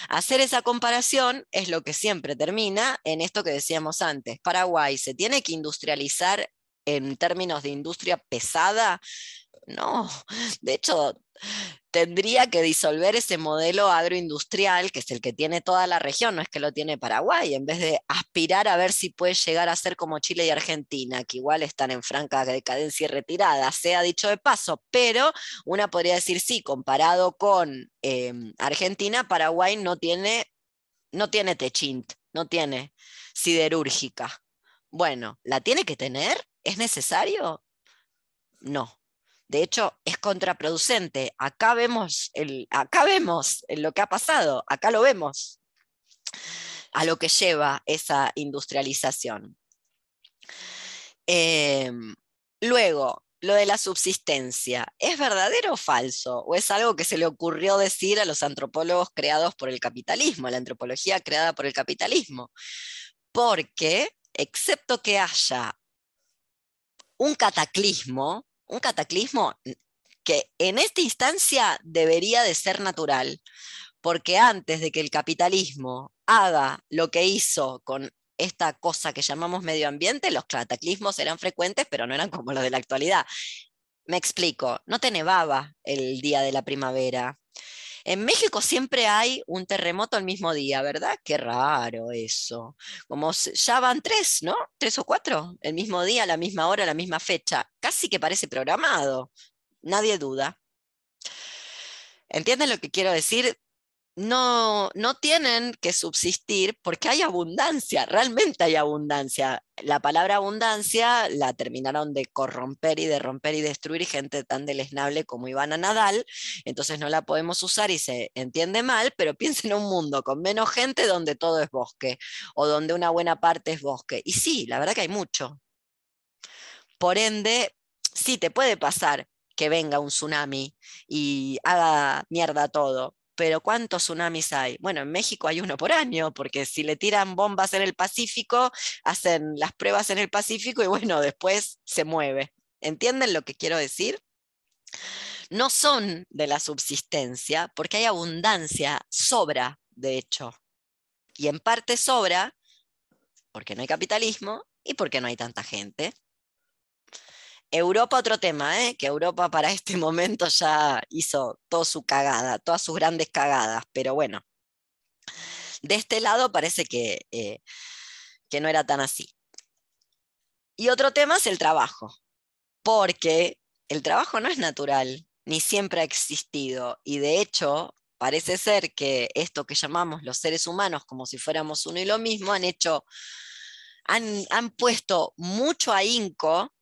Hacer esa comparación es lo que siempre termina en esto que decíamos antes. Paraguay se tiene que industrializar en términos de industria pesada. No, de hecho, tendría que disolver ese modelo agroindustrial, que es el que tiene toda la región, no es que lo tiene Paraguay, en vez de aspirar a ver si puede llegar a ser como Chile y Argentina, que igual están en franca decadencia y retirada, sea dicho de paso, pero una podría decir sí, comparado con em, Argentina, Paraguay no tiene, no tiene techint, no tiene siderúrgica. Bueno, ¿la tiene que tener? ¿Es necesario? No. De hecho, es contraproducente. Acá vemos, el, acá vemos lo que ha pasado, acá lo vemos, a lo que lleva esa industrialización. Em, luego, lo de la subsistencia, ¿es verdadero o falso? ¿O es algo que se le ocurrió decir a los antropólogos creados por el capitalismo, la antropología creada por el capitalismo? Porque, excepto que haya un cataclismo, un cataclismo que en esta instancia debería de ser natural, porque antes de que el capitalismo haga lo que hizo con esta cosa que llamamos medio ambiente, los cataclismos eran frecuentes, pero no eran como los de la actualidad. Me explico, no te nevaba el día de la primavera, en México siempre hay un terremoto el mismo día, ¿verdad? Qué raro eso. Como ya van tres, ¿no? Tres o cuatro, el mismo día, la misma hora, la misma fecha. Casi que parece programado. Nadie duda. ¿Entienden lo que quiero decir? No, no tienen que subsistir porque hay abundancia, realmente hay abundancia. La palabra abundancia la terminaron de corromper y de romper y destruir gente tan deleznable como Ivana Nadal, entonces no la podemos usar y se entiende mal, pero piensen en un mundo con menos gente donde todo es bosque o donde una buena parte es bosque. Y sí, la verdad que hay mucho. Por ende, sí te puede pasar que venga un tsunami y haga mierda todo, pero ¿cuántos tsunamis hay? Bueno, en México hay uno por año, porque si le tiran bombas en el Pacífico, hacen las pruebas en el Pacífico y bueno, después se mueve. ¿Entienden lo que quiero decir? No son de la subsistencia, porque hay abundancia, sobra, de hecho. Y en parte sobra porque no hay capitalismo y porque no hay tanta gente. Europa, otro tema, ¿eh? que Europa para este momento ya hizo toda su cagada, todas sus grandes cagadas, pero bueno, de este lado parece que, eh, que no era tan así. Y otro tema es el trabajo, porque el trabajo no es natural, ni siempre ha existido, y de hecho parece ser que esto que llamamos los seres humanos como si fuéramos uno y lo mismo, han hecho, han, han puesto mucho ahínco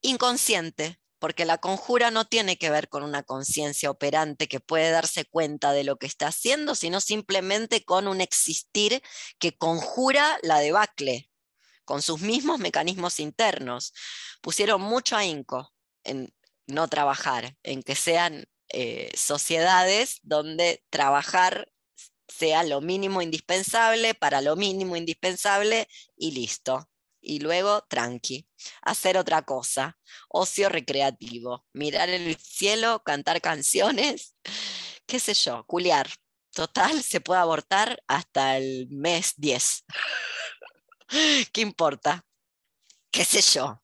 inconsciente, porque la conjura no tiene que ver con una conciencia operante que puede darse cuenta de lo que está haciendo, sino simplemente con un existir que conjura la debacle, con sus mismos mecanismos internos. Pusieron mucho ahínco en no trabajar, en que sean eh, sociedades donde trabajar sea lo mínimo indispensable para lo mínimo indispensable y listo y luego tranqui, hacer otra cosa, ocio recreativo, mirar el cielo, cantar canciones, qué sé yo, culiar. Total, se puede abortar hasta el mes 10. ¿Qué importa? ¿Qué sé yo?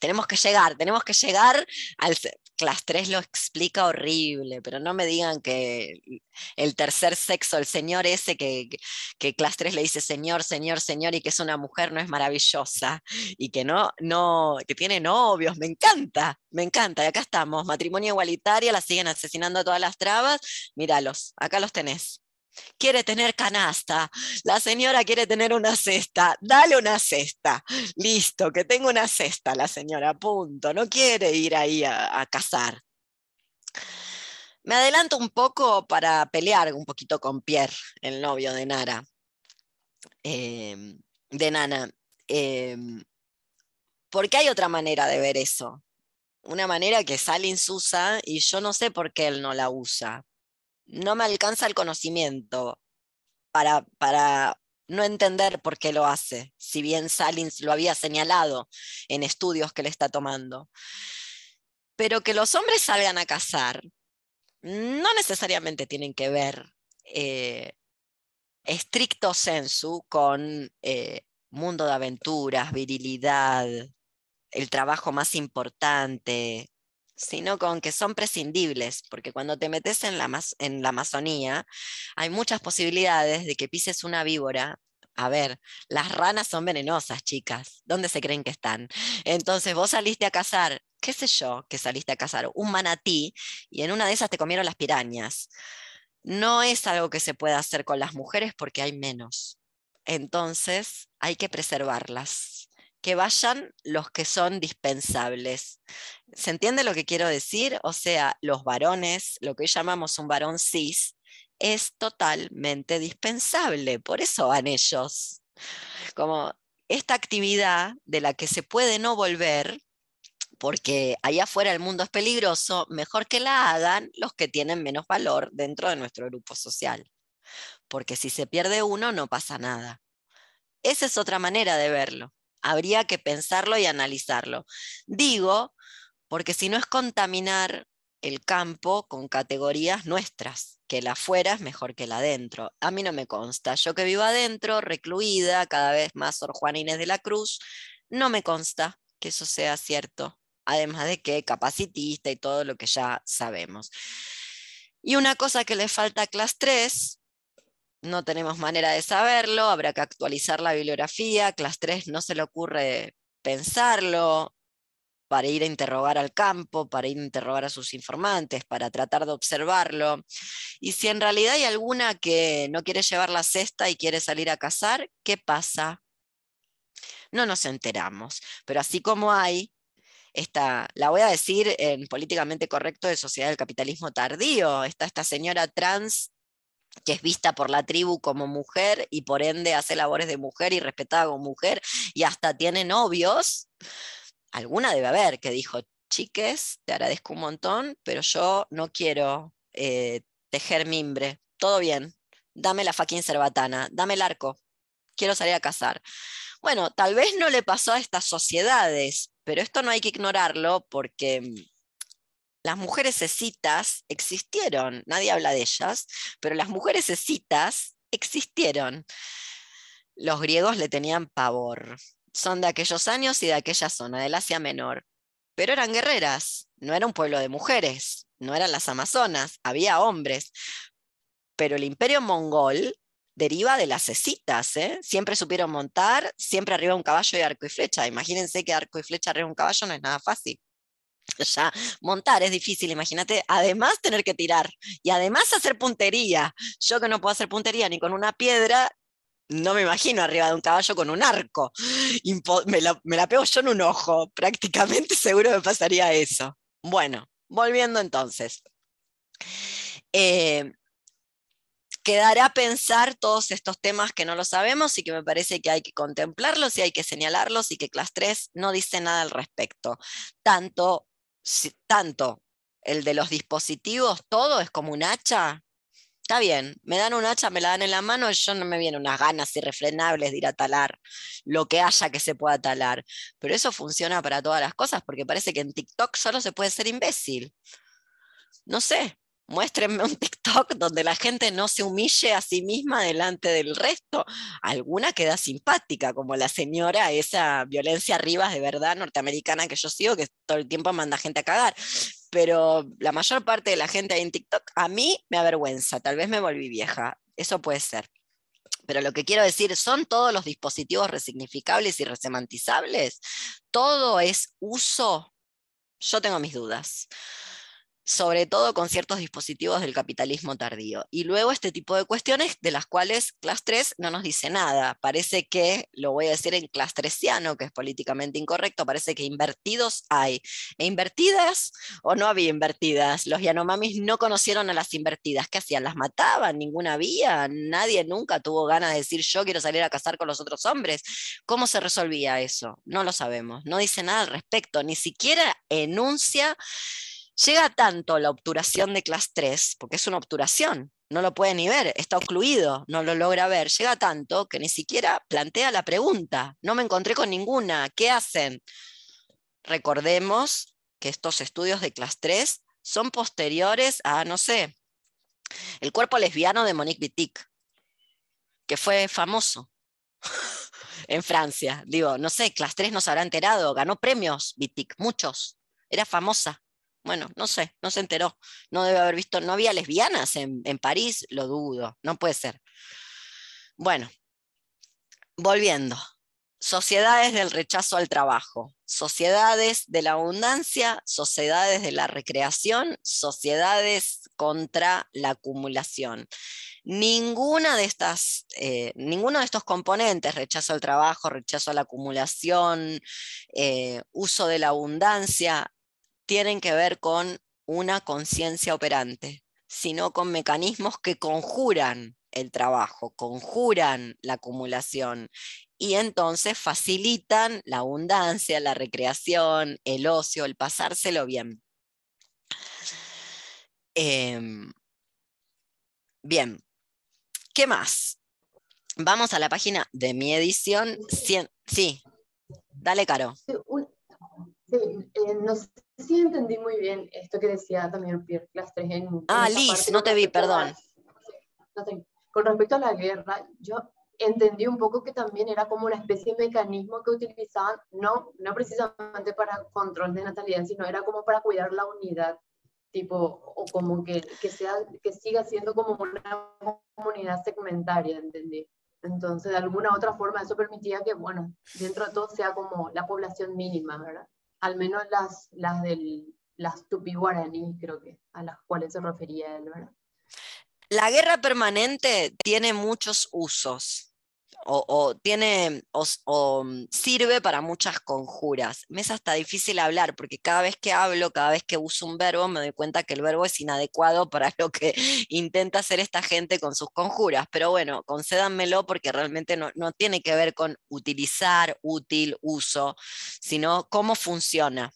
Tenemos que llegar, tenemos que llegar al... Class 3 lo explica horrible, pero no me digan que el tercer sexo, el señor ese que, que, Class 3 le dice señor, señor, señor y que es una mujer no es maravillosa y que no, no, que tiene novios, me encanta, me encanta. Y acá estamos, matrimonio igualitario, la siguen asesinando a todas las trabas, míralos, acá los tenés quiere tener canasta, la señora quiere tener una cesta, dale una cesta, listo, que tenga una cesta la señora, punto, no quiere ir ahí a, a cazar. Me adelanto un poco para pelear un poquito con Pierre, el novio de Nara, em, de Nana. Em, porque hay otra manera de ver eso. Una manera que Salins usa y yo no sé por qué él no la usa. No me alcanza el conocimiento para, para no entender por qué lo hace, si bien Salins lo había señalado en estudios que le está tomando. Pero que los hombres salgan a cazar no necesariamente tienen que ver eh, estricto sensu con eh, mundo de aventuras, virilidad, el trabajo más importante, sino con que son prescindibles, porque cuando te metes en la, en la Amazonía hay muchas posibilidades de que pises una víbora. A ver, las ranas son venenosas, chicas. ¿Dónde se creen que están? Entonces vos saliste a cazar, qué sé yo, que saliste a cazar un manatí y en una de esas te comieron las pirañas. No es algo que se pueda hacer con las mujeres porque hay menos. Entonces hay que preservarlas que vayan los que son dispensables. ¿Se entiende lo que quiero decir? O sea, los varones, lo que hoy llamamos un varón cis, es totalmente dispensable, por eso van ellos. Como esta actividad de la que se puede no volver, porque allá afuera el mundo es peligroso, mejor que la hagan los que tienen menos valor dentro de nuestro grupo social. Porque si se pierde uno, no pasa nada. Esa es otra manera de verlo habría que pensarlo y analizarlo. Digo, porque si no es contaminar el campo con categorías nuestras, que la afuera es mejor que la adentro. A mí no me consta. Yo que vivo adentro, recluida, cada vez más Sor Juana Inés de la Cruz, no me consta que eso sea cierto. Además de que capacitista y todo lo que ya sabemos. Y una cosa que le falta a Class 3 no tenemos manera de saberlo, habrá que actualizar la bibliografía, Class 3 no se le ocurre pensarlo para ir a interrogar al campo, para ir a interrogar a sus informantes, para tratar de observarlo. Y si en realidad hay alguna que no quiere llevar la cesta y quiere salir a cazar, ¿qué pasa? No nos enteramos, pero así como hay esta, la voy a decir en políticamente correcto de Sociedad del Capitalismo Tardío, está esta señora trans que es vista por la tribu como mujer y por ende hace labores de mujer y respetada como mujer y hasta tiene novios, alguna debe haber que dijo, chiques, te agradezco un montón, pero yo no quiero eh, tejer mimbre, todo bien, dame la fucking cerbatana, dame el arco, quiero salir a cazar. Bueno, tal vez no le pasó a estas sociedades, pero esto no hay que ignorarlo porque mm, las mujeres escitas existieron, nadie habla de ellas, pero las mujeres escitas existieron. Los griegos le tenían pavor. Son de aquellos años y de aquella zona del Asia Menor. Pero eran guerreras, no era un pueblo de mujeres, no eran las amazonas, había hombres. Pero el imperio mongol deriva de las escitas, ¿eh? siempre supieron montar, siempre arriba un caballo y arco y flecha. Imagínense que arco y flecha arriba un caballo no es nada fácil ya montar es difícil, imagínate, además tener que tirar y además hacer puntería. Yo que no puedo hacer puntería ni con una piedra, no me imagino arriba de un caballo con un arco. me, la, pego yo en un ojo, prácticamente seguro me pasaría eso. Bueno, volviendo entonces. Eh, quedará pensar todos estos temas que no lo sabemos y que me parece que hay que contemplarlos y hay que señalarlos y que Class 3 no dice nada al respecto. Tanto tanto el de los dispositivos, todo es como un hacha, está bien, me dan un hacha, me la dan en la mano, yo no me vienen unas ganas irrefrenables de ir a talar lo que haya que se pueda talar. Pero eso funciona para todas las cosas, porque parece que en TikTok solo se puede ser imbécil. No sé, muéstrenme un TikTok donde la gente no se humille a sí misma delante del resto. Alguna queda simpática, como la señora, esa violencia Rivas de verdad norteamericana que yo sigo, que todo el tiempo manda gente a cagar. Pero la mayor parte de la gente en TikTok, a mí me avergüenza, tal vez me volví vieja, eso puede ser. Pero lo que quiero decir, ¿son todos los dispositivos resignificables y resemantizables? ¿Todo es uso? Yo tengo mis dudas sobre todo con ciertos dispositivos del capitalismo tardío. Y luego este tipo de cuestiones de las cuales Class 3 no nos dice nada. Parece que, lo voy a decir en Class 3 que es políticamente incorrecto, parece que invertidos hay. ¿E invertidas o no había invertidas? Los Yanomamis no conocieron a las invertidas. ¿Qué hacían? ¿Las mataban? ¿Ninguna había? ¿Nadie nunca tuvo ganas de decir yo quiero salir a casar con los otros hombres? ¿Cómo se resolvía eso? No lo sabemos. No dice nada al respecto. Ni siquiera enuncia Llega tanto la obturación de clase 3, porque es una obturación, no lo puede ni ver, está ocluido, no lo logra ver, llega tanto que ni siquiera plantea la pregunta, no me encontré con ninguna, ¿qué hacen? Recordemos que estos estudios de clase 3 son posteriores a, no sé, el cuerpo lesbiano de Monique Wittig, que fue famoso en Francia. Digo, no sé, clase 3 nos habrá enterado, ganó premios Wittig, muchos, era famosa. Bueno, no sé, no se enteró. No debe haber visto, no había lesbianas en, París, lo dudo, no puede ser. Bueno, volviendo. Sociedades del rechazo al trabajo, sociedades de la abundancia, sociedades de la recreación, sociedades contra la acumulación. Ninguna de estas, eh, ninguno de estos componentes, rechazo al trabajo, rechazo a la acumulación, eh, uso de la abundancia, tienen que ver con una conciencia operante, sino con mecanismos que conjuran el trabajo, conjuran la acumulación y entonces facilitan la abundancia, la recreación, el ocio, el pasárselo bien. Em, bien, ¿qué más? Vamos a la página de mi edición. Sí, dale, Caro. Sí, eh, no sé si entendí muy bien esto que decía también Pierre Clastres en... Ah, Liz, no te vi, perdón. con respecto a la guerra, yo entendí un poco que también era como una especie de mecanismo que utilizaban, no, no precisamente para control de natalidad, sino era como para cuidar la unidad, tipo, o como que, que, sea, que siga siendo como una comunidad segmentaria, entendí. Entonces, de alguna otra forma, eso permitía que, bueno, dentro de todo sea como la población mínima, ¿verdad? Al menos las, las del, las tupi guaraní, creo que, a las cuales se refería él, ¿verdad? La guerra permanente tiene muchos usos. O, tiene o, mm, sirve para muchas conjuras. Me es hasta difícil hablar porque cada vez que hablo, cada vez que uso un verbo, me doy cuenta que el verbo es inadecuado para lo que intenta hacer esta gente con sus conjuras. Pero bueno, concédanmelo porque realmente no, no tiene que ver con utilizar, útil, uso, sino cómo funciona.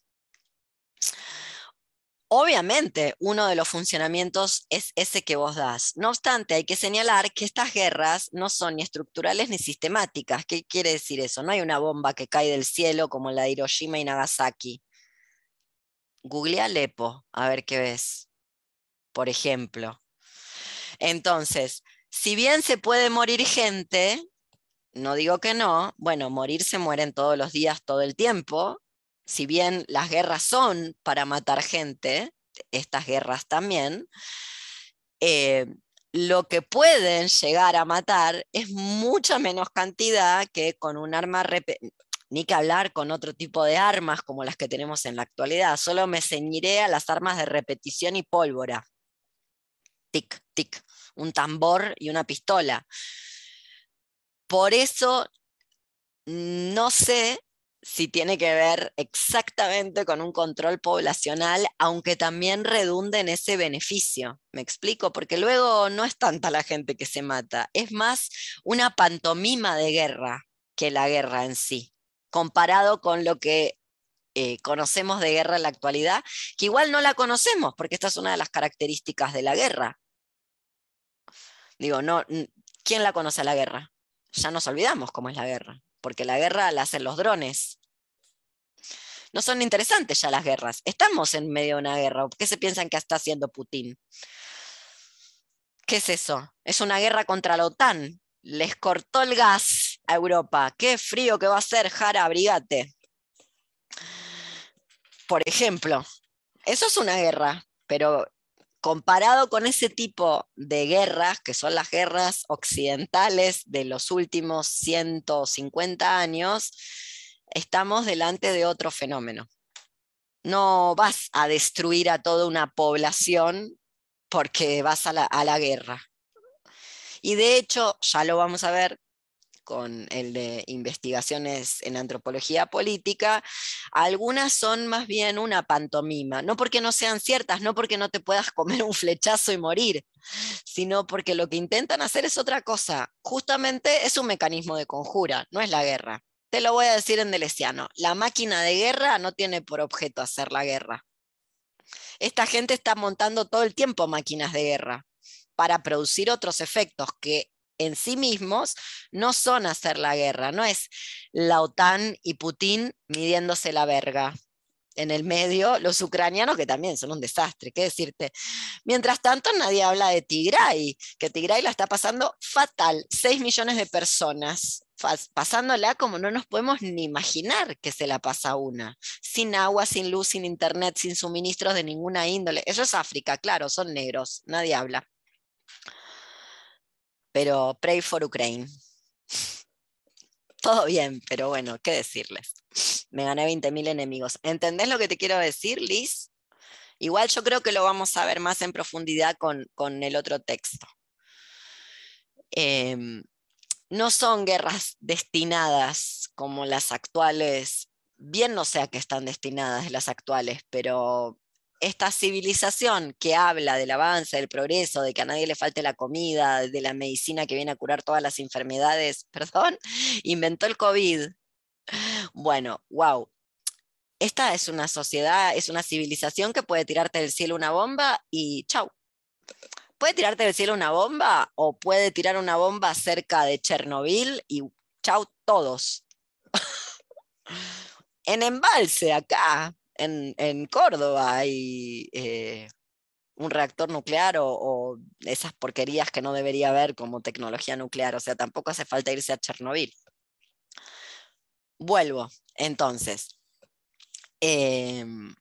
Obviamente, uno de los funcionamientos es ese que vos das. No obstante, hay que señalar que estas guerras no son ni estructurales ni sistemáticas. ¿Qué quiere decir eso? No hay una bomba que cae del cielo como la de Hiroshima y Nagasaki. Google Alepo, a ver qué ves. Por ejemplo. Entonces, si bien se puede morir gente, no digo que no, bueno, morir se mueren todos los días, todo el tiempo, si bien las guerras son para matar gente, estas guerras también, eh, lo que pueden llegar a matar es mucha menos cantidad que con un arma, ni que hablar con otro tipo de armas como las que tenemos en la actualidad. Solo me ceñiré a las armas de repetición y pólvora. Tic, tic, un tambor y una pistola. Por eso no sé si tiene que ver exactamente con un control poblacional, aunque también redunde en ese beneficio. ¿Me explico? Porque luego no es tanta la gente que se mata, es más una pantomima de guerra que la guerra en sí, comparado con lo que eh, conocemos de guerra en la actualidad, que igual no la conocemos, porque esta es una de las características de la guerra. Digo, no, ¿quién la conoce a la guerra? Ya nos olvidamos cómo es la guerra porque la guerra la hacen los drones. No son interesantes ya las guerras. Estamos en medio de una guerra. ¿Qué se piensan que está haciendo Putin? ¿Qué es eso? Es una guerra contra la OTAN. Les cortó el gas a Europa. Qué frío que va a ser, Jara, abrigate. Por ejemplo, eso es una guerra, pero comparado con ese tipo de guerras, que son las guerras occidentales de los últimos 150 años, estamos delante de otro fenómeno. no vas a destruir a toda una población porque vas a la, a la guerra. Y de hecho, ya lo vamos a ver con el de investigaciones en antropología política, algunas son más bien una pantomima, no porque no sean ciertas, no porque no te puedas comer un flechazo y morir, sino porque lo que intentan hacer es otra cosa. Justamente es un mecanismo de conjura, no es la guerra. Te lo voy a decir en delesiano, la máquina de guerra no tiene por objeto hacer la guerra. Esta gente está montando todo el tiempo máquinas de guerra para producir otros efectos que en sí mismos no son hacer la guerra, no es la OTAN y Putin midiéndose la verga. En el medio, los ucranianos que también son un desastre, qué decirte. Mientras tanto, nadie habla de Tigray, que Tigray la está pasando fatal, 6 millones de personas pasándola como no nos podemos ni imaginar que se la pasa una, sin agua, sin luz, sin internet, sin suministros de ninguna índole. Eso es África, claro, son negros, nadie habla. Pero pray for Ukraine. Todo bien, pero bueno, ¿qué decirles? Me gané 20.000 enemigos. ¿Entendés lo que te quiero decir, Liz? Igual yo creo que lo vamos a ver más en profundidad con, el otro texto. Em, no son guerras destinadas como las actuales, bien no sé a qué están destinadas las actuales, pero esta civilización que habla del avance, del progreso, de que a nadie le falte la comida, de la medicina que viene a curar todas las enfermedades, perdón, inventó el COVID. Bueno, wow. Esta es una sociedad, es una civilización que puede tirarte del cielo una bomba y chau, puede tirarte del cielo una bomba o puede tirar una bomba cerca de Chernobyl y chau todos. en embalse acá, en, Córdoba, hay eh, un reactor nuclear o, esas porquerías que no debería haber como tecnología nuclear. O sea, tampoco hace falta irse a Chernobyl. Vuelvo, entonces. Em,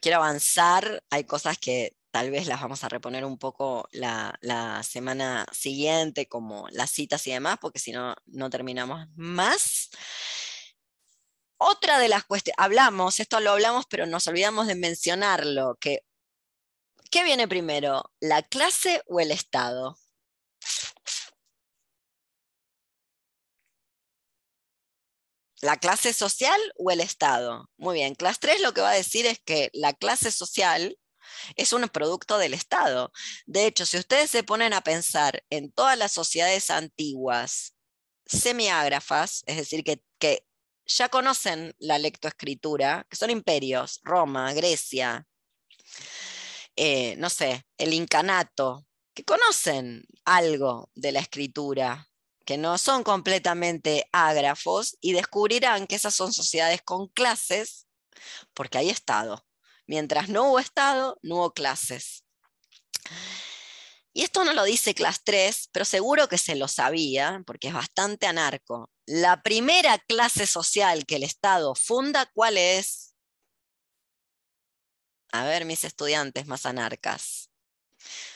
quiero avanzar. Hay cosas que tal vez las vamos a reponer un poco la, semana siguiente, como las citas y demás, porque si no, no terminamos más. Otra de las cuestiones, hablamos, esto lo hablamos, pero nos olvidamos de mencionarlo, que ¿qué viene primero, la clase o el Estado? ¿La clase social o el Estado? Muy bien, clase 3 lo que va a decir es que la clase social es un producto del Estado. De hecho, si ustedes se ponen a pensar en todas las sociedades antiguas semiágrafas, es decir, que, ya conocen la lectoescritura, que son imperios, Roma, Grecia, eh, no sé, el incanato, que conocen algo de la escritura, que no son completamente ágrafos y descubrirán que esas son sociedades con clases porque hay Estado. Mientras no hubo Estado, no hubo clases. Y esto no lo dice Clase 3, pero seguro que se lo sabía, porque es bastante anarco. La primera clase social que el Estado funda, ¿cuál es? A ver, mis estudiantes más anarcas.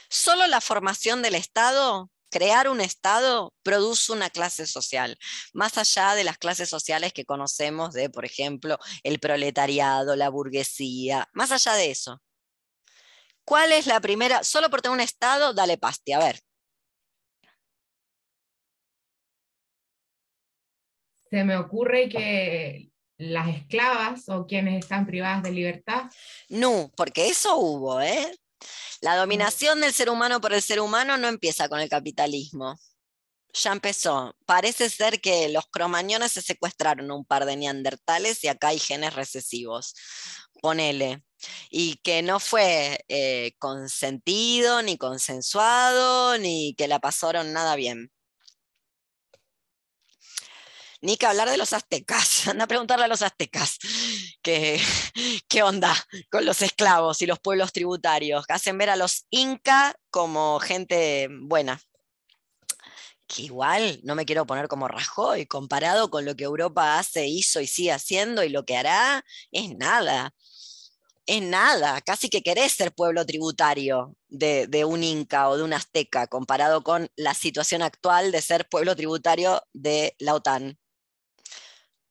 Solo la formación del Estado crear un Estado produce una clase social, más allá de las clases sociales que conocemos de, por ejemplo, el proletariado, la burguesía, más allá de eso. ¿Cuál es la primera? Solo por tener un Estado, dale paste, a ver. Se me ocurre que las esclavas o quienes están privadas de libertad. No, porque eso hubo, ¿eh? La dominación del ser humano por el ser humano no empieza con el capitalismo. Ya empezó. Parece ser que los cromañones se secuestraron un par de neandertales y acá hay genes recesivos. Ponele. Y que no fue eh, consentido, ni consensuado, ni que la pasaron nada bien ni que hablar de los aztecas. Anda a preguntarle a los aztecas qué, qué onda con los esclavos y los pueblos tributarios, que hacen ver a los inca como gente buena. Que igual no me quiero poner como Rajoy, comparado con lo que Europa hace, hizo y sigue haciendo y lo que hará, es nada. Es nada, casi que querés ser pueblo tributario de, de, un inca o de un azteca, comparado con la situación actual de ser pueblo tributario de la OTAN.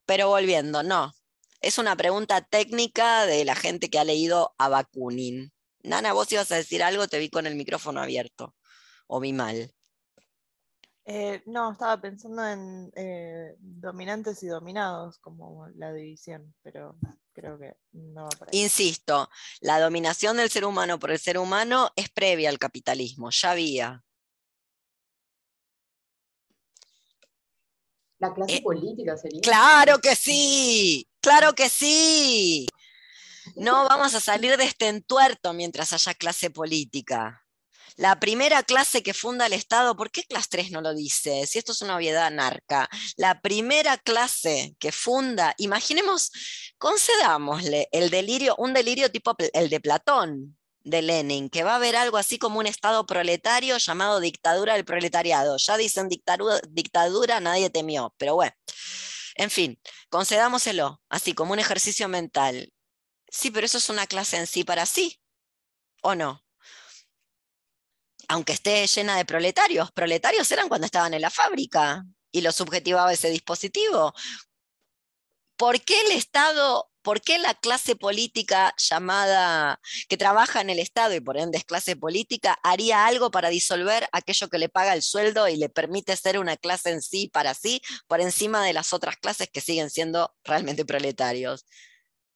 Pero volviendo, no. Es una pregunta técnica de la gente que ha leído a Bakunin. Nana, vos ibas a decir algo, te vi con el micrófono abierto. ¿O vi mal? Eh, no, estaba pensando en eh, dominantes y dominados como la división, pero creo que no va por ahí. Insisto, la dominación del ser humano por el ser humano es previa al capitalismo, ya había. La clase Eh, política sería. Claro que sí, claro que sí. No vamos a salir de este entuerto mientras haya clase política. La primera clase que funda el Estado, ¿por qué clase 3 no lo dice? Si esto es una obviedad anarca. La primera clase que funda, imaginemos, concedámosle el delirio, un delirio tipo el de Platón, de Lenin, que va a haber algo así como un Estado proletario llamado dictadura del proletariado. Ya dicen dictadura, dictadura nadie temió, pero bueno. En fin, concedámoselo, así como un ejercicio mental. Sí, pero eso es una clase en sí para sí, ¿o no? Aunque esté llena de proletarios. Proletarios eran cuando estaban en la fábrica y lo subjetivaba ese dispositivo. ¿Por qué el Estado, por qué la clase política llamada, que trabaja en el Estado y por ende es clase política, haría algo para disolver aquello que le paga el sueldo y le permite ser una clase en sí para sí, por encima de las otras clases que siguen siendo realmente proletarios?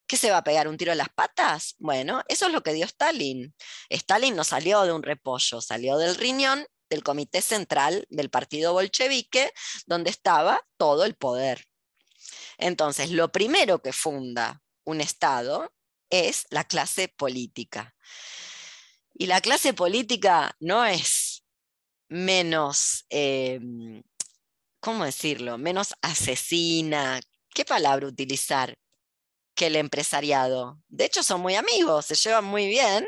¿Qué se va a pegar un tiro en las patas? Bueno, eso es lo que dio Stalin. Stalin no salió de un repollo, salió del riñón del comité central del partido bolchevique, donde estaba todo el poder. Entonces, lo primero que funda un Estado es la clase política. Y la clase política no es menos, eh, ¿cómo decirlo? Menos asesina. ¿Qué palabra utilizar? Que el empresariado. De hecho, son muy amigos, se llevan muy bien.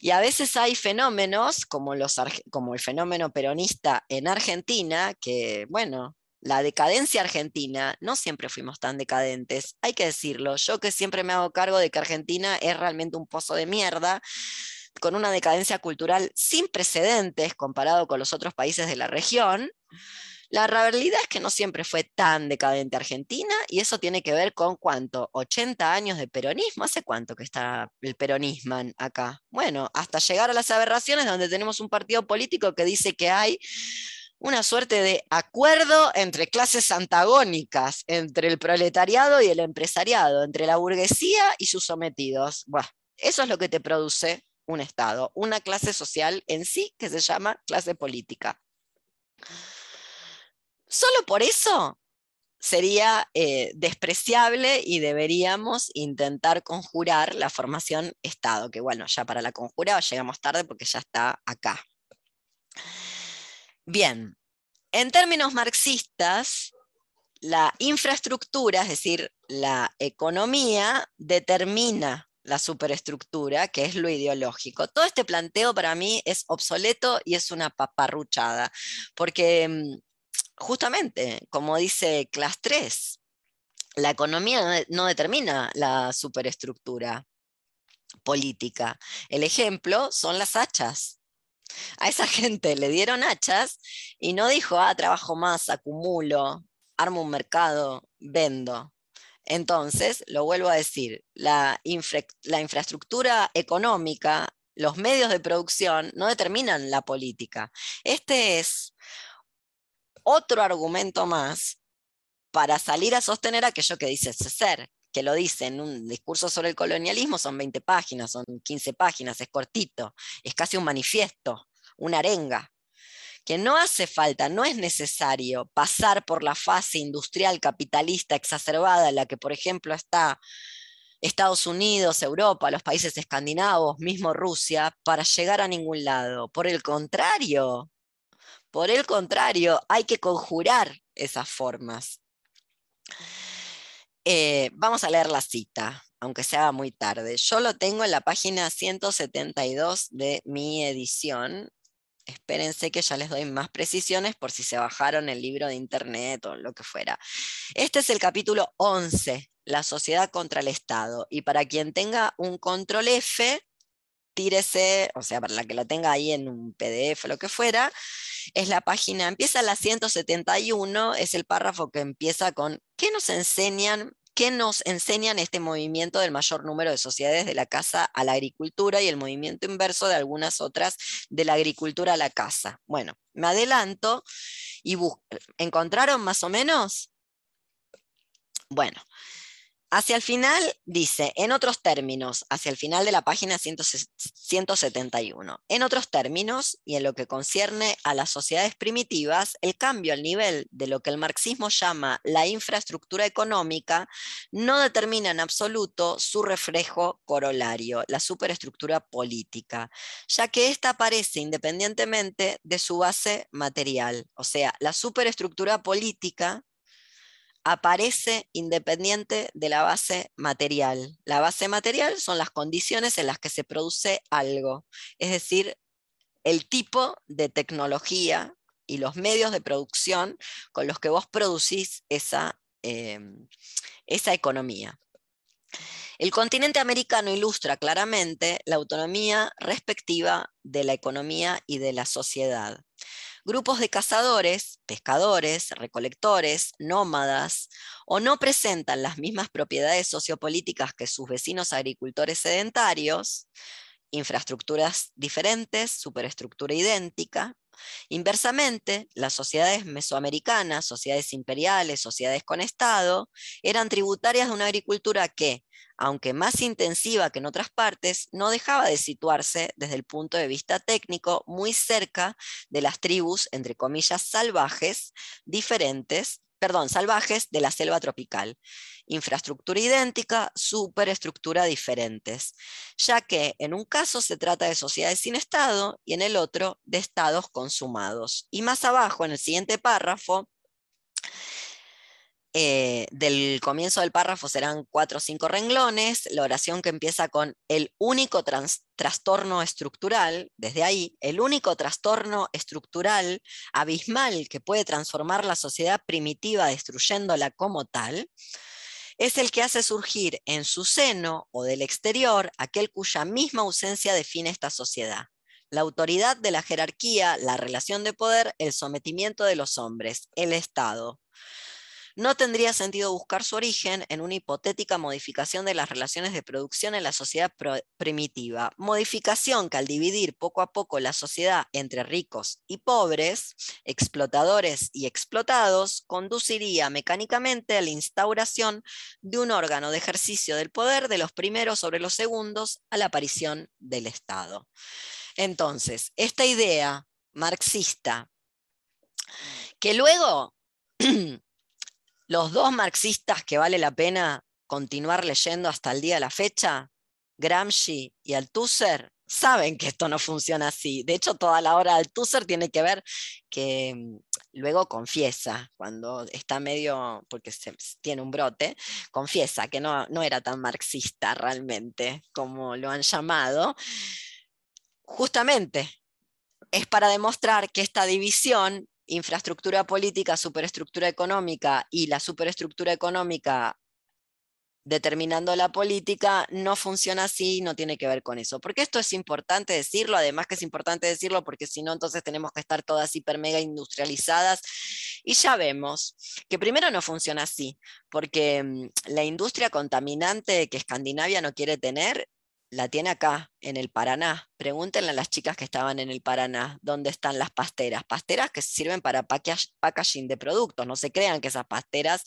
Y a veces hay fenómenos como, los, como el fenómeno peronista en Argentina, que, bueno, la decadencia argentina, no siempre fuimos tan decadentes, hay que decirlo. Yo que siempre me hago cargo de que Argentina es realmente un pozo de mierda, con una decadencia cultural sin precedentes comparado con los otros países de la región. La realidad es que no siempre fue tan decadente Argentina y eso tiene que ver con cuánto, 80 años de peronismo. ¿Hace cuánto que está el peronismo acá? Bueno, hasta llegar a las aberraciones donde tenemos un partido político que dice que hay una suerte de acuerdo entre clases antagónicas, entre el proletariado y el empresariado, entre la burguesía y sus sometidos. Buah, eso es lo que te produce un Estado, una clase social en sí que se llama clase política. Solo por eso sería eh, despreciable y deberíamos intentar conjurar la formación Estado, que bueno, ya para la conjura llegamos tarde porque ya está acá. Bien, en términos marxistas, la infraestructura, es decir, la economía, determina la superestructura, que es lo ideológico. Todo este planteo para mí es obsoleto y es una paparruchada, porque mm, justamente, como dice Class 3, la economía no de- no determina la superestructura política. El ejemplo son las hachas. A esa gente le dieron hachas y no dijo, ah, trabajo más, acumulo, armo un mercado, vendo. Entonces, lo vuelvo a decir, la, la infraestructura económica, los medios de producción no determinan la política. Este es otro argumento más para salir a sostener aquello que dice César, que lo dice en un discurso sobre el colonialismo, son 20 páginas, son 15 páginas, es cortito, es casi un manifiesto, una arenga, que no hace falta, no es necesario pasar por la fase industrial capitalista exacerbada en la que, por ejemplo, está Estados Unidos, Europa, los países escandinavos, mismo Rusia, para llegar a ningún lado. Por el contrario, por el contrario, hay que conjurar esas formas. Eh, vamos a leer la cita, aunque se haga muy tarde. Yo lo tengo en la página 172 de mi edición. Espérense que ya les doy más precisiones por si se bajaron el libro de internet o lo que fuera. Este es el capítulo 11, la sociedad contra el Estado. Y para quien tenga un control F, tírese, o sea, para la que la tenga ahí en un PDF o lo que fuera, es la página, empieza la 171, es el párrafo que empieza con ¿qué nos enseñan? ¿Qué ¿qué nos enseñan este movimiento del mayor número de sociedades de la casa a la agricultura y el movimiento inverso de algunas otras de la agricultura a la casa? Bueno, me adelanto y ¿encontraron más o menos? Bueno, Hacia el final dice, en otros términos, hacia el final de la página 171, en otros términos, y en lo que concierne a las sociedades primitivas, el cambio al nivel de lo que el marxismo llama la infraestructura económica no determina en absoluto su reflejo corolario, la superestructura política, ya que ésta aparece independientemente de su base material. O sea, la superestructura política aparece independiente de la base material. La base material son las condiciones en las que se produce algo, es decir, el tipo de tecnología y los medios de producción con los que vos producís esa, em, esa economía. El continente americano ilustra claramente la autonomía respectiva de la economía y de la sociedad. Grupos de cazadores, pescadores, recolectores, nómadas, o no presentan las mismas propiedades sociopolíticas que sus vecinos agricultores sedentarios, infraestructuras diferentes, superestructura idéntica. Inversamente, las sociedades mesoamericanas, sociedades imperiales, sociedades con Estado, eran tributarias de una agricultura que, aunque más intensiva que en otras partes, no dejaba de situarse desde el punto de vista técnico muy cerca de las tribus, entre comillas, salvajes, diferentes, perdón, salvajes de la selva tropical. Infraestructura idéntica, superestructura diferentes, ya que en un caso se trata de sociedades sin Estado y en el otro de estados consumados. Y más abajo, en el siguiente párrafo, eh, del comienzo del párrafo serán cuatro o cinco renglones, la oración que empieza con el único trastorno estructural, desde ahí, el único trastorno estructural abismal que puede transformar la sociedad primitiva destruyéndola como tal, es el que hace surgir en su seno o del exterior aquel cuya misma ausencia define esta sociedad. La autoridad de la jerarquía, la relación de poder, el sometimiento de los hombres, el Estado no tendría sentido buscar su origen en una hipotética modificación de las relaciones de producción en la sociedad primitiva, modificación que al dividir poco a poco la sociedad entre ricos y pobres, explotadores y explotados, conduciría mecánicamente a la instauración de un órgano de ejercicio del poder de los primeros sobre los segundos a la aparición del Estado. Entonces, esta idea marxista, que luego los dos marxistas que vale la pena continuar leyendo hasta el día de la fecha, Gramsci y Althusser, saben que esto no funciona así. De hecho, toda la de Althusser tiene que ver que mm, luego confiesa, cuando está medio, porque tiene un brote, confiesa que no, no era tan marxista realmente como lo han llamado. Justamente es para demostrar que esta división infraestructura política, superestructura económica y la superestructura económica determinando la política, no funciona así, no tiene que ver con eso. Porque esto es importante decirlo, además que es importante decirlo porque si no, entonces tenemos que estar todas hiper mega industrializadas. Y ya vemos que primero no funciona así, porque mm, la industria contaminante que Escandinavia no quiere tener la tiene acá, en el Paraná. Pregúntenle a las chicas que estaban en el Paraná dónde están las pasteras. Pasteras que sirven para packaging de productos. No se crean que esas pasteras,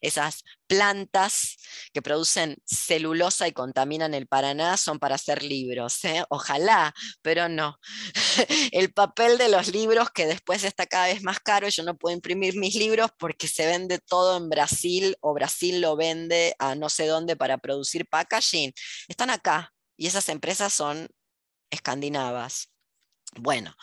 esas plantas que producen celulosa y contaminan el Paraná son para hacer libros. ¿eh? Ojalá, pero no. el papel de los libros que después está cada vez más caro. Yo no puedo imprimir mis libros porque se vende todo en Brasil o Brasil lo vende a no sé dónde para producir packaging. Están acá y esas empresas son escandinavas. Bueno,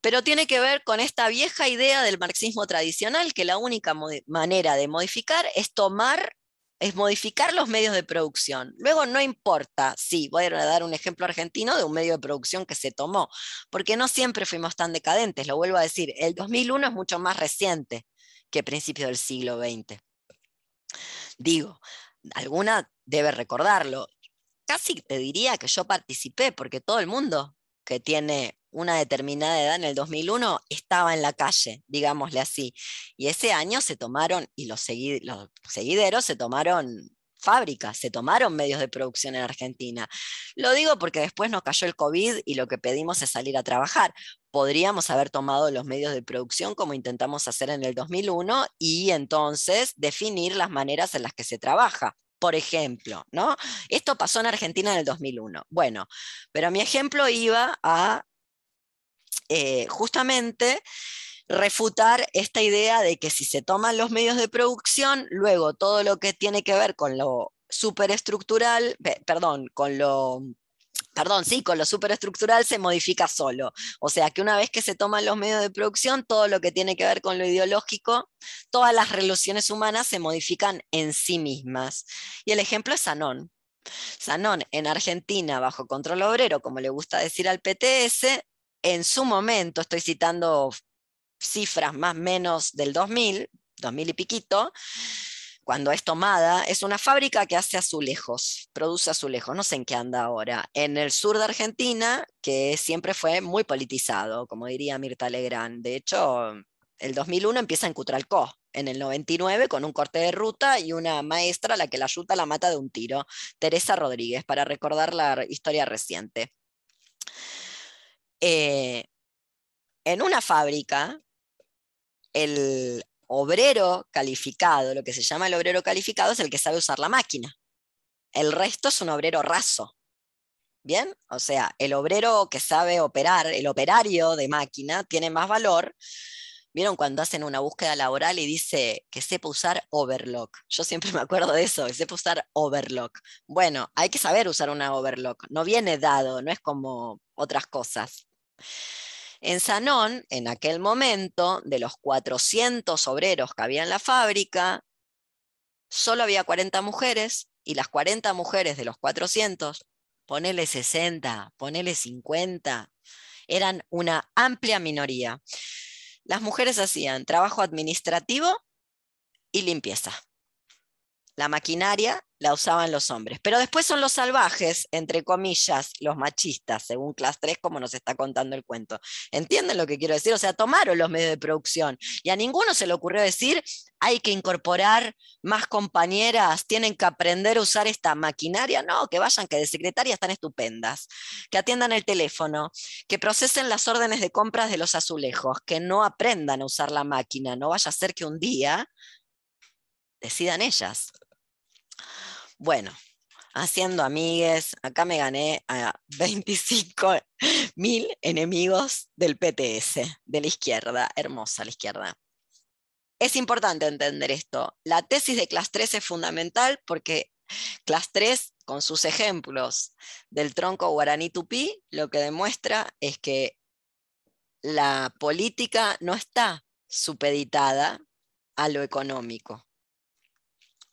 pero tiene que ver con esta vieja idea del marxismo tradicional que la única manera de modificar es tomar es modificar los medios de producción. Luego no importa, sí, voy a dar un ejemplo argentino de un medio de producción que se tomó, porque no siempre fuimos tan decadentes, lo vuelvo a decir, el 2001 es mucho más reciente que principios del siglo XX. Digo, alguna debe recordarlo, casi te diría que yo participé, porque todo el mundo que tiene una determinada edad en el 2001 estaba en la calle, digámosle así. Y ese año se tomaron, y los, los seguideros se tomaron fábricas, se tomaron medios de producción en Argentina. Lo digo porque después nos cayó el COVID y lo que pedimos es salir a trabajar. Podríamos haber tomado los medios de producción como intentamos hacer en el 2001 y entonces definir las maneras en las que se trabaja por ejemplo, ¿no? Esto pasó en Argentina en el 2001. Bueno, pero mi ejemplo iba a eh, justamente refutar esta idea de que si se toman los medios de producción, luego todo lo que tiene que ver con lo superestructural, perdón, con lo perdón, sí, con lo superestructural se modifica solo. O sea que una vez que se toman los medios de producción, todo lo que tiene que ver con lo ideológico, todas las relaciones humanas se modifican en sí mismas. Y el ejemplo es Sanón. Sanón en Argentina, bajo control obrero, como le gusta decir al PTS, en su momento, estoy citando cifras más o menos del 2000, 2000 y piquito, cuando es tomada, es una fábrica que hace azulejos, produce azulejos, no sé en qué anda ahora, en el sur de Argentina, que siempre fue muy politizado, como diría Mirta Legrand. De hecho, el 2001 empieza en Cutralcó, en el 99 con un corte de ruta y una maestra a la que la ayuda la mata de un tiro, Teresa Rodríguez, para recordar la historia reciente. Eh, en una fábrica, el obrero calificado, lo que se llama el obrero calificado, es el que sabe usar la máquina. El resto es un obrero raso. ¿Bien? O sea, el obrero que sabe operar, el operario de máquina, tiene más valor. ¿Vieron cuando hacen una búsqueda laboral y dice que sepa usar overlock? Yo siempre me acuerdo de eso, que sepa usar overlock. Bueno, hay que saber usar una overlock. No viene dado, no es como otras cosas. En Sanón, en aquel momento, de los 400 obreros que había en la fábrica, solo había 40 mujeres y las 40 mujeres de los 400, ponele 60, ponele 50, eran una amplia minoría. Las mujeres hacían trabajo administrativo y limpieza. La maquinaria la usaban los hombres. Pero después son los salvajes, entre comillas, los machistas, según Class 3, como nos está contando el cuento. ¿Entienden lo que quiero decir? O sea, tomaron los medios de producción y a ninguno se le ocurrió decir, hay que incorporar más compañeras, tienen que aprender a usar esta maquinaria. No, que vayan, que de secretaria están estupendas, que atiendan el teléfono, que procesen las órdenes de compras de los azulejos, que no aprendan a usar la máquina. No vaya a ser que un día decidan ellas. Bueno, haciendo amigues, acá me gané a 25 mil enemigos del PTS, de la izquierda, hermosa la izquierda. Es importante entender esto. La tesis de Class 3 es fundamental porque Class 3, con sus ejemplos del tronco guaraní tupí, lo que demuestra es que la política no está supeditada a lo económico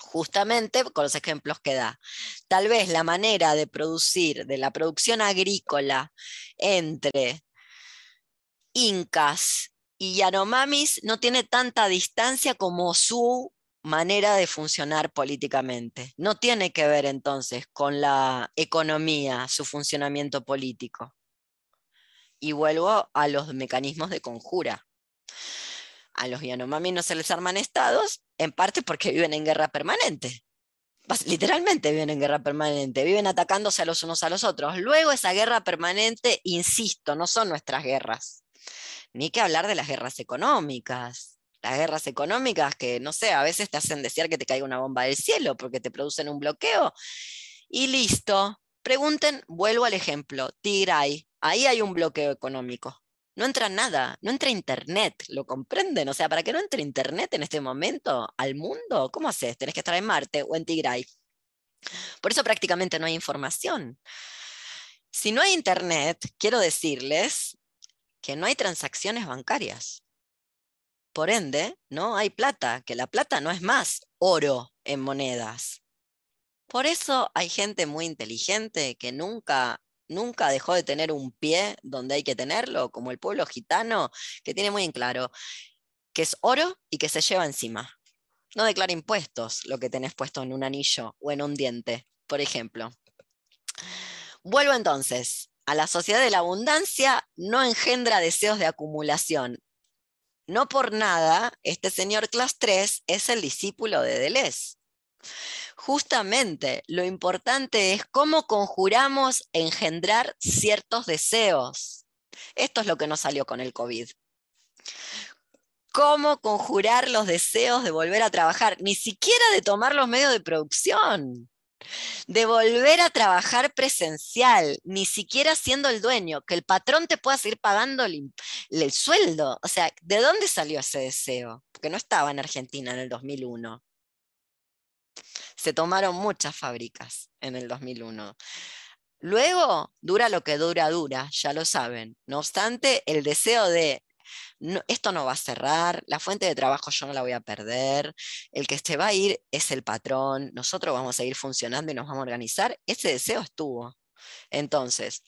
justamente con los ejemplos que da. Tal vez la manera de producir, de la producción agrícola entre incas y yanomamis no tiene tanta distancia como su manera de funcionar políticamente. No tiene que ver entonces con la economía, su funcionamiento político. Y vuelvo a los mecanismos de conjura. A los Yanomami no se les arman estados, en parte porque viven en guerra permanente. Literalmente viven en guerra permanente, viven atacándose a los unos a los otros. Luego esa guerra permanente, insisto, no son nuestras guerras. Ni que hablar de las guerras económicas. Las guerras económicas que, no sé, a veces te hacen desear que te caiga una bomba del cielo porque te producen un bloqueo. Y listo. Pregunten, vuelvo al ejemplo, Tigray. Ahí hay un bloqueo económico no entra nada, no entra internet, ¿lo comprenden? O sea, para que no entre internet en este momento al mundo, ¿cómo haces? Tenés que estar en Marte o en Tigray. Por eso prácticamente no hay información. Si no hay internet, quiero decirles que no hay transacciones bancarias. Por ende, no hay plata, que la plata no es más oro en monedas. Por eso hay gente muy inteligente que nunca nunca dejó de tener un pie donde hay que tenerlo, como el pueblo gitano, que tiene muy en claro que es oro y que se lleva encima. No declara impuestos lo que tenés puesto en un anillo o en un diente, por ejemplo. Vuelvo entonces a la sociedad de la abundancia no engendra deseos de acumulación. No por nada, este señor Class 3 es el discípulo de Deleuze. Justamente lo importante es cómo conjuramos engendrar ciertos deseos. Esto es lo que nos salió con el COVID. ¿Cómo conjurar los deseos de volver a trabajar? Ni siquiera de tomar los medios de producción de volver a trabajar presencial, ni siquiera siendo el dueño, que el patrón te pueda seguir pagando el, el, sueldo. O sea, ¿de dónde salió ese deseo? Porque no estaba en Argentina en el 2001. Se tomaron muchas fábricas en el 2001. Luego, dura lo que dura, dura, ya lo saben. No obstante, el deseo de esto no va a cerrar, la fuente de trabajo yo no la voy a perder, el que se va a ir es el patrón, nosotros vamos a seguir funcionando y nos vamos a organizar, ese deseo estuvo. Entonces,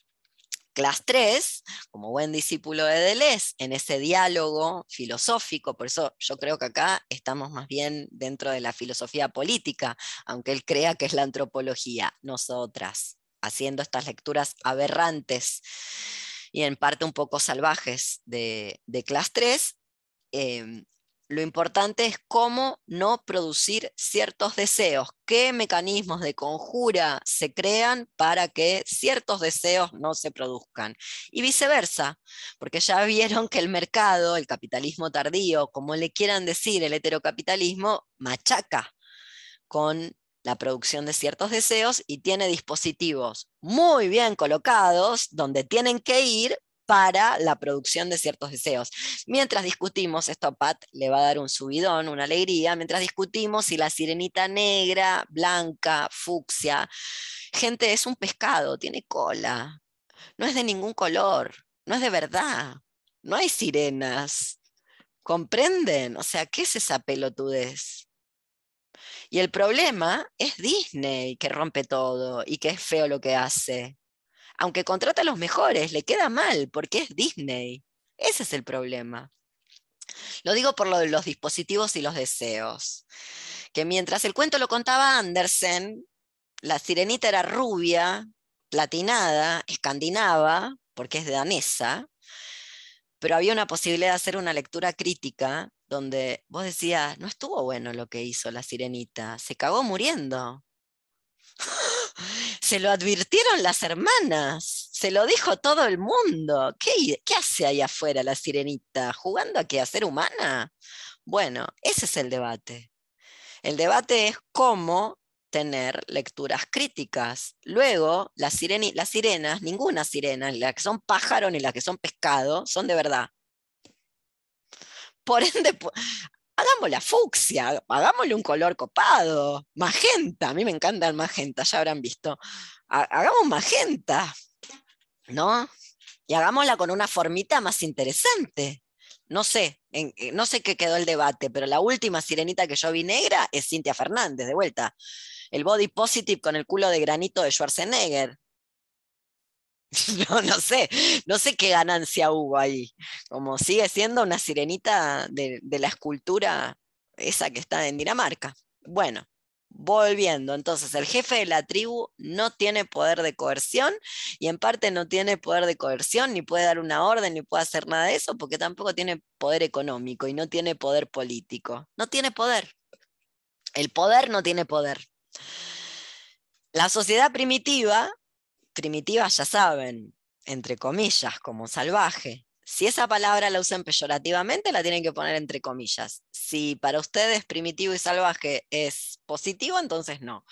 Class 3, como buen discípulo de Deleuze, en ese diálogo filosófico, por eso yo creo que acá estamos más bien dentro de la filosofía política, aunque él crea que es la antropología, nosotras, haciendo estas lecturas aberrantes y en parte un poco salvajes de, de Class 3, em, lo importante es cómo no producir ciertos deseos, qué mecanismos de conjura se crean para que ciertos deseos no se produzcan. Y viceversa, porque ya vieron que el mercado, el capitalismo tardío, como le quieran decir, el heterocapitalismo, machaca con la producción de ciertos deseos y tiene dispositivos muy bien colocados donde tienen que ir para la producción de ciertos deseos. Mientras discutimos, esto a Pat le va a dar un subidón, una alegría, mientras discutimos si la sirenita negra, blanca, fucsia, gente, es un pescado, tiene cola, no es de ningún color, no es de verdad, no hay sirenas, ¿comprenden? O sea, ¿qué es esa pelotudez? Y el problema es Disney, que rompe todo y que es feo lo que hace. Aunque contrata a los mejores, le queda mal porque es Disney. Ese es el problema. Lo digo por lo de los dispositivos y los deseos. Que mientras el cuento lo contaba Andersen, la sirenita era rubia, platinada, escandinava, porque es danesa, pero había una posibilidad de hacer una lectura crítica donde vos decías, no estuvo bueno lo que hizo la sirenita, se cagó muriendo. Se lo advirtieron las hermanas, se lo dijo todo el mundo. ¿Qué, ¿Qué, hace ahí afuera la sirenita? ¿Jugando a qué? ¿A ser humana? Bueno, ese es el debate. El debate es cómo tener lecturas críticas. Luego, las, las sirenas, ninguna sirena, las que son pájaro ni las que son pescado, son de verdad. Por ende, hagamos la fucsia, hagámosle un color copado, magenta, a mí me encanta el magenta, ya habrán visto. Hagamos magenta, ¿no? Y hagámosla con una formita más interesante. No sé, eh, no sé qué quedó el debate, pero la última sirenita que yo vi negra es Cintia Fernández, de vuelta. El body positive con el culo de granito de Schwarzenegger. No, no sé, no sé qué ganancia hubo ahí. Como sigue siendo una sirenita de, la escultura esa que está en Dinamarca. Bueno, volviendo, entonces el jefe de la tribu no tiene poder de coerción y en parte no tiene poder de coerción, ni puede dar una orden, ni puede hacer nada de eso, porque tampoco tiene poder económico y no tiene poder político. No tiene poder. El poder no tiene poder. La sociedad primitiva primitiva ya saben, entre comillas, como salvaje. Si esa palabra la usan peyorativamente, la tienen que poner entre comillas. Si para ustedes primitivo y salvaje es positivo, entonces no.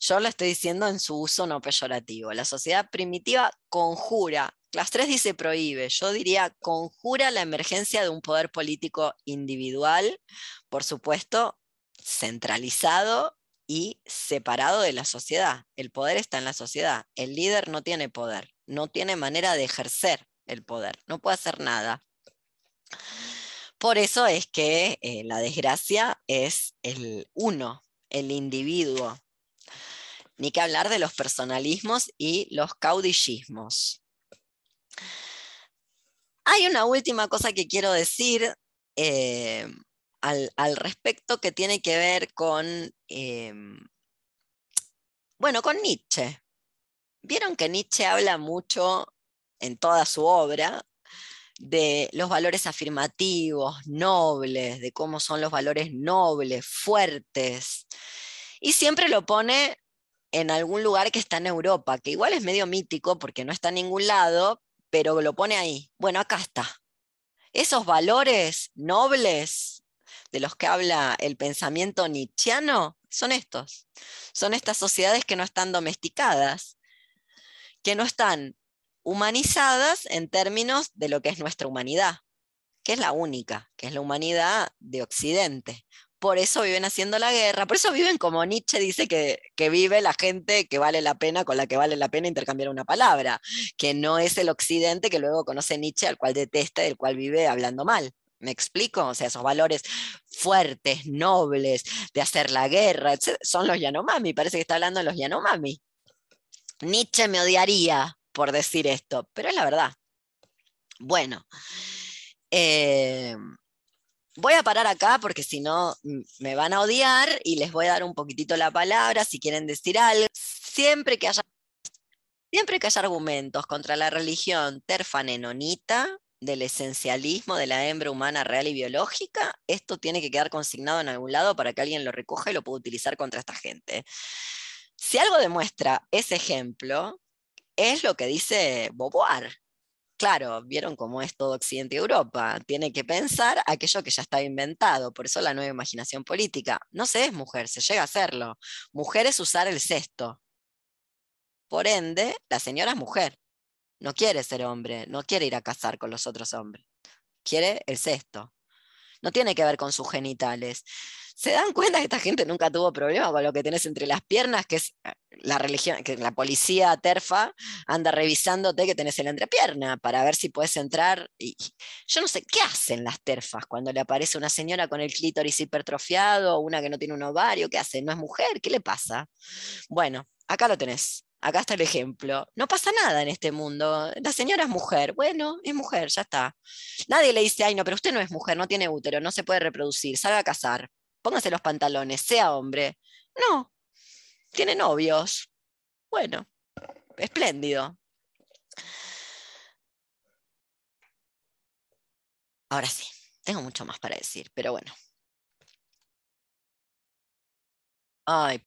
Yo lo estoy diciendo en su uso no peyorativo. La sociedad primitiva conjura, las tres dice prohíbe, yo diría conjura la emergencia de un poder político individual, por supuesto, centralizado y separado de la sociedad. El poder está en la sociedad. El líder no tiene poder, no tiene manera de ejercer el poder, no puede hacer nada. Por eso es que eh, la desgracia es el uno, el individuo. Ni que hablar de los personalismos y los caudillismos. Hay una última cosa que quiero decir eh, al, respecto que tiene que ver con, em, bueno, con Nietzsche. Vieron que Nietzsche habla mucho en toda su obra de los valores afirmativos, nobles, de cómo son los valores nobles, fuertes. Y siempre lo pone en algún lugar que está en Europa, que igual es medio mítico porque no está en ningún lado, pero lo pone ahí. Bueno, acá está. Esos valores nobles de los que habla el pensamiento nietzscheano son estos. Son estas sociedades que no están domesticadas, que no están humanizadas en términos de lo que es nuestra humanidad, que es la única, que es la humanidad de Occidente. Por eso viven haciendo la guerra, por eso viven como Nietzsche dice que, que vive la gente que vale la pena, con la que vale la pena intercambiar una palabra, que no es el Occidente que luego conoce Nietzsche, al cual detesta y el cual vive hablando mal. ¿Me explico? O sea, esos valores fuertes, nobles, de hacer la guerra, son los Yanomami. Parece que está hablando de los Yanomami. Nietzsche me odiaría por decir esto, pero es la verdad. Bueno, eh, voy a parar acá porque si no me van a odiar y les voy a dar un poquitito la palabra si quieren decir algo. Siempre que haya, siempre que haya argumentos contra la religión terfanenonita, del esencialismo de la hembra humana real y biológica, esto tiene que quedar consignado en algún lado para que alguien lo recoja y lo pueda utilizar contra esta gente. Si algo demuestra ese ejemplo, es lo que dice Beauvoir. Claro, vieron cómo es todo Occidente y Europa. Tiene que pensar aquello que ya está inventado. Por eso la nueva imaginación política. No se es mujer, se llega a hacerlo. Mujer es usar el cesto. Por ende, la señora es mujer. No quiere ser hombre, no quiere ir a casar con los otros hombres. Quiere el cesto. No tiene que ver con sus genitales se dan cuenta que esta gente nunca tuvo problema con lo que tenés entre las piernas, que es eh, la religión, que la policía terfa anda revisándote que tenés en la entrepierna para ver si puedes entrar. Y, yo no sé, ¿qué hacen las terfas cuando le aparece una señora con el clítoris hipertrofiado una que no tiene un ovario? ¿Qué hace? ¿No es mujer? ¿Qué le pasa? Bueno, acá lo tenés. Acá está el ejemplo. No pasa nada en este mundo. La señora es mujer. Bueno, es mujer, ya está. Nadie le dice, ay, no, pero usted no es mujer, no tiene útero, no se puede reproducir, salga a casar póngase los pantalones, sea hombre. No, tiene novios. Bueno, espléndido. Ahora sí, tengo mucho más para decir, pero bueno. Ay,